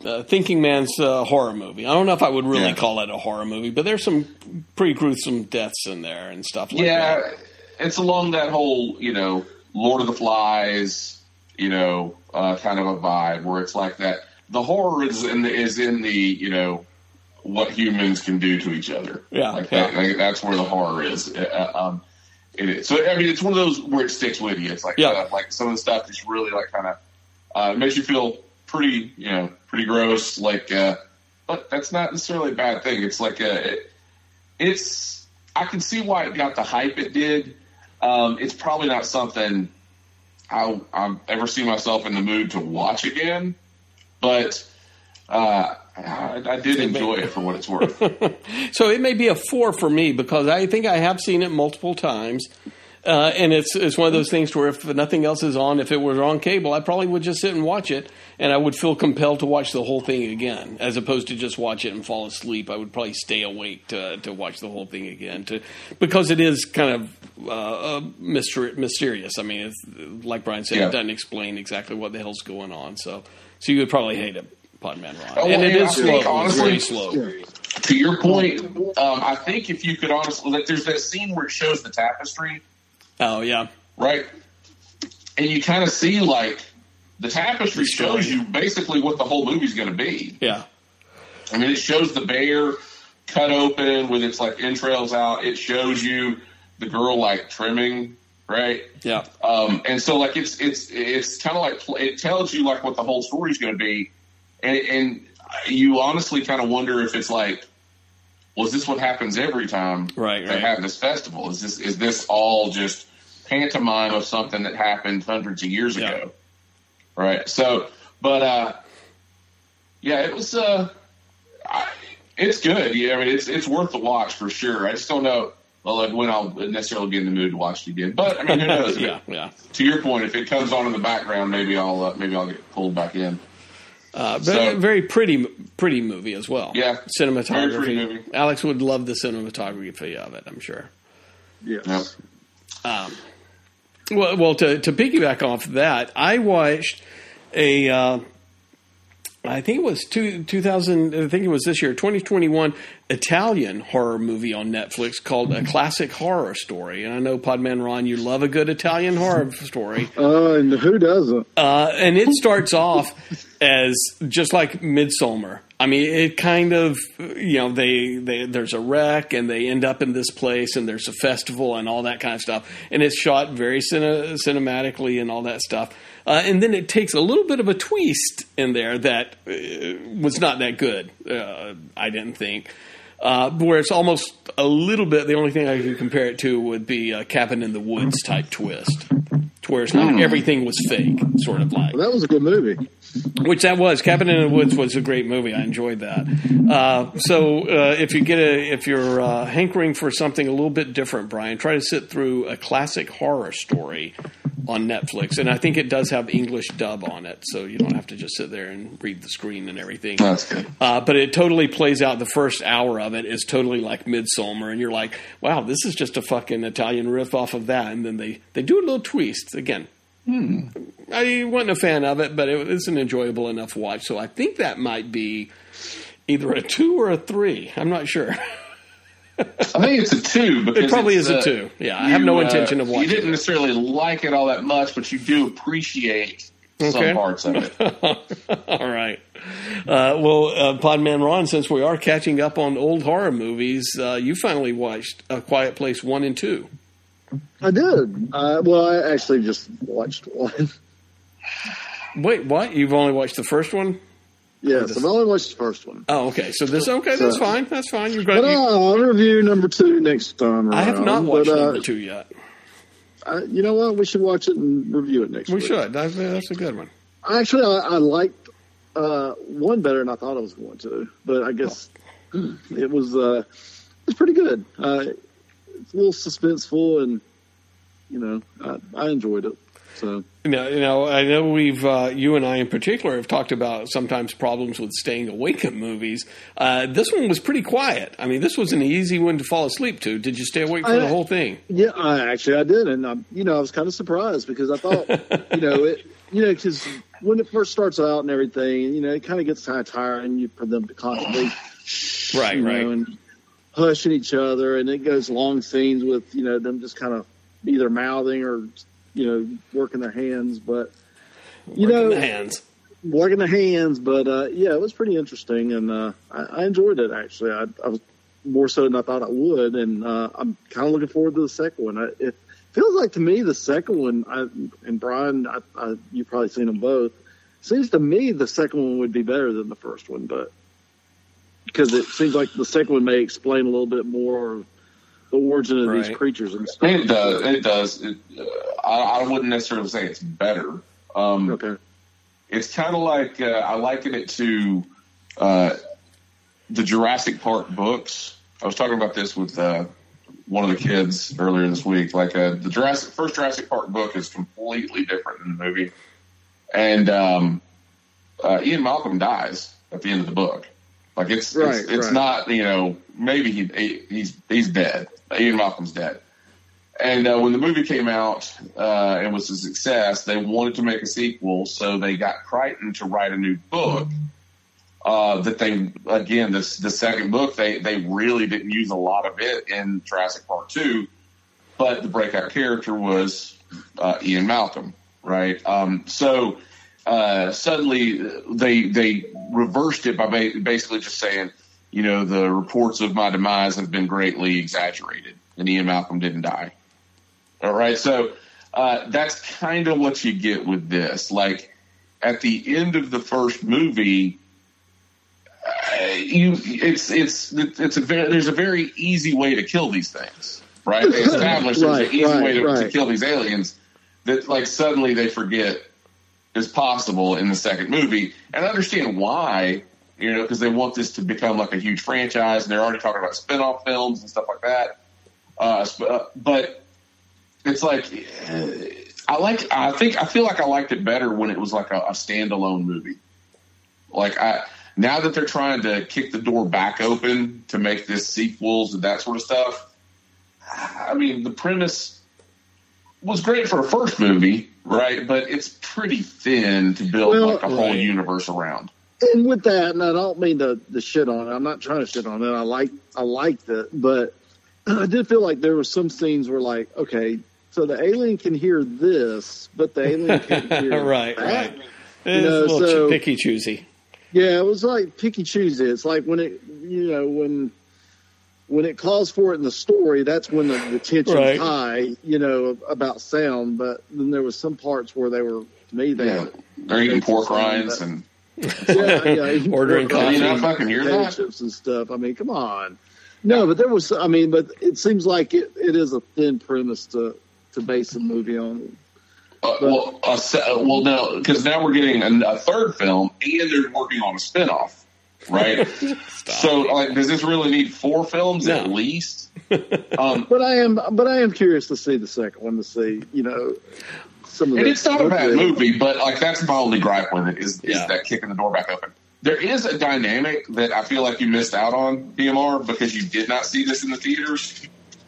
thinking man's uh, horror movie. I don't know if I would really Yeah. call it a horror movie, but there's some pretty gruesome deaths in there and stuff like yeah, that. it's along that whole you know Lord of the Flies, you know, uh, kind of a vibe where it's like that. The horror is in the, is in the you know what humans can do to each other. Yeah, like yeah. that. Like, that's where the horror is. Uh, um, it is. So I mean, it's one of those where it sticks with you. It's like Yeah. uh, like some of the stuff that's really like kind of uh, it makes you feel pretty you know pretty gross. Like, uh, but that's not necessarily a bad thing. It's like a it, it's I can see why it got the hype it did. Um, it's probably not something I, I've ever seen myself in the mood to watch again, but uh, I, I did enjoy it for what it's worth. So it may be a four for me because I think I have seen it multiple times. Uh, and it's it's one of those things where if nothing else is on, if it were on cable, I probably would just sit and watch it, and I would feel compelled to watch the whole thing again, as opposed to just watch it and fall asleep. I would probably stay awake to to watch the whole thing again, to because it is kind of uh, uh, myster- mysterious. I mean, it's, like Brian said, Yeah. it doesn't explain exactly what the hell's going on. So, so you would probably hate it, Podman Ron. Oh, and it is slow. think, it's very slow. To your point, um, I think if you could honestly, like, there's that scene where it shows the tapestry, Oh yeah, right? And you kind of see like the tapestry shows you basically what the whole movie's going to be. yeah, I mean, it shows the bear cut open with its like entrails out. It shows you the girl like trimming, right? yeah. Um, and so like it's it's it's kind of like it tells you like what the whole story's going to be, and, and you honestly kind of wonder if it's like, was this what happens every time Right, they right. have this festival? Is this is this all just pantomime of something that happened hundreds of years Yeah. ago? Right. So, but uh, yeah, it was uh, I, it's good. Yeah, I mean, it's it's worth the watch for sure. I just don't know. Well, like when I'll necessarily be in the mood to watch it again, but I mean, who knows? yeah, yeah. to your point, if it comes on in the background, maybe I'll uh, maybe I'll get pulled back in. Uh, So- very, very pretty, pretty movie as well. Yeah. cinematography. Very pretty movie. Alex would love the cinematography of it. I'm sure. Yes. Yep. Well, well, to to piggyback off that, I watched a. Uh, I think it was two, 2000. I think it was this year, 2021 Italian horror movie on Netflix called A Classic Horror Story. And I know Podman Ron, you love a good Italian horror story. Uh, and who doesn't? Uh, and it starts off as just like Midsommar. I mean, it kind of, you know, they, they there's a wreck and they end up in this place and there's a festival and all that kind of stuff. And it's shot very cine- cinematically and all that stuff. Uh, and then it takes a little bit of a twist in there that uh, was not that good. Uh, I didn't think. Uh, where it's almost a little bit. The only thing I could compare it to would be a Cabin in the Woods type twist, to where it's not everything was fake, sort of like. Well, that was a good movie. Which that was. Cabin in the Woods was a great movie. I enjoyed that. Uh, so uh, if you get a, if you're uh, hankering for something a little bit different, Brian, try to sit through a classic horror story on Netflix, and I think it does have English dub on it, so you don't have to just sit there and read the screen and everything. That's good. Uh, but it totally plays out. The first hour of it is totally like Midsommar, and you're like, "Wow, this is just a fucking Italian riff off of that." And then they they do a little twist again. I wasn't a fan of it, but it was an enjoyable enough watch. So I think that might be either a two or a three. I'm not sure. I think it's a two. Because It probably is a uh, two. Yeah, I have no you, uh, intention of watching You didn't necessarily like it all that much, but you do appreciate Okay. some parts of it. All right. Uh, well, uh, Podman Ron, since we are catching up on old horror movies, uh, you finally watched A Quiet Place 1 and 2. I did. Uh, well, I actually just watched one. Wait, what? You've only watched the first one? Yes, I've only watched the first one. Oh, okay. So this, okay, that's fine. That's fine. You're But going uh, I'll review number two next time. I have not watched but, uh, number two yet. I, you know what? We should watch it and review it next We week. should. That's, that's a good one. Actually, I, I liked uh, one better than I thought I was going to, but I guess it was uh, it was pretty good. Uh, it's a little suspenseful, and you know, I, I enjoyed it. So You know, you know, I know we've uh, you and I in particular have talked about sometimes problems with staying awake at movies. Uh, this one was pretty quiet. I mean, this was an easy one to fall asleep to. Did you stay awake for I- the whole thing? yeah, I actually I did, and I, you know, I was kind of surprised because I thought, you know, it, you know, because when it first starts out and everything, you know, it kind of gets kind of tiring you for them to constantly Right, you right. know, and hushing each other, and it goes long scenes with you know them just kind of either mouthing or you know working their hands, but you Working know the hands. working the hands. But uh, yeah, it was pretty interesting, and uh, I, I enjoyed it actually. I, I was more so than I thought I would, and uh, I'm kind of looking forward to the second one. I, it feels like to me the second one, I, and Brian, I, I, you've probably seen them both. Seems to me the second one would be better than the first one, but because it seems like the second one may explain a little bit more the origin of Right. these creatures and stuff. It does. It does. It, uh, I, I wouldn't necessarily say it's better. Um, Okay. It's kind of like uh, I liken it to uh, the Jurassic Park books. I was talking about this with uh, one of the kids earlier this week. Like uh, the Jurassic first Jurassic Park book is completely different than the movie, and um, uh, Ian Malcolm dies at the end of the book. Like it's Right, it's, it's right. not you know maybe he, he he's he's dead. Ian Malcolm's dead, And uh, when the movie came out uh, and was a success, they wanted to make a sequel, so they got Crichton to write a new book. Uh, that they again, this the second book, they they really didn't use a lot of it in Jurassic Park two, but the breakout character was uh, Ian Malcolm, right? Um, so uh, suddenly they they reversed it by ba- basically just saying, you know, the reports of my demise have been greatly exaggerated, and Ian Malcolm didn't die. All right, so uh, that's kind of what you get with this. Like at the end of the first movie, uh, you it's it's it's a very, there's a very easy way to kill these things, right? They established there's an easy right, way to, to kill these aliens that like suddenly they forget is possible in the second movie, and I understand why. You know, because they want this to become like a huge franchise, and they're already talking about spin-off films and stuff like that. Uh, uh, but it's like I like. I think I feel like I liked it better when it was like a, a standalone movie. Like I now that they're trying to kick the door back open to make this sequels and that sort of stuff. I mean, the premise was great for a first movie, right? But it's pretty thin to build Well, like a whole right. universe around. and with that, and I don't mean to, to shit on it. I'm not trying to shit on it. I like I liked it, but I did feel like there were some scenes where like, okay, so the alien can hear this, but the alien can't hear right, that. right. It's know, a little so- picky choosy. Yeah, it was like picky choosy. It's like when it, you know, when when it calls for it in the story, that's when the, the tension's Right. high, you know, about sound. But then there was some parts where they were, to me, they Yeah, were, they're eating pork rinds and yeah, yeah, Ordering coffee. You fucking hear and that? chips and stuff. I mean, come on. No, but there was, I mean, but it seems like it, it is a thin premise to to base a movie on. Uh, well, a se- well, no, because now we're getting a, a third film, and they're working on a spinoff, right? so, like, does this really need four films at least? Um, But I am, but I am curious to see the second one to see, you know, some of and it's not a bad movie, but like that's my only gripe with it is, is Yeah. that kicking the door back open. There is a dynamic that I feel like you missed out on, PMR, because you did not see this in the theaters.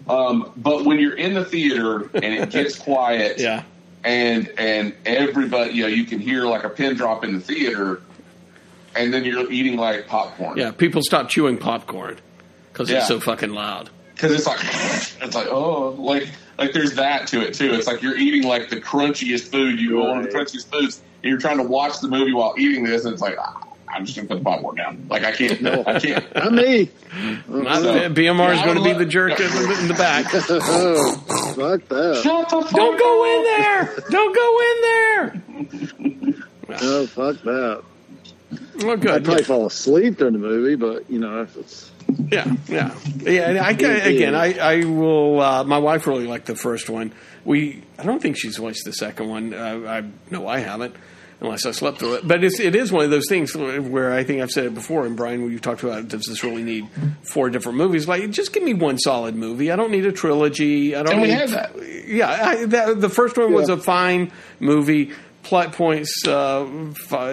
Um, but when you're in the theater and it gets quiet, Yeah. and and everybody, you know, you can hear like a pin drop in the theater, and then you're eating like popcorn. Yeah, people stop chewing popcorn because Yeah. it's so fucking loud. because it's like it's like oh, like like there's that to it too. It's like you're eating like the crunchiest food you one of the crunchiest foods, and you're trying to watch the movie while eating this, and it's like ah, I'm just gonna put the popcorn down. Like I can't, no, I can't. Not me. Not, So- PMR is Yeah, going to be the jerk in the, in the back. oh, fuck that. Shut the fuck Don't go up. in there! Don't go in there! Oh, fuck that. Well, good. I'd good. probably fall asleep during the movie, but you know, if it's Yeah, yeah, yeah. and I can, again, I, I will. Uh, my wife really liked the first one. We, I don't think she's watched the second one. Uh, I no, I haven't, unless I slept through it. But it's it is one of those things where I think I've said it before. And Brian, when you talked about, does this really need four different movies? Like, just give me one solid movie. I don't need a trilogy. I don't. And we need, had that. Yeah, I, that, the first one was a fine movie. Plot points, uh,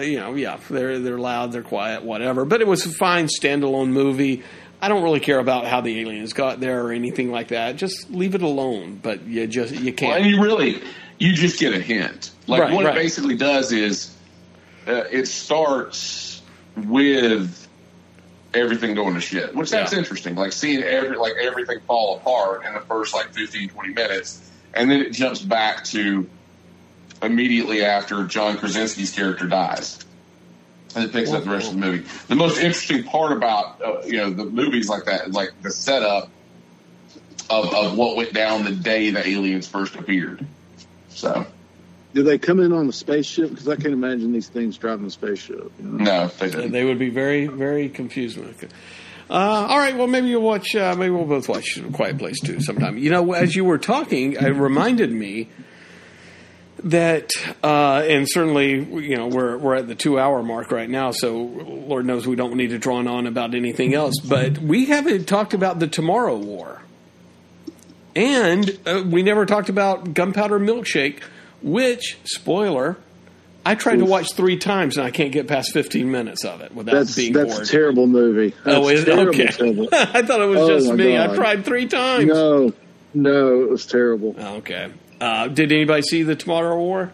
you know, yeah, they're they're loud, they're quiet, whatever. But it was a fine standalone movie. I don't really care about how the aliens got there or anything like that. Just leave it alone. But you just you can't. and you really, you just get a hint. Like Right, what right. it basically does is, uh, it starts with everything going to shit, which that's Yeah. interesting. Like seeing every like everything fall apart in the first like 15, 20 minutes, and then it jumps back to immediately after John Krasinski's character dies. And it picks up the rest of the movie. The most interesting part about uh, you know the movies like that, like the setup of, of what went down the day the aliens first appeared. So do they come in on a spaceship? Because I can't imagine these things driving a spaceship. You know? no, they didn't. They would be very very confused with it. Uh, all right, well maybe you'll watch. Uh, maybe we'll both watch Quiet Place too sometime. You know, as you were talking, it reminded me that, uh, and certainly, you know, we're we're at the two hour mark right now, so Lord knows we don't need to draw on about anything else. But we haven't talked about the Tomorrow War, and uh, we never talked about Gunpowder Milkshake, which spoiler. I tried to watch three times and I can't get past fifteen minutes of it without That's being that's bored. a terrible movie. That's Oh, is terrible, Okay. terrible. I thought it was Oh, just me. I tried three times. No, No, it was terrible. Oh, okay. Uh, did anybody see the Tomorrow War?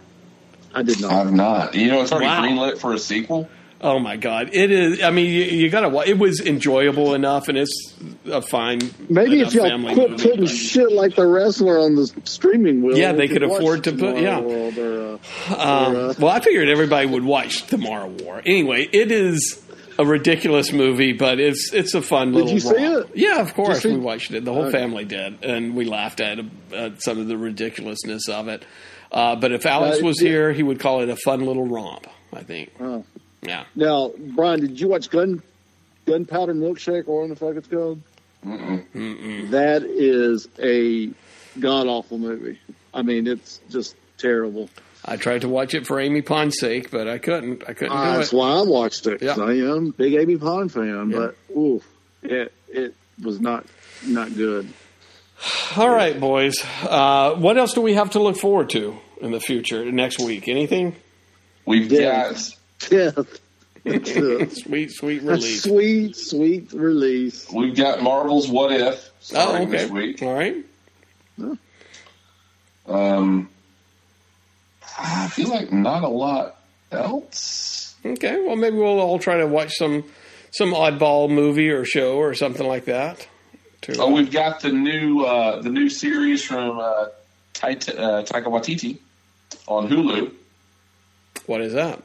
I did not. I've not. You know, it's already Wow. greenlit for a sequel. Oh my God! It is. I mean, you, you gotta. It was enjoyable enough, and it's a fine. Maybe enough if y'all family quit movie. putting shit like the wrestler on the streaming wheel, Yeah, they could afford to put- yeah. Or, uh, Um, or, uh, well, I figured everybody would watch Tomorrow War. Anyway, it is a ridiculous movie, but it's it's a fun little. you see romp. it? Yeah, of course we watched it. The whole Okay. family did, and we laughed at, at some of the ridiculousness of it. Uh, but if Alex Uh, was yeah. here, he would call it a fun little romp. I think. Oh. Yeah. Now, Brian, did you watch Gun Gunpowder Milkshake or whatever the fuck it's called? That is a god awful movie. I mean, it's just terrible. I tried to watch it for Amy Pond's sake, but I couldn't. I couldn't Uh, do that's it. why I watched it. 'cause Yeah. I am a big Amy Pond fan, Yeah. but ooh, it it was not not good. All right, boys. Uh, what else do we have to look forward to in the future next week? Anything? We've Yeah. got Death. It's a, Sweet, sweet a release. sweet, sweet release. we've got Marvel's What If Oh, okay. this week. All right. Um, I feel like not a lot else. Okay. Well, maybe we'll all try to watch some some oddball movie or show or something like that. To, Oh, we've got the new uh, the new series from uh, Taika, uh, Waititi on Hulu. what is that?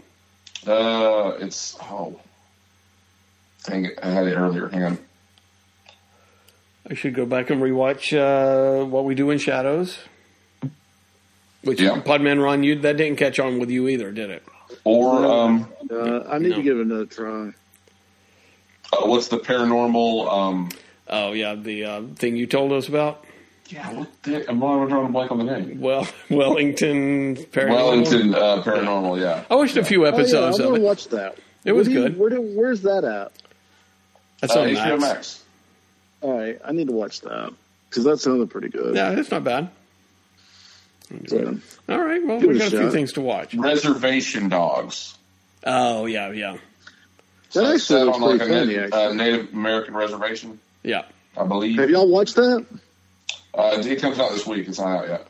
Uh, it's oh, dang it! I had it earlier. Hang on. I should go back and rewatch uh, What We Do in Shadows. Which Yeah. Podman Ron, you that didn't catch on with you either, did it? Or um, Uh, I need No. to give it another try. uh, what's the paranormal? Um, Oh yeah, the uh, thing you told us about. yeah, what the, I'm drawing a blank on the name. Well, Wellington Paranormal. Wellington uh, Paranormal. Yeah. I watched a few Oh, yeah, episodes I of it. watch that. It was Where do you- good. where do, where's that at? That's Uh, on HBO Max. Max. All right, I need to watch that because that sounded pretty good. Yeah, it's not bad. So, All right, well, we it a got a few things to watch. Reservation Dogs. Oh yeah, yeah, that actually Set looks on like pretty a. Native, uh, Native American reservation, yeah. I believe. have y'all watched that? Uh, it comes out this week. It's not out yet.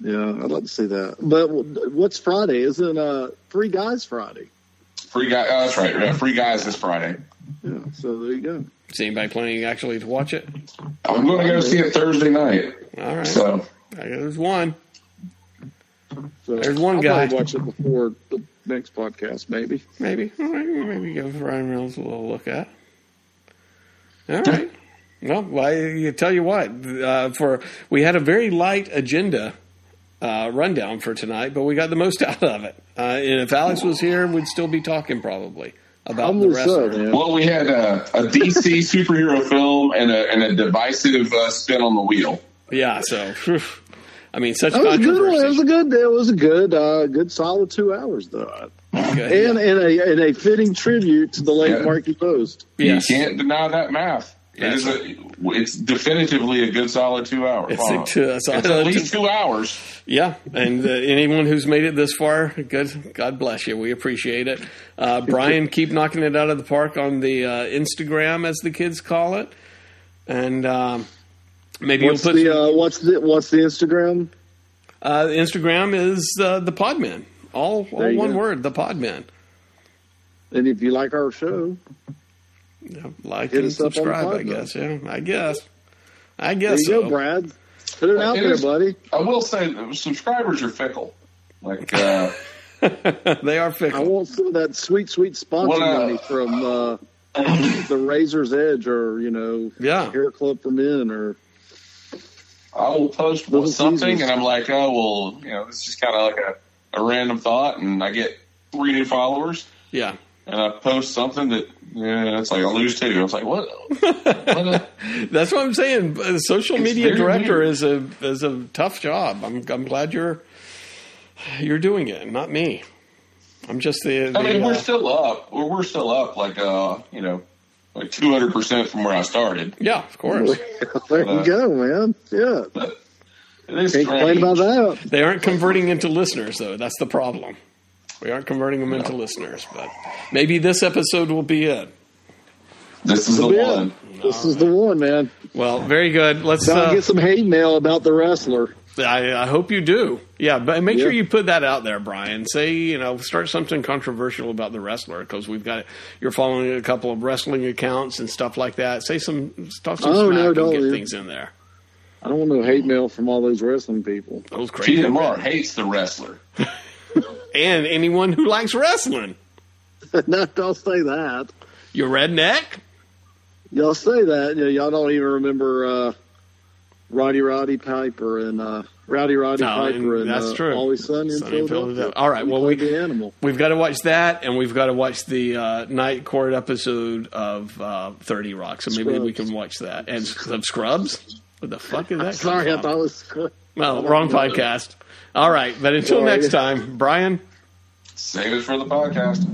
Yeah, I'd like to see that. But what's Friday? Isn't uh Three Guys Friday? Free Guys. Oh, that's right. Yeah, free guys this Friday. Yeah, so there you go. Is anybody planning actually to watch it? I'm going to go see it Thursday night. All right, So there's one. So There's one I'll guy. Probably watch it before the next podcast, maybe. Maybe. All right, maybe give Ryan Reynolds a little look at. All right. Well, well I tell you what, uh, for we had a very light agenda uh, rundown for tonight, but we got the most out of it. Uh, and if Alex was here, we'd still be talking probably about the Probably so, wrestler. man. Well, we had a, a DC superhero film and a, and a divisive uh, spin on the wheel. Yeah. So, phew. I mean, such That was a good one. It was a good. It was a good, uh, good solid two hours though, Okay. and and a and a fitting tribute to the late Yeah. Markie Post. Yes. You can't deny that math. It That's is a, it's definitively a good solid two hours. It's a Wow. two- It's solid at least two- two hours. Yeah, and uh, anyone who's made it this far, good. God bless you. We appreciate it. Uh, Brian, keep knocking it out of the park on the uh, Instagram, as the kids call it, and um, maybe What's you'll put the some- uh, what's the what's the Instagram? uh, Instagram is uh, the Podman, all, all one go. word, the Podman. And if you like our show, Yeah, like and us up on the subscribe. I guess. Yeah, I guess. I there guess you so. go, Brad. Put it out It there, is- buddy. I will say that subscribers are fickle. Like uh, they are fickle. I fickle. want some of that sweet, sweet sponsor Well, uh, money from uh, the Razor's Edge, or you know, Yeah. Hair Club for Men, or I will post Little something, and I'm like, oh well, you know, it's just kind of like a, a random thought, and I get three new followers, Yeah. and I post something that yeah, it's like I lose two. I was like, what? what That's what I'm saying. Uh, Social It's media director weird. is a is a tough job. I'm I'm glad you're you're doing it, not me. I'm just the. the I mean, uh, we're still up. We're, we're still up, like uh, you know, like 200 percent from where I started. yeah, of course. there you go, man. Yeah, But it is can't complain about that. They aren't converting into listeners, though. That's the problem. We aren't converting them into listeners, but maybe this episode will be it. This is the Yeah. one. This is the one, man. Well, very good. Let's. Uh, get some hate mail about the wrestler. I, I hope you do. Yeah, but make sure you put that out there, Brian. Say you know, start something controversial about the wrestler because we've got you're following a couple of wrestling accounts and stuff like that. Say some talk some Oh, smack no, and get man. things in there. I don't want no hate mail from all those wrestling people. Those crazy PMR hates the wrestler. and anyone who likes wrestling. no, don't say that. You redneck. Y'all say that. You know, y'all don't even remember uh, Roddy Roddy Piper and uh, Rowdy Roddy No, Piper and and that's uh, true. Always Sunny in Sunny in Philadelphia. Philadelphia. All right, He well, we- the animal. We've got to watch that, and we've got to watch the uh, night court episode of uh, Thirty Rock. So maybe we can watch that and some Scrubs. What the fuck is that? come Sorry, I thought it was. Well, wrong podcast. All right, but until Sorry. next time, Brian. Save it for the podcast.